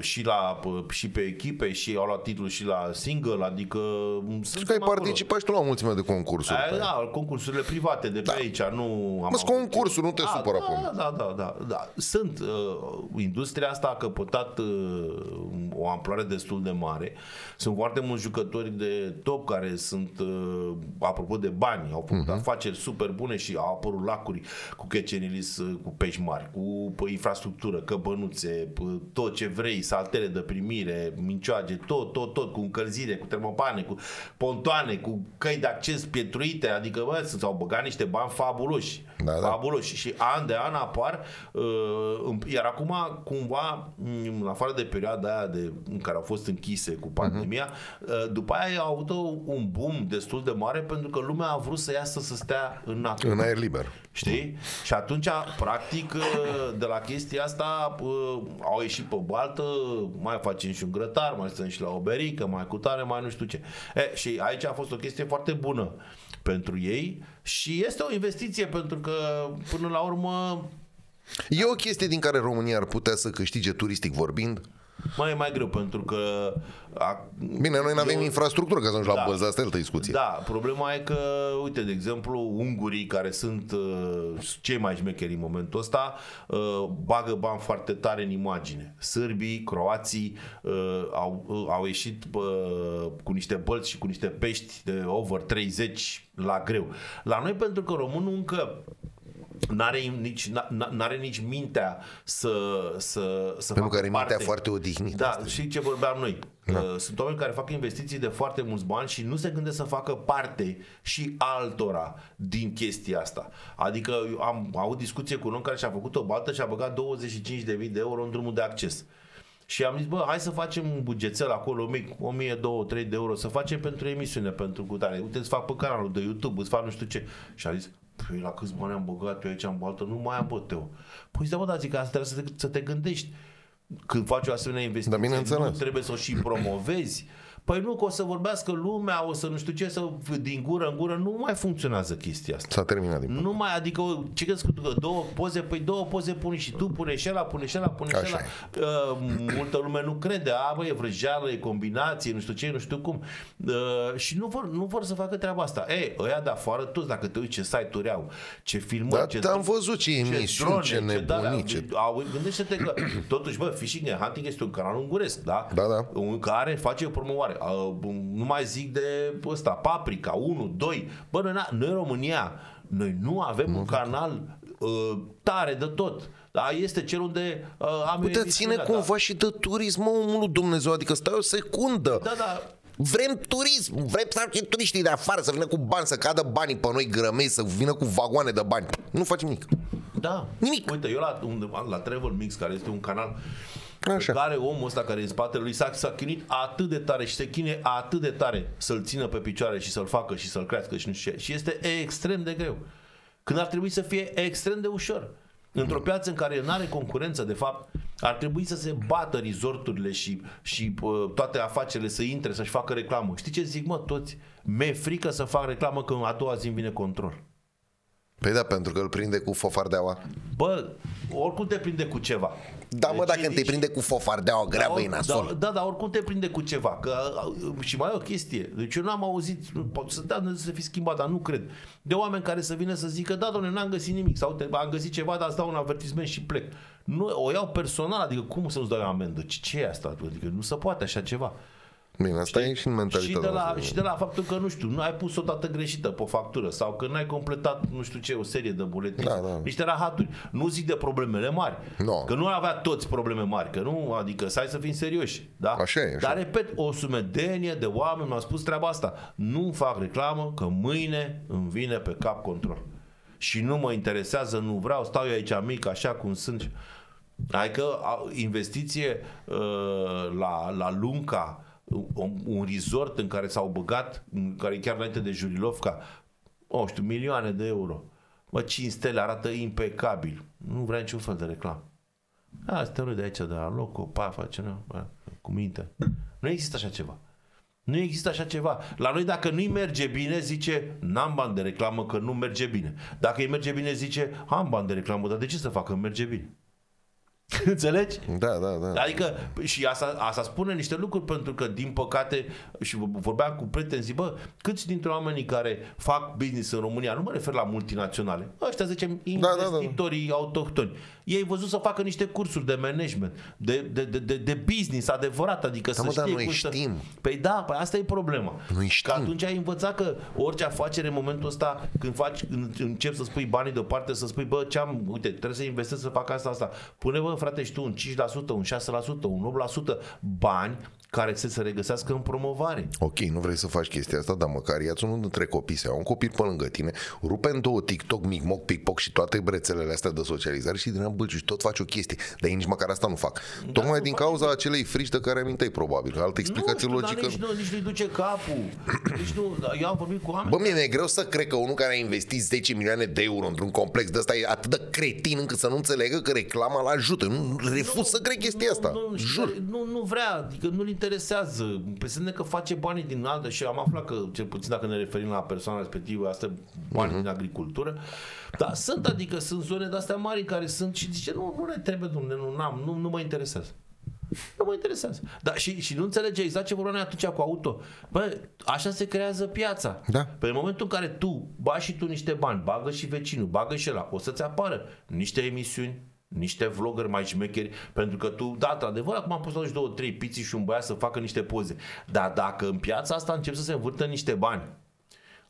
și la p- și pe echipe și au luat titlul și la single, adică m, Și că ai participat și tu la o mulțime de concursuri. Aia, pe aia. da, concursurile private de pe Da. aici, nu am Mă, sunt avut- concursuri, nu te Da, supăra pe mine. da, da, da, da, da. Sunt. Uh, industria asta a căpătat uh, o amploare destul de mare. Sunt foarte mulți jucători de top care sunt, uh, apropo de bani, au făcut Mhm. uh-huh. afaceri super bune și au apărut lacuri cu checenilis, uh, cu pești mari, cu pă, infrastructură, căbănuțe, p- tot ce vrei, saltele de primire, mincioage, tot, tot, tot, cu încălzire, cu termopane, cu pontoane, cu căi de acces pietruite, adică, bă, s-au băgat niște bani fabuloși. Da, da. Fabuloși. Și an de an apar, uh, iar acum, cumva, m, în afară de perioada aia de, în care au fost închise cu pandemia, uh, după aia au avut un boom destul de mare pentru că lumea a vrut să iasă să stea în natură. În aer liber. Știi? Și atunci, practic, uh, de la chestia asta uh, au ieșit pe baltă, mai facem și un grătar, mai stăm și la o berică, mai cu tare, mai nu știu ce. E, și aici a fost o chestie foarte bună pentru ei și este o investiție pentru că, până la urmă, E o chestie din care România ar putea să câștige turistic vorbind? Mai e mai greu pentru că... A, Bine, noi nu avem eu- infrastructură ca să ajungem la Da. băză, asta e altă discuție. Da, problema e că, uite, de exemplu, ungurii care sunt uh, cei mai șmecheri în momentul ăsta uh, bagă bani foarte tare în imagine. Sârbii, croații uh, au, uh, au ieșit uh, cu niște bălți și cu niște pești de over 30 la greu. La noi, pentru că românul încă N-are nici, n- n-are nici mintea să, să, să Pentru facă că are mintea parte. foarte odihnită. Da, și ce vorbeam noi. Da. Sunt oameni care fac investiții de foarte mulți bani și nu se gândesc să facă parte și altora din chestia asta. Adică eu am avut discuție cu un om care și-a făcut o baltă și a băgat 25.000 de euro în drumul de acces. Și am zis, bă, hai să facem un bugețel acolo mic, 1000, 2, 3 de euro, să facem pentru emisiune, pentru cutare. Uite, îți fac pe canalul de YouTube, îți fac nu știu ce. Și a zis, păi la câți bani am băgat eu aici în baltă? Nu mai am, bă, Teo. Păi da, mă, dar zic, asta trebuie să te, să te gândești. Când faci o asemenea investiție, Da, bineînțeles. nu trebuie să o și promovezi. Păi nu, că o să vorbească lumea, o să nu știu ce, să din gură în gură, nu mai funcționează chestia asta. S-a terminat din Nu mai, adică, ce crezi că tu, că două poze, păi două poze pune și tu, pune și ăla, pune și ăla, pune și Așa ăla. Uh, multă lume nu crede, a, bă, e vrăjeală, e combinație, nu știu ce, nu știu cum. Uh, și nu vor, nu vor să facă treaba asta. Ei, ăia de afară, toți, dacă te uiți ce site-uri au, ce filmări, Da, ce... am văzut ce emisiuni, ce nebunii, ce- Au, gândește-te că, totuși, bă, Fishing and Hunting este un canal unguresc, da? Da, da. Un care face o promovare. Uh, nu mai zic de ăsta, Paprika, 1, 2. Bă, noi, na- noi România, noi nu avem un canal uh, tare de tot. Da, este cel unde uh, am Uite, eu ține emisiunea, cumva și de turism, mă, omul lui Dumnezeu, adică stai o secundă. Da, da, Vrem turism, vrem să facem turiștii de afară să vină cu bani, să cadă banii pe noi grămezi, să vină cu vagoane de bani. Nu facem nimic. Da. Nimic. Uite, eu la, unde, la Travel Mix, care este un canal Așa. Pe care omul ăsta care e în spatele lui s-a, s-a chinuit atât de tare și se chine atât de tare să-l țină pe picioare și să-l facă și să-l crească și nu știu ce. Și este extrem de greu. Când ar trebui să fie extrem de ușor. Într-o piață în care nu are concurență, de fapt, ar trebui să se bată resorturile și, și uh, toate afacerile să intre, să-și facă reclamă. Știi ce zic, mă, toți? Mi-e frică să fac reclamă când a doua zi îmi vine control. Păi da, pentru că îl prinde cu fofardeaua. Bă, oricum te prinde cu ceva. Da, mă, Deci, dacă te deci- prinde cu fofardeaua gravă, e da, nasol. da, da, dar oricum te prinde cu ceva. Că, și mai e o chestie. Deci eu n-am auzit, poate să, da, să fi schimbat, dar nu cred. De oameni care să vină să zică, da, doamne, n-am găsit nimic. Sau te, am găsit ceva, dar îți dau un avertisment și plec. Nu, o iau personal, adică cum să nu-ți dau eu amendă? Ce, ce e asta? Adică nu se poate așa ceva. Bine, asta e și în Și mentalitatea de, la, noastră. și de la faptul că, nu știu, nu ai pus o dată greșită pe factură sau că n-ai completat, nu știu ce, o serie de buletine, Da, da. niște rahaturi. Nu zic de problemele mari. Nu. Că nu ar avea toți probleme mari, că nu, adică să hai să fim serioși. Da? Așa e, așa. Dar, repet, o sumedenie de oameni mi-au spus treaba asta. Nu fac reclamă că mâine îmi vine pe cap control. Și nu mă interesează, nu vreau, stau eu aici mic, așa cum sunt. Adică a- investiție uh, la, la Lunca, un, un resort în care s-au băgat, în care chiar înainte de Jurilovca, o știu, milioane de euro. Mă, 5 stele arată impecabil. Nu vrea niciun fel de reclamă. Asta de aici, de la loc, o pa, face, nu, bă, cu minte. Nu există așa ceva. Nu există așa ceva. La noi dacă nu-i merge bine, zice, n-am bani de reclamă că nu merge bine. Dacă îi merge bine, zice, am bani de reclamă, dar de ce să fac că merge bine? Înțelegi? Da, da, da. Adică, și asta, asta spune niște lucruri pentru că, din păcate, și vorbeam cu prieteni, zic, bă, câți dintre oamenii care fac business în România, nu mă refer la multinaționale, ăștia, zicem, da, da. investitorii autohtoni, ei văzut să facă niște cursuri de management, de, de, de, de, de business adevărat, adică să mă, dar știe noi cum să... știm. Păi da, păi asta e problema. Noi Că știm. atunci ai învățat că orice afacere în momentul ăsta, când faci, când începi să spui banii deoparte, să spui, bă, ce am, uite, trebuie să investesc să fac asta, asta. Pune, bă, frate, și tu un 5%, un 6%, un 8% bani care să se regăsească în promovare. Ok, nu vrei să faci chestia asta, dar măcar ia-ți unul dintre copii sau un copil pe lângă tine, rupe în două TikTok, Micmoc, Pickpock și toate brețelele astea de socializare și din bălci și tot faci o chestie. Dar ei nici măcar asta nu fac. Tocmai nu din fac cauza acelei frici de care aminteai probabil. Altă explicație nu, știu, logică. Dar nici, nu, nici nu-i duce capul. Nici nu, eu am vorbit cu oameni. Bă, mie mi-e greu să cred că unul care a investit 10 milioane de euro într-un complex de ăsta e atât de cretin încât să nu înțeleagă că reclama îl ajută. Nu refuz să cred chestia asta. Nu, nu, Jur. Nu, nu vrea, adică nu-l interesează. Presupune că face banii din altă și am aflat că, cel puțin dacă ne referim la persoana respectivă, asta e banii Mhm. din agricultură. Dar sunt, adică sunt zone de-astea mari în care sunt și zice, nu, nu ne trebuie, domnule, nu, n-am, nu, nu mă interesează. Nu mă interesează. Dar și, și nu înțelege exact ce vorbeam noi atunci cu auto. Bă, așa se creează piața. Da. Pe în momentul în care tu bagi și tu niște bani, bagă și vecinul, bagă și ăla, o să-ți apară niște emisiuni, niște vloggeri mai șmecheri, pentru că tu, da, într-adevăr, acum am pus la două, trei piții și un băiat să facă niște poze. Dar dacă în piața asta încep să se învârtă niște bani,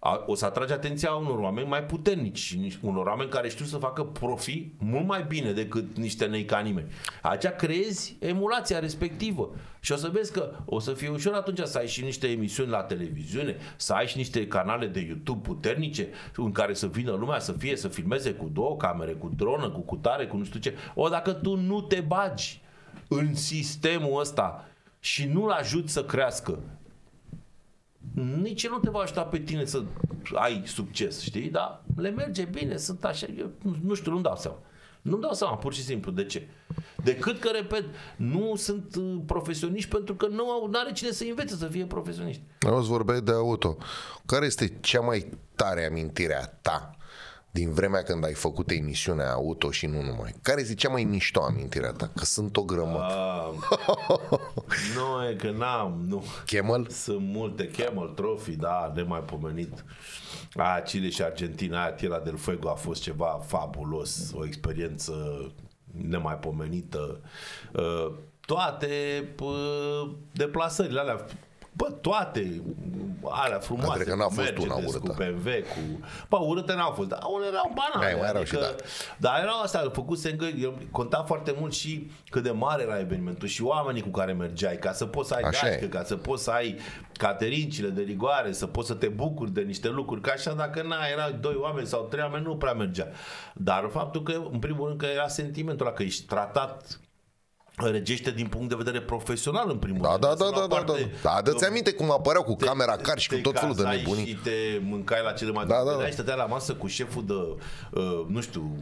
a- o să atrage atenția unor oameni mai puternici și nici- unor oameni care știu să facă profi mult mai bine decât niște nei ca nimeni. Aici creezi emulația respectivă și o să vezi că o să fie ușor atunci să ai și niște emisiuni la televiziune, să ai și niște canale de YouTube puternice în care să vină lumea să fie, să filmeze cu două camere, cu dronă, cu cutare, cu nu știu ce. O, dacă tu nu te bagi în sistemul ăsta și nu-l ajuți să crească, nici el nu te va ajuta pe tine să ai succes, știi? Dar le merge bine, sunt așa, eu nu, nu știu, nu-mi dau seama. Nu-mi dau seama, pur și simplu, de ce. Decât că, repet, nu sunt uh, profesioniști pentru că nu au, are cine să învețe să fie profesioniști. Auzi, vorbeai de auto. Care este cea mai tare amintire a ta din vremea când ai făcut emisiunea auto și nu numai? Care este cea mai mișto amintire a ta? Că sunt o grămadă. Uh, nu, e că n-am, nu. Camel? Sunt multe, Camel Trophy, da, nemaipomenit. A, Chile și Argentina, aia, Tierra del Fuego a fost ceva fabulos, o experiență nemaipomenită. Uh, Toate uh, deplasările alea, bă, toate alea frumoase. Dar cred că n-a cu fost una Mercedes, urâtă. Cu BMW, cu... Bă, urâte n-au fost, dar unele erau banale. Da, mai erau și da. Dar erau astea, făcuse încă, eu conta foarte mult și cât de mare era evenimentul și oamenii cu care mergeai, ca să poți să ai Așa e. gașcă, ca să poți să ai caterincile de rigoare, să poți să te bucuri de niște lucruri, că așa dacă n era doi oameni sau trei oameni, nu prea mergea. Dar faptul că, în primul rând, că era sentimentul ăla, că ești tratat regește din punct de vedere profesional în primul Da, rând. da, Asta da, la da, da, da. parte, Da, dă-ți că aminte cum apăreau cu camera car și cu te tot felul de casai nebunii. Și te mâncai la cele mai Da, da, Vedeai, da. stătea la masă cu șeful de, uh, nu știu,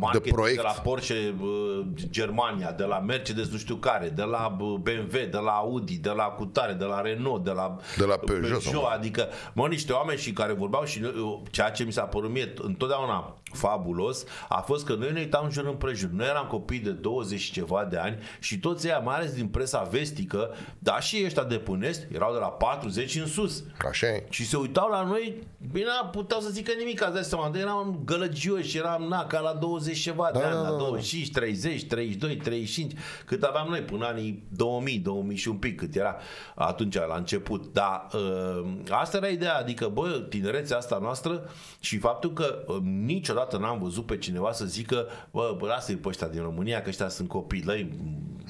marketing proiect. de la Porsche uh, Germania, de la Mercedes nu știu care, de la uh, BMW, de la Audi, de la Cutare, de la Renault, de la, De la Peugeot, sau- adică, mă, niște oameni și care vorbeau și noi, ceea ce mi s-a părut mie întotdeauna fabulos a fost că noi ne uitam în jur împrejur. Noi eram copii de 20 și ceva de ani și toți ăia, mai ales din presa vestică, dar și ăștia de până est, erau de la 40 în sus. Așa e. Și se uitau la noi, bine, puteau să zică nimic, ați dat seama, dar eram gălăgioși, eram, na, ca la 20 ceva de Da, ani, da, la da, da. 25, 30, 32, 35, cât aveam noi până anii 2000, 2000 și un pic, cât era atunci la început. Dar uh, asta era ideea, adică, bă, tinerețea asta noastră și faptul că uh, niciodată n-am văzut pe cineva să zică, bă, bă lasă-i pe ăștia din România, că ăștia sunt copii, lăi,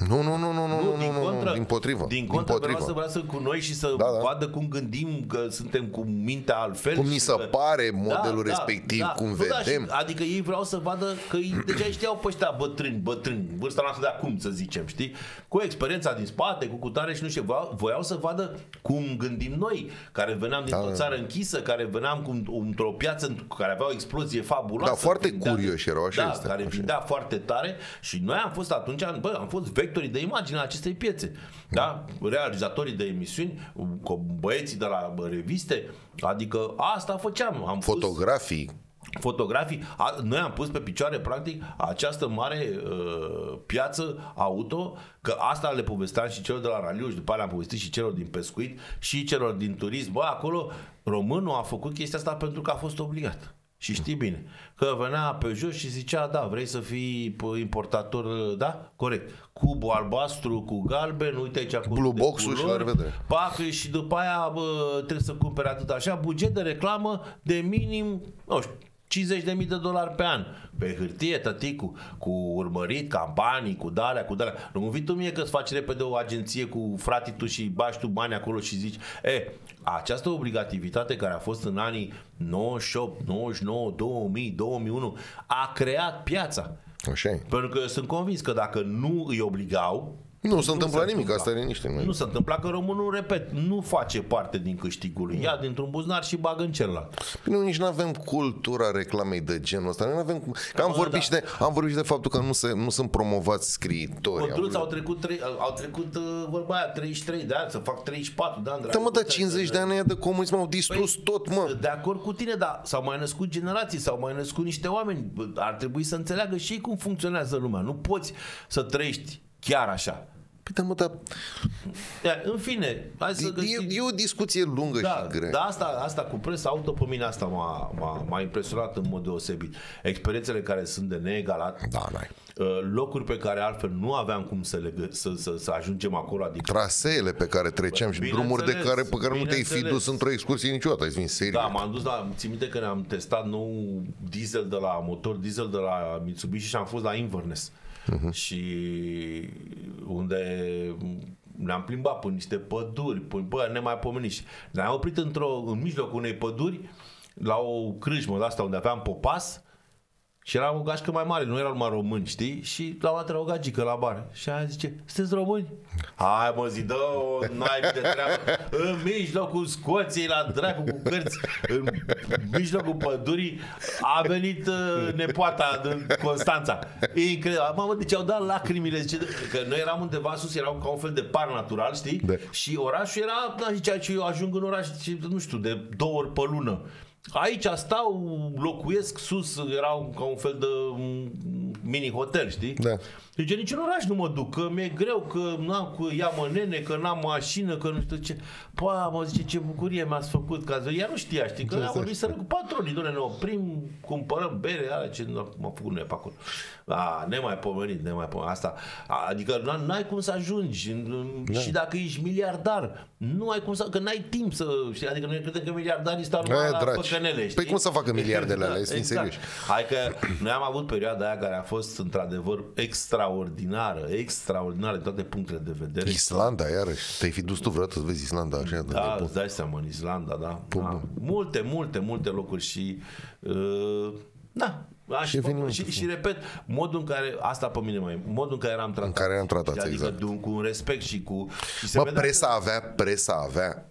Nu, nu, nu, nu, nu, nu, din nu, nu, contră, din potrivă. Din contră, vreau potrivă. să vrea să cu noi și să Da, da. vadă cum gândim, că suntem cu mintea altfel. Cum și ni se că- pare modelul respectiv, cum Nu, da, vedem. și- adică ei vreau să vadă că ei deja știau pe ăștia bătrâni, bătrâni, vârsta noastră de acum, să zicem, știi? Cu experiența din spate, cu cutare și nu știu, voiau, voiau să vadă cum gândim noi, care veneam dintr-o Da. țară închisă, care veneam cu, într-o piață în- care avea o explozie fabuloasă. Da, foarte vindea- curioși erau, așa da, este, care așa vindea foarte tare și noi am fost atunci, bă, am fost vectorii de imagine a acestei piețe. Da? Realizatorii de emisiuni, cu băieții de la reviste, adică asta făceam. Am pus Fotografii. fotografii. A, noi am pus pe picioare, practic, această mare uh, piață auto, că asta le povesteam și celor de la raliu și după aia le-am povestit și celor din pescuit și celor din turism. Bă, acolo românul a făcut chestia asta pentru că a fost obligat. Și știi bine, că venea pe jos și zicea, da, vrei să fii pă, importator, da? Corect. Cubul albastru cu galben, uite aici cu Blue de box-ul și culori, la revedere. Pac, și după aia bă, trebuie să cumpere atât așa, buget de reclamă de minim, nu știu, 50.000 de dolari pe an. Pe hârtie, tăticu, cu urmărit, campanii, cu dalea, cu dalea. Nu vii tu mie că îți faci repede o agenție cu fratitul și bași tu bani acolo și zici, e, această obligativitate care a fost în anii 98, 99, 2000, 2001 a creat piața. Așa e. Pentru că eu sunt convins că dacă nu îi obligau, Nu se întâmplă nimic, întâmpla. asta e liniște. nu se întâmpla că românul, repet, nu face parte din câștigul lui. Ia dintr-un buzunar și bagă în celălalt. Bine, nici nu avem cultura reclamei de genul ăsta. Noi nu avem, că am, Bă, vorbit da. și de, am vorbit și de faptul că nu, se, nu sunt promovați scriitori. Mădruți au trecut, trei, au trecut uh, vorba aia, 33 de ani, să fac 34 de ani. Da, mă, dar 50 de ani aia de comunism au distrus Păi, tot, mă. De acord cu tine, dar s-au mai născut generații, s-au mai născut niște oameni. Bă, Ar trebui să înțeleagă și ei cum funcționează lumea. Nu poți să trăiești chiar așa. Păi, da, mă, dar Ia, În fine, hai să e, găsim... e, o discuție lungă Da, și grea. da asta, asta cu presa auto, pe mine asta m-a, m-a, m-a impresionat în mod deosebit. Experiențele care sunt de neegalat, Da, n-ai. uh, locuri pe care altfel nu aveam cum să, le, gă- să, să, să ajungem acolo, adică Traseele pe care treceam și drumuri de Bineînțeles, care, pe care nu te-ai fi bineînțeles. dus într-o excursie niciodată. Ai zis, serios. Da, m-am dus la, țin minte că ne-am testat nou diesel de la motor diesel de la Mitsubishi și am fost la Inverness. Mhm. Și unde ne-am plimbat pe niște păduri, pe, bă, nemaipomeniți. Ne-am oprit într-o, în mijlocul unei păduri, la o crâșmă de asta unde aveam popas și era o gașcă mai mare, nu erau numai români, știi? Și la o dată era o gagică la bar. Și aia zice, sunteți români? Hai mă zi, dă o naibii de treabă. În mijlocul Scoției, la dracu cu cărți, în mijlocul pădurii, a venit uh, nepoata din Constanța. Incredibil. Mamă, deci au dat lacrimile. Zice, că noi eram undeva sus, erau ca un fel de par natural, știi? Da. Și orașul era, da, zicea că eu ajung în oraș, și, nu știu, de două ori pe lună. Aici stau, locuiesc sus, erau ca un fel de mm, mini-hotel, știi? Da. Deci nici în oraș nu mă duc, că mi-e greu, că n-am cu ia mă nene, că n-am mașină, că nu știu ce. Păi, mă zice, ce bucurie mi-ați făcut, că ea nu știa, știi, că am vorbit să cu patronii, doamne, ne oprim, cumpărăm bere, alea ce m-a făcut noi pe acolo. A, nemaipomenit, nemaipomenit. Asta, a, adică n- n-ai cum să ajungi da. și dacă ești miliardar, nu ai cum să, că n-ai timp să, știi, adică noi credem că miliardarii stau numai E, la dragi. păcănele, știi? Păi cum să facă miliardele alea? Să fim serioși. Adică noi am avut perioada aia care a fost într-adevăr extraordinară, extraordinară din toate punctele de vedere. Islanda, iarăși. Te-ai fi dus tu vreodată să vezi Islanda așa de Da, nebun. îți dai seama, în Islanda, da. da. Multe, multe, multe locuri și uh, da, Aș, Și evenimente, și, și, repet, modul în care, asta pe mine mai, modul în care eram tratat. care eram tratați, adică exact. de- cu un respect și cu... Și se Bă, vedea presa avea, presa avea.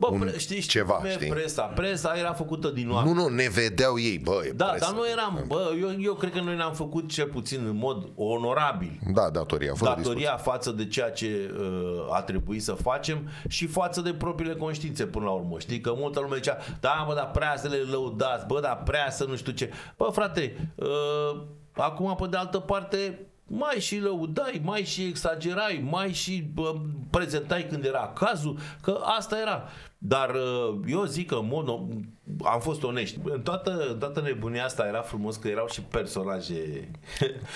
Bă, un pre, știi, știi ceva, cum e știi? presa? Presa era făcută din oameni. Nu, nu, ne vedeau ei, bă, e Da, presă. dar noi eram, bă, eu, eu cred că noi ne-am făcut cel puțin în mod onorabil Da, datoria, fără discuție. datoria față de ceea ce uh, a trebuit să facem și față de propriile conștiințe până la urmă. Știi că multă lume zicea, da, bă, dar prea să le lăudați, bă, dar prea să nu știu ce. Bă, frate, uh, acum pe de altă parte mai și lăudai, mai și exagerai, mai și bă, prezentai când era cazul, că asta era. Dar uh, eu zic că în mod, no- am fost onești. În toată, în toată nebunia asta era frumos că erau și personaje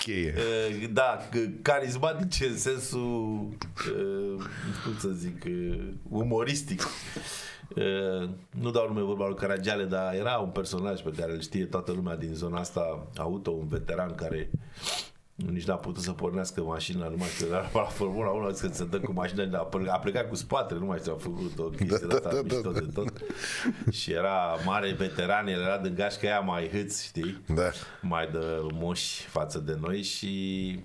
Cheie. Uh, da, c- carismatice în sensul, uh, cum să zic, uh, umoristic. Uh, nu dau nume vorba lui Caragiale, dar era un personaj pe care îl știe toată lumea din zona asta auto, un veteran care nici n-a putut să pornească mașina, nu mai știu, era la Formula 1, a zis că se dă cu mașina, a plecat, a plecat cu spatele, nu mai știu, a făcut o chestie de asta, da, da, mișto da. de tot. Și era mare veteran, el era din gașca aia mai hâț, știi? Da. mai de moși față de noi și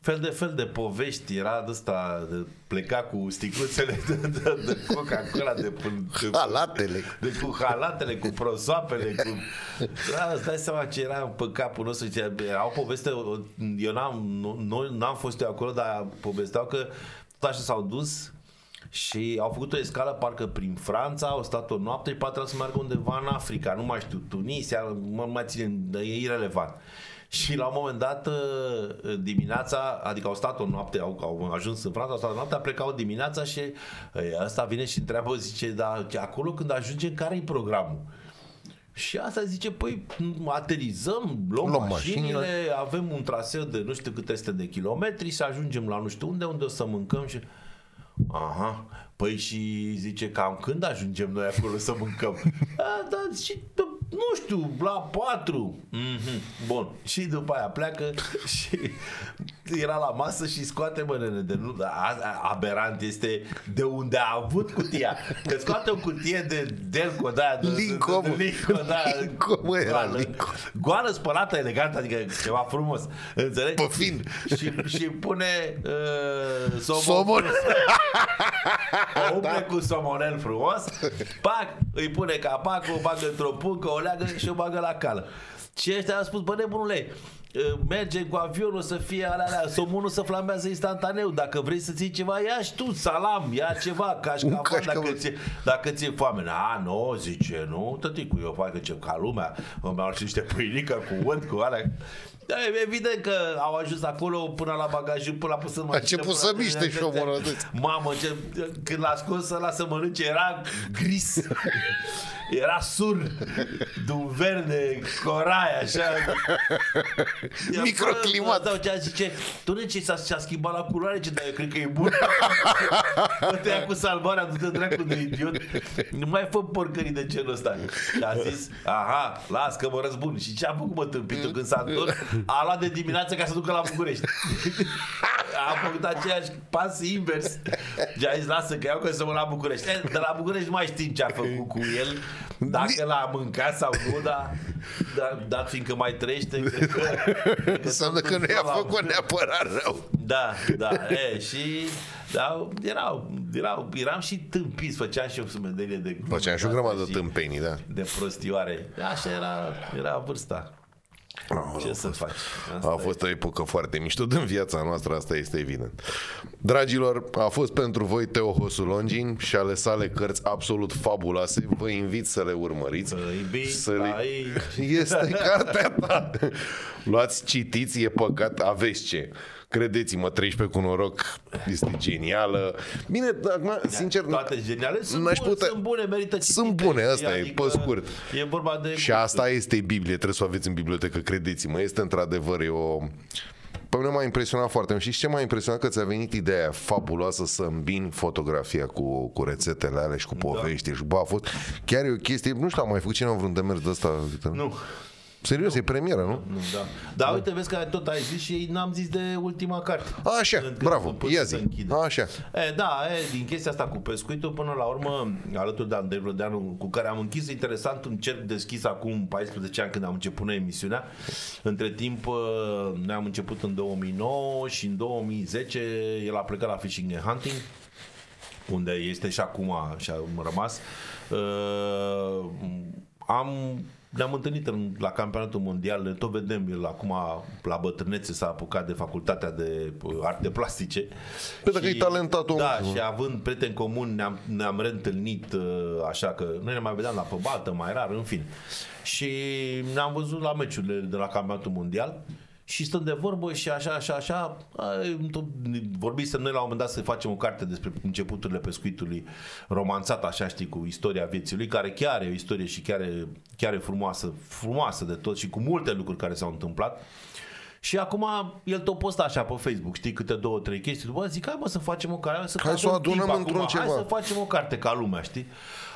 fel de fel de povești era de asta, de pleca cu sticluțele de, de, de Coca-Cola, de, de, Halatele. de cu halatele, cu prosoapele, cu... Da, îți dai seama ce era pe capul nostru. Ce- Era o poveste, eu n-am, nu, nu- n-am fost eu acolo, dar povesteau că tot așa s-au dus și au făcut o escală parcă prin Franța, au stat o noapte și poate să meargă undeva în Africa, nu mai știu, Tunisia, mă nu mai ține, dar e irelevant. Și la un moment dat uh, dimineața, adică au stat o noapte, au, au ajuns în Franța, au stat o noapte, plecau dimineața și uh, ăsta vine și întreabă, zice, dar acolo când ajungem, care-i programul? Și asta zice, păi aterizăm, luăm, Luăm mașinile, mașinile. avem un traseu de nu știu câte este de kilometri și ajungem la nu știu unde, unde o să mâncăm și... Aha, păi și zice cam când ajungem noi acolo să mâncăm? A, da, și bă, nu știu, la patru. Mm-hmm. Bun. Și după aia pleacă și era la masă și scoate mă nene de nu, a, a, aberant este de unde a avut cutia. Că scoate o cutie de Delco, da, de, Linco, de, mă. de, Linco, da. Linco, mă, era goală, Linco. goală, spălată, elegant, adică ceva frumos. Înțelegi? Pe fin. Și, și pune uh, somon. Somon. O umple cu somonel frumos, pac, îi pune capacul, o bagă într-o puncă, o leagă și o bagă la cală. Și ăștia au spus, bă nebunule, uh, merge cu avionul să fie alea, alea, somonul să flambează instantaneu. Dacă vrei să ții ceva, ia și tu salam, ia ceva, cașcaval, cașcaval. dacă ți dacă ți-e foame. A, nu, zice, nu, tăticu, eu fac ce ca lumea, îmi iau și niște pâinică cu unt, cu alea. Da, e evident că au ajuns acolo până la bagajul, până la pus în mașină, început până să la- miște și omul ăla, dă-ți. Mamă, ce, când l-a scos să să mănânce, era gris. Era sur, de un verde corai, așa. Ia, Microclimat. bă, Dau ce zice, tu nu ce s-a, s-a schimbat la culoare, ce, dar eu cred că e bun. Bă, te ia cu salvarea, du-te dracu de idiot. Nu mai fă porcării de genul ăsta. Și a zis, aha, las că mă răzbun. Și ce a făcut, mă, tâmpitul când s-a întors? A luat de dimineață ca să ducă la București. a făcut aceeași pas invers. Și a zis, lasă că iau că să mă la București. E, de la București nu mai știm ce a făcut cu el, dacă l-a mâncat sau nu, dar, dar, dar fiindcă mai trăiește, cred că... cred că Înseamnă tot că nu i-a la- făcut neapărat rău. da, da, e, și da, erau, erau, eram și tâmpiți, făceam și o sumedenie de glume Făceam și o de grămadă astea de tâmpenii, da. De prostioare. Așa era, era vârsta. Ce să faci? Asta A fost o epocă foarte mișto din viața noastră, asta este evident. Dragilor, a fost pentru voi Teo Hosu Longin și ale sale cărți absolut fabuloase. Vă invit să le urmăriți. Baby, să le... aici. Este cartea ta. Luați, citiți, e păcat, aveți ce. Credeți-mă, 13 cu noroc este genială. Bine, acum, sincer, Toate geniale sunt, n-aș bune, putea- sunt bune, merită Sunt citite. bune, asta e, pe scurt. E vorba de... Și asta este Biblie, trebuie să o aveți în bibliotecă, credeți-mă. Este într-adevăr, e o... Pe mine m-a impresionat foarte mult. Și ce m-a impresionat că ți-a venit ideea aia fabuloasă să îmbini fotografia cu, cu rețetele alea și cu povești. Și bă, a fost chiar e o chestie, nu știu, am mai făcut cineva vreun demers de ăsta? Victor? Nu. Serios, e premieră, nu? Nu, da. Dar uite, vezi că tot ai zis și n-am zis de ultima carte. Așa, Când- bravo, până ia se zi. închide. Așa. E, da, e, din chestia asta cu pescuitul, până la urmă, alături de Andrei Vlădeanu, cu care am închis interesant un cerc deschis acum 14 ani când am început noi emisiunea. Între timp, uh, noi am început în 2009 și în 2010 el a plecat la Fishing and Hunting unde este și acum și am rămas. Uh, am ne-am întâlnit în, la campionatul mondial, ne tot vedem, el acum la bătrânețe s-a apucat de facultatea de uh, arte plastice. Păi dacă e talentat omul. Da, și având prieteni comuni ne-am, ne-am reîntâlnit uh, așa că noi ne mai vedeam la pe baltă, mai rar, în fin. Și ne-am văzut la meciurile de la campionatul mondial și stăm de vorbă și așa, așa, așa, ai, tot vorbisem noi la un moment dat să facem o carte despre începuturile pescuitului romanțat, așa știi, cu istoria vieții lui, care chiar e o istorie și chiar e, chiar e frumoasă, frumoasă de tot și cu multe lucruri care s-au întâmplat. Și acum el tot posta așa pe Facebook, știi, câte două, trei chestii. După zic, hai mă să facem o carte, să Hai să o avem timp adunăm într-un acum, ceva. Hai să facem o carte ca lumea, știi?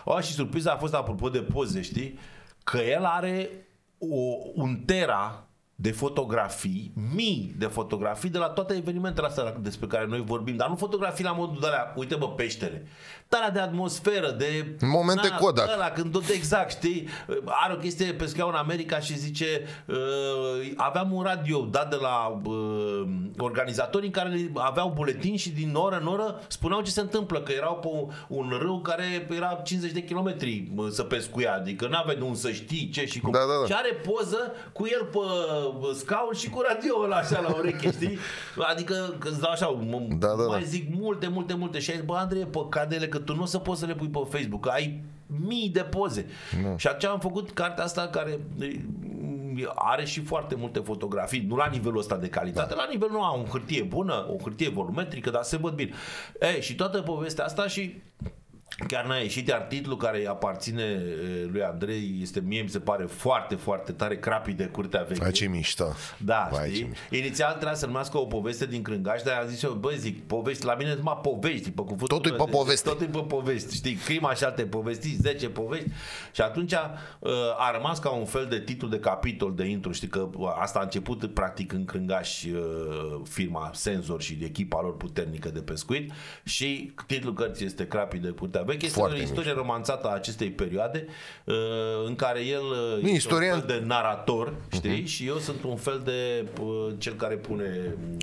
O, și surpriza a fost, apropo de poze, știi? Că el are o, un tera de fotografii, mii de fotografii de la toate evenimentele astea despre care noi vorbim, dar nu fotografii la modul de alea, uite bă, peștele, dar alea de atmosferă, de... Momente Kodak. Ăla, când tot exact, știi, are o chestie pescau în America și zice, uh, aveam un radio dat de la uh, organizatorii care aveau buletini și din oră în oră spuneau ce se întâmplă, că erau pe un, un râu care era 50 de kilometri mă, să pescuia, adică n-aveai de un să știi ce și cum. Da, da, da. Și are poză cu el pe scaun și cu radio ăla așa la ureche, știi? Adică că îți dau așa, mă, Da, da, mai da. zic multe, multe, multe și ai zis, bă, Andrei, e păcatele că tu nu o să poți să le pui pe Facebook, că ai mii de poze. Și atunci am făcut cartea asta care e, are și foarte multe fotografii, nu la nivelul ăsta de calitate, la nivelul nu am o hârtie bună, o hârtie volumetrică, dar se văd bine. E, și toată povestea asta și Chiar n-a ieșit, iar titlul care îi aparține e, lui Andrei este, mie mi se pare foarte, foarte tare, crapii de curtea veche. Hai ce mișto. Da, Vai, ce știi? mișto. Inițial trebuia să numească o poveste din Crângaș, dar am zis eu, bă, zic, povesti, la mine numai povești, pe cuvântul Totul e meu, pe deci poveste. Totul e pe povesti, știi? Crima și alte povesti, 10 povești. Și atunci uh, a rămas ca un fel de titlu de capitol de intro, știi că uh, asta a început practic în Crângaș uh, firma Senzor și echipa lor puternică de pescuit și titlul cărții este Crapii de curtea veche. Este Foarte o istorie romanțată a acestei perioade uh, în care el uh, este istorian. un fel de narator, știi? Și eu sunt un fel de uh, cel care pune mm,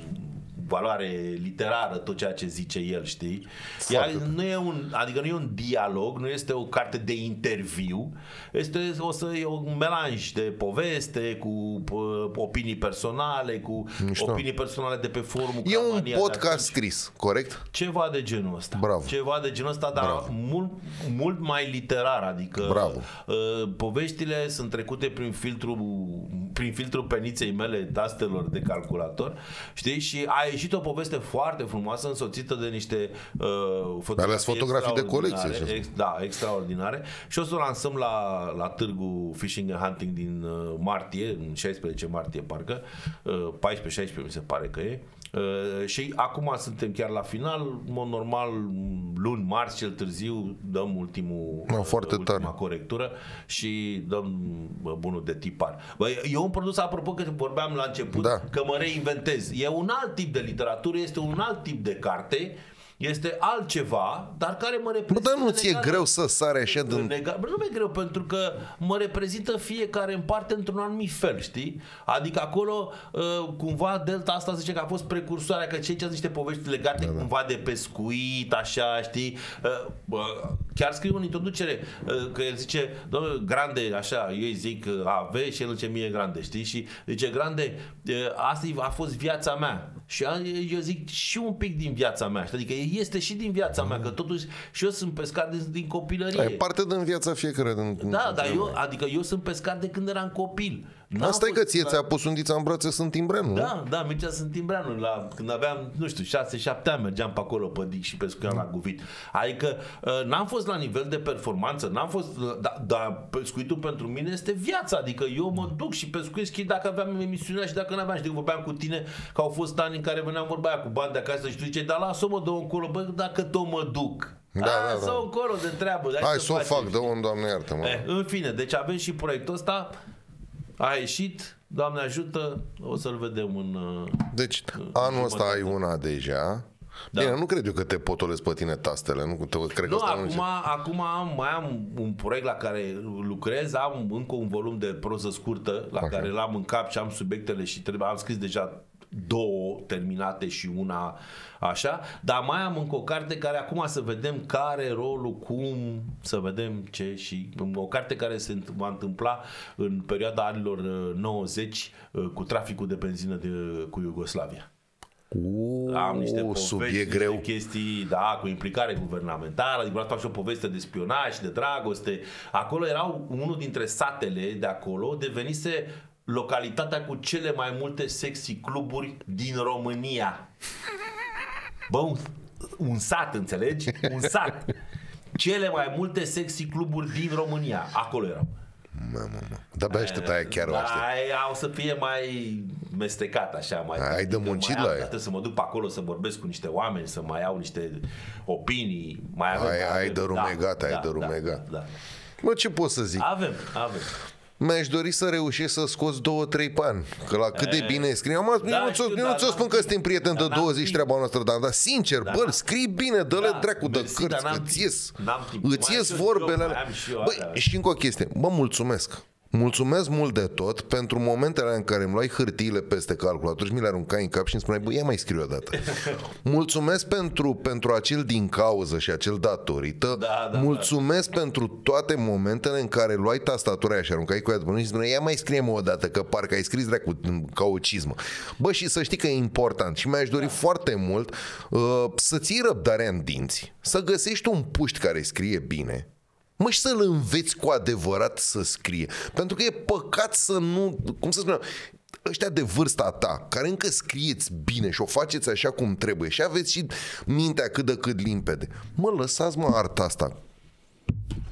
valoare literară tot ceea ce zice el, știi? Iar Foarte nu e un, adică nu e un dialog, nu este o carte de interviu, este o să e un melanj de poveste cu uh, opinii personale, cu Mișto. opinii personale de pe forumul E un Cavania de podcast atunci. scris, corect? Ceva de genul ăsta. Bravo. Ceva de genul ăsta, dar Bravo. mult, mult mai literar, adică Bravo. Uh, poveștile sunt trecute prin filtru prin filtrul peniței mele dastelor de calculator, știi? Și a ieșit o poveste foarte frumoasă însoțită de niște uh, fotografii, Alea sunt fotografii de colecție, extraordinare, așa. Ex, da, extraordinare. Și o să o lansăm la, la târgu Fishing and Hunting din uh, martie, în 16 martie parcă, uh, 14-16 mi se pare că e. Uh, și acum suntem chiar la final, în mod normal, luni, marți cel târziu, dăm ultimul, No, foarte ultima tare. corectură și dăm bă, bunul de tipar. Bă, e un produs, apropo că vorbeam la început, Da. că mă reinventez. E un alt tip de literatură, este un alt tip de carte, este altceva, dar care mă Bă, reprezintă... dar nu ți-e legat- greu să sari așa din... Nega... Bă, nu mi-e greu pentru că mă reprezintă fiecare în parte într-un anumit fel, știi? Adică acolo uh, cumva Delta asta zice că a fost precursoarea, că cei ce niște povești legate da, da. cumva de pescuit, așa, știi? Uh, bă, chiar scriu în introducere uh, că el zice, domnule, grande, așa, eu îi zic uh, AV și el zice mie grande, știi? Și zice, grande, uh, asta a fost viața mea. Și a- eu zic și un pic din viața mea, știi? Adică este și din viața mea, că totuși și eu sunt pescar din, din copilărie. Ai parte din viața fiecare. Din, Da, dar eu, adică eu sunt pescar de când eram copil. N-am Asta e că fost ție la- ți-a pus undița în brațe, sunt timbreanu, nu? Da, da, Mircea sunt Timbreanu. La, când aveam, nu știu, 6-7 ani mergeam pe acolo pe Dic și pescuiam la Guvit. Adică uh, n-am fost la nivel de performanță, n-am fost, uh, da, dar pescuitul pentru mine este viața. Adică eu mă duc și pescuiesc și dacă aveam emisiunea și dacă n-aveam. Știi, vorbeam cu tine că au fost ani în care veneam vorba aia cu bani de acasă și tu ziceai, dar lasă-o mă, dă încolo, bă, dacă tot mă duc. Da, da, da. Lasă-o încolo de treabă. Hai să să o facem, fac, dă un doamne iartă, mă. Eh, în fine, deci avem și proiectul ăsta. A ieșit, Doamne ajută, o să-l vedem în... uh, Deci, anul ăsta ai una deja. Da. Bine, nu cred eu că te potolesc pe tine tastele, nu te, cred că Nu, ăsta acum, nu acum am, mai am un proiect la care lucrez, am încă un volum de proză scurtă la Ok. care l-am în cap și am subiectele și trebuie, am scris deja două terminate și una așa, dar mai am încă o carte care acum să vedem care e rolul, cum, să vedem ce și o carte care se înt- va întâmpla în perioada anilor uh, 90 uh, cu traficul de benzină de, cu Iugoslavia. Uuu, Am niște povești, subiect niște greu. chestii, da, cu implicare guvernamentală, adică vreau să fac și o poveste de spionaj, de dragoste. Acolo erau, unul dintre satele de acolo devenise localitatea cu cele mai multe sexy cluburi din România. Bă, un, un sat, înțelegi? Un sat. Cele mai multe sexy cluburi din România. Acolo erau. Mamă, mă. De-abia aștept aia chiar o da, aștept. aia o să fie mai mestecat așa mai Ai de adică muncit mai la am, ea. Trebuie să mă duc pe acolo să vorbesc cu niște oameni, să mai iau niște opinii. Mai avem, Ai- ai avem, de rumegat, ai de rumegat. Da, da. Mă, ce pot să zic? Avem, avem. Mi-aș dori să reușesc să scoți două, trei pani. Că la cât de bine scrie. Am, Da, nu ți-o, știu, nu dar ți-o n-am spun că suntem prieteni Dar de n-am 20 timp. treaba noastră, dar, dar sincer, Dar bă, n-am- scrii bine, dă-le Da, dracu de mersi, dar cărți, n-am că timp. ți-ies. N-am timp. Îți Mai ies am și eu vorbele job, alea. mai am și eu Bă, alea. și încă o chestie. Bă, mulțumesc. Mulțumesc mult de tot pentru momentele în care îmi luai hârtiile peste calculator și mi le aruncai în cap și îmi spuneai, bă, ia mai scriu o dată. Mulțumesc pentru, pentru acel din cauză și acel datorită. Da, da, Mulțumesc pentru toate momentele în care luai tastatura aia și aruncai cu ea după noi și spuneai, ia mai scrie o dată, că parcă ai scris dracu ca o cizmă. Bă, și să știi că e important și mi-aș dori da. foarte mult uh, să ții răbdarea în dinți, să găsești un puști care scrie bine, Mă, și să-l înveți cu adevărat să scrie. Pentru că e păcat să nu... Cum să spunem? Ăștia de vârsta ta, care încă scrieți bine și o faceți așa cum trebuie și aveți și mintea cât de cât limpede. Mă, lăsați mă arta asta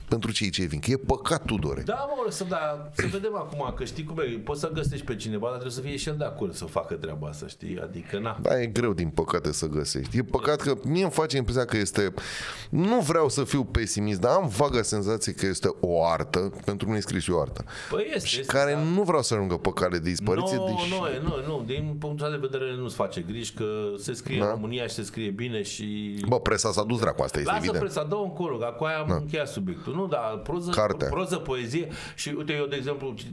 pentru cei ce vin, că e păcat, Tudore. Da, mă, să, da, să vedem acum, că știi cum e, poți să găsești pe cineva, dar trebuie să fie și el de acord să facă treaba asta, știi? Adică, na. Da, e greu din păcate să găsești. E păcat că mie îmi face impresia că este... Nu vreau să fiu pesimist, dar am vagă senzație că este o artă, pentru mine e scris și o artă, Păi este, și este, care da. nu vreau să ajungă pe cale de dispariție, Nu, deși... nu, e, nu, nu, din punctul ăsta de vedere nu-ți face griji că se scrie Da. în România și se scrie bine și... Bă, presa s-a dus dracu, asta este Lasă evident. presa, dă încolo, că cu aia am încheiat subiectul. Nu, dar proză, Cartea. proză, poezie și uite, eu, de exemplu, ci-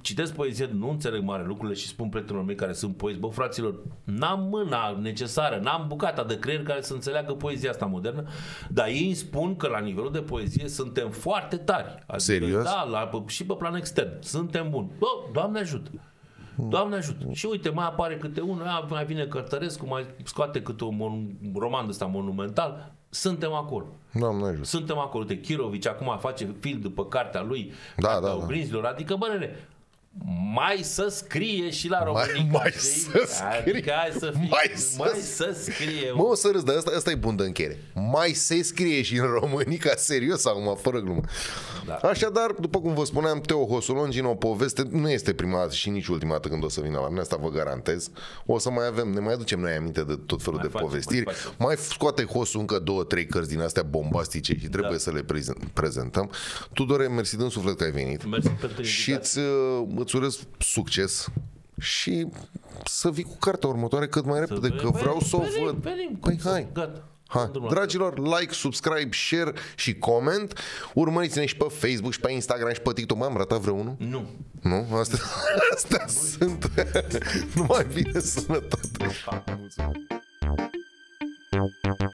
citesc poezie, nu înțeleg mare lucrurile și spun prietenilor mei care sunt poezi, bă, fraților, n-am mâna necesară, n-am bucata de creier care să înțeleagă poezia asta modernă, dar ei îmi spun că la nivelul de poezie suntem foarte tari. Adică, Serios? Da, la, și pe plan extern. Suntem buni. Bă, Doamne ajută. Doamne ajută. Și uite, mai apare câte unul, a, mai vine Cărtărescu, mai scoate câte un mon- roman ăsta monumental. Suntem acolo. Doamne ajută. Suntem acolo. De Chirovici acum face film după cartea lui, Da, Cartea da, da. oglinzilor. Adică, bă, nene, mai să scrie și la România. mai știi? să scrie. Adică hai să fie, Mai mai, să- să scrie. Mă, o să râs, dar asta, asta e bun de încheiere. Mai se scrie și în România, serios acum, fără glumă. Da. Așadar, după cum vă spuneam, Teo Hosulongin, o poveste, nu este prima dată și nici ultima dată când o să vină la mine, asta vă garantez. O să mai avem, ne mai aducem noi aminte de tot felul Mai de facem, povestiri. mai facem. Mai scoate Hosul încă două, trei cărți din astea bombastice și trebuie Da. să le prezen- prezentăm. Tudore, mersi din suflet că ai venit. Mersi pentru Și invitație. îți, uh, îți urez succes și să vii cu cartea următoare cât mai repede, că venim, vreau să o venim, văd. venim, Păi cum să- hai. gata. Hai. În drumul Dragilor, like, subscribe, share și comment. Urmăriți-ne și pe Facebook și pe Instagram și pe TikTok. Mai am ratat vreunul? Nu. Nu? Astea, astea sunt. nu mai bine sănătate. Pa. Mulțumesc.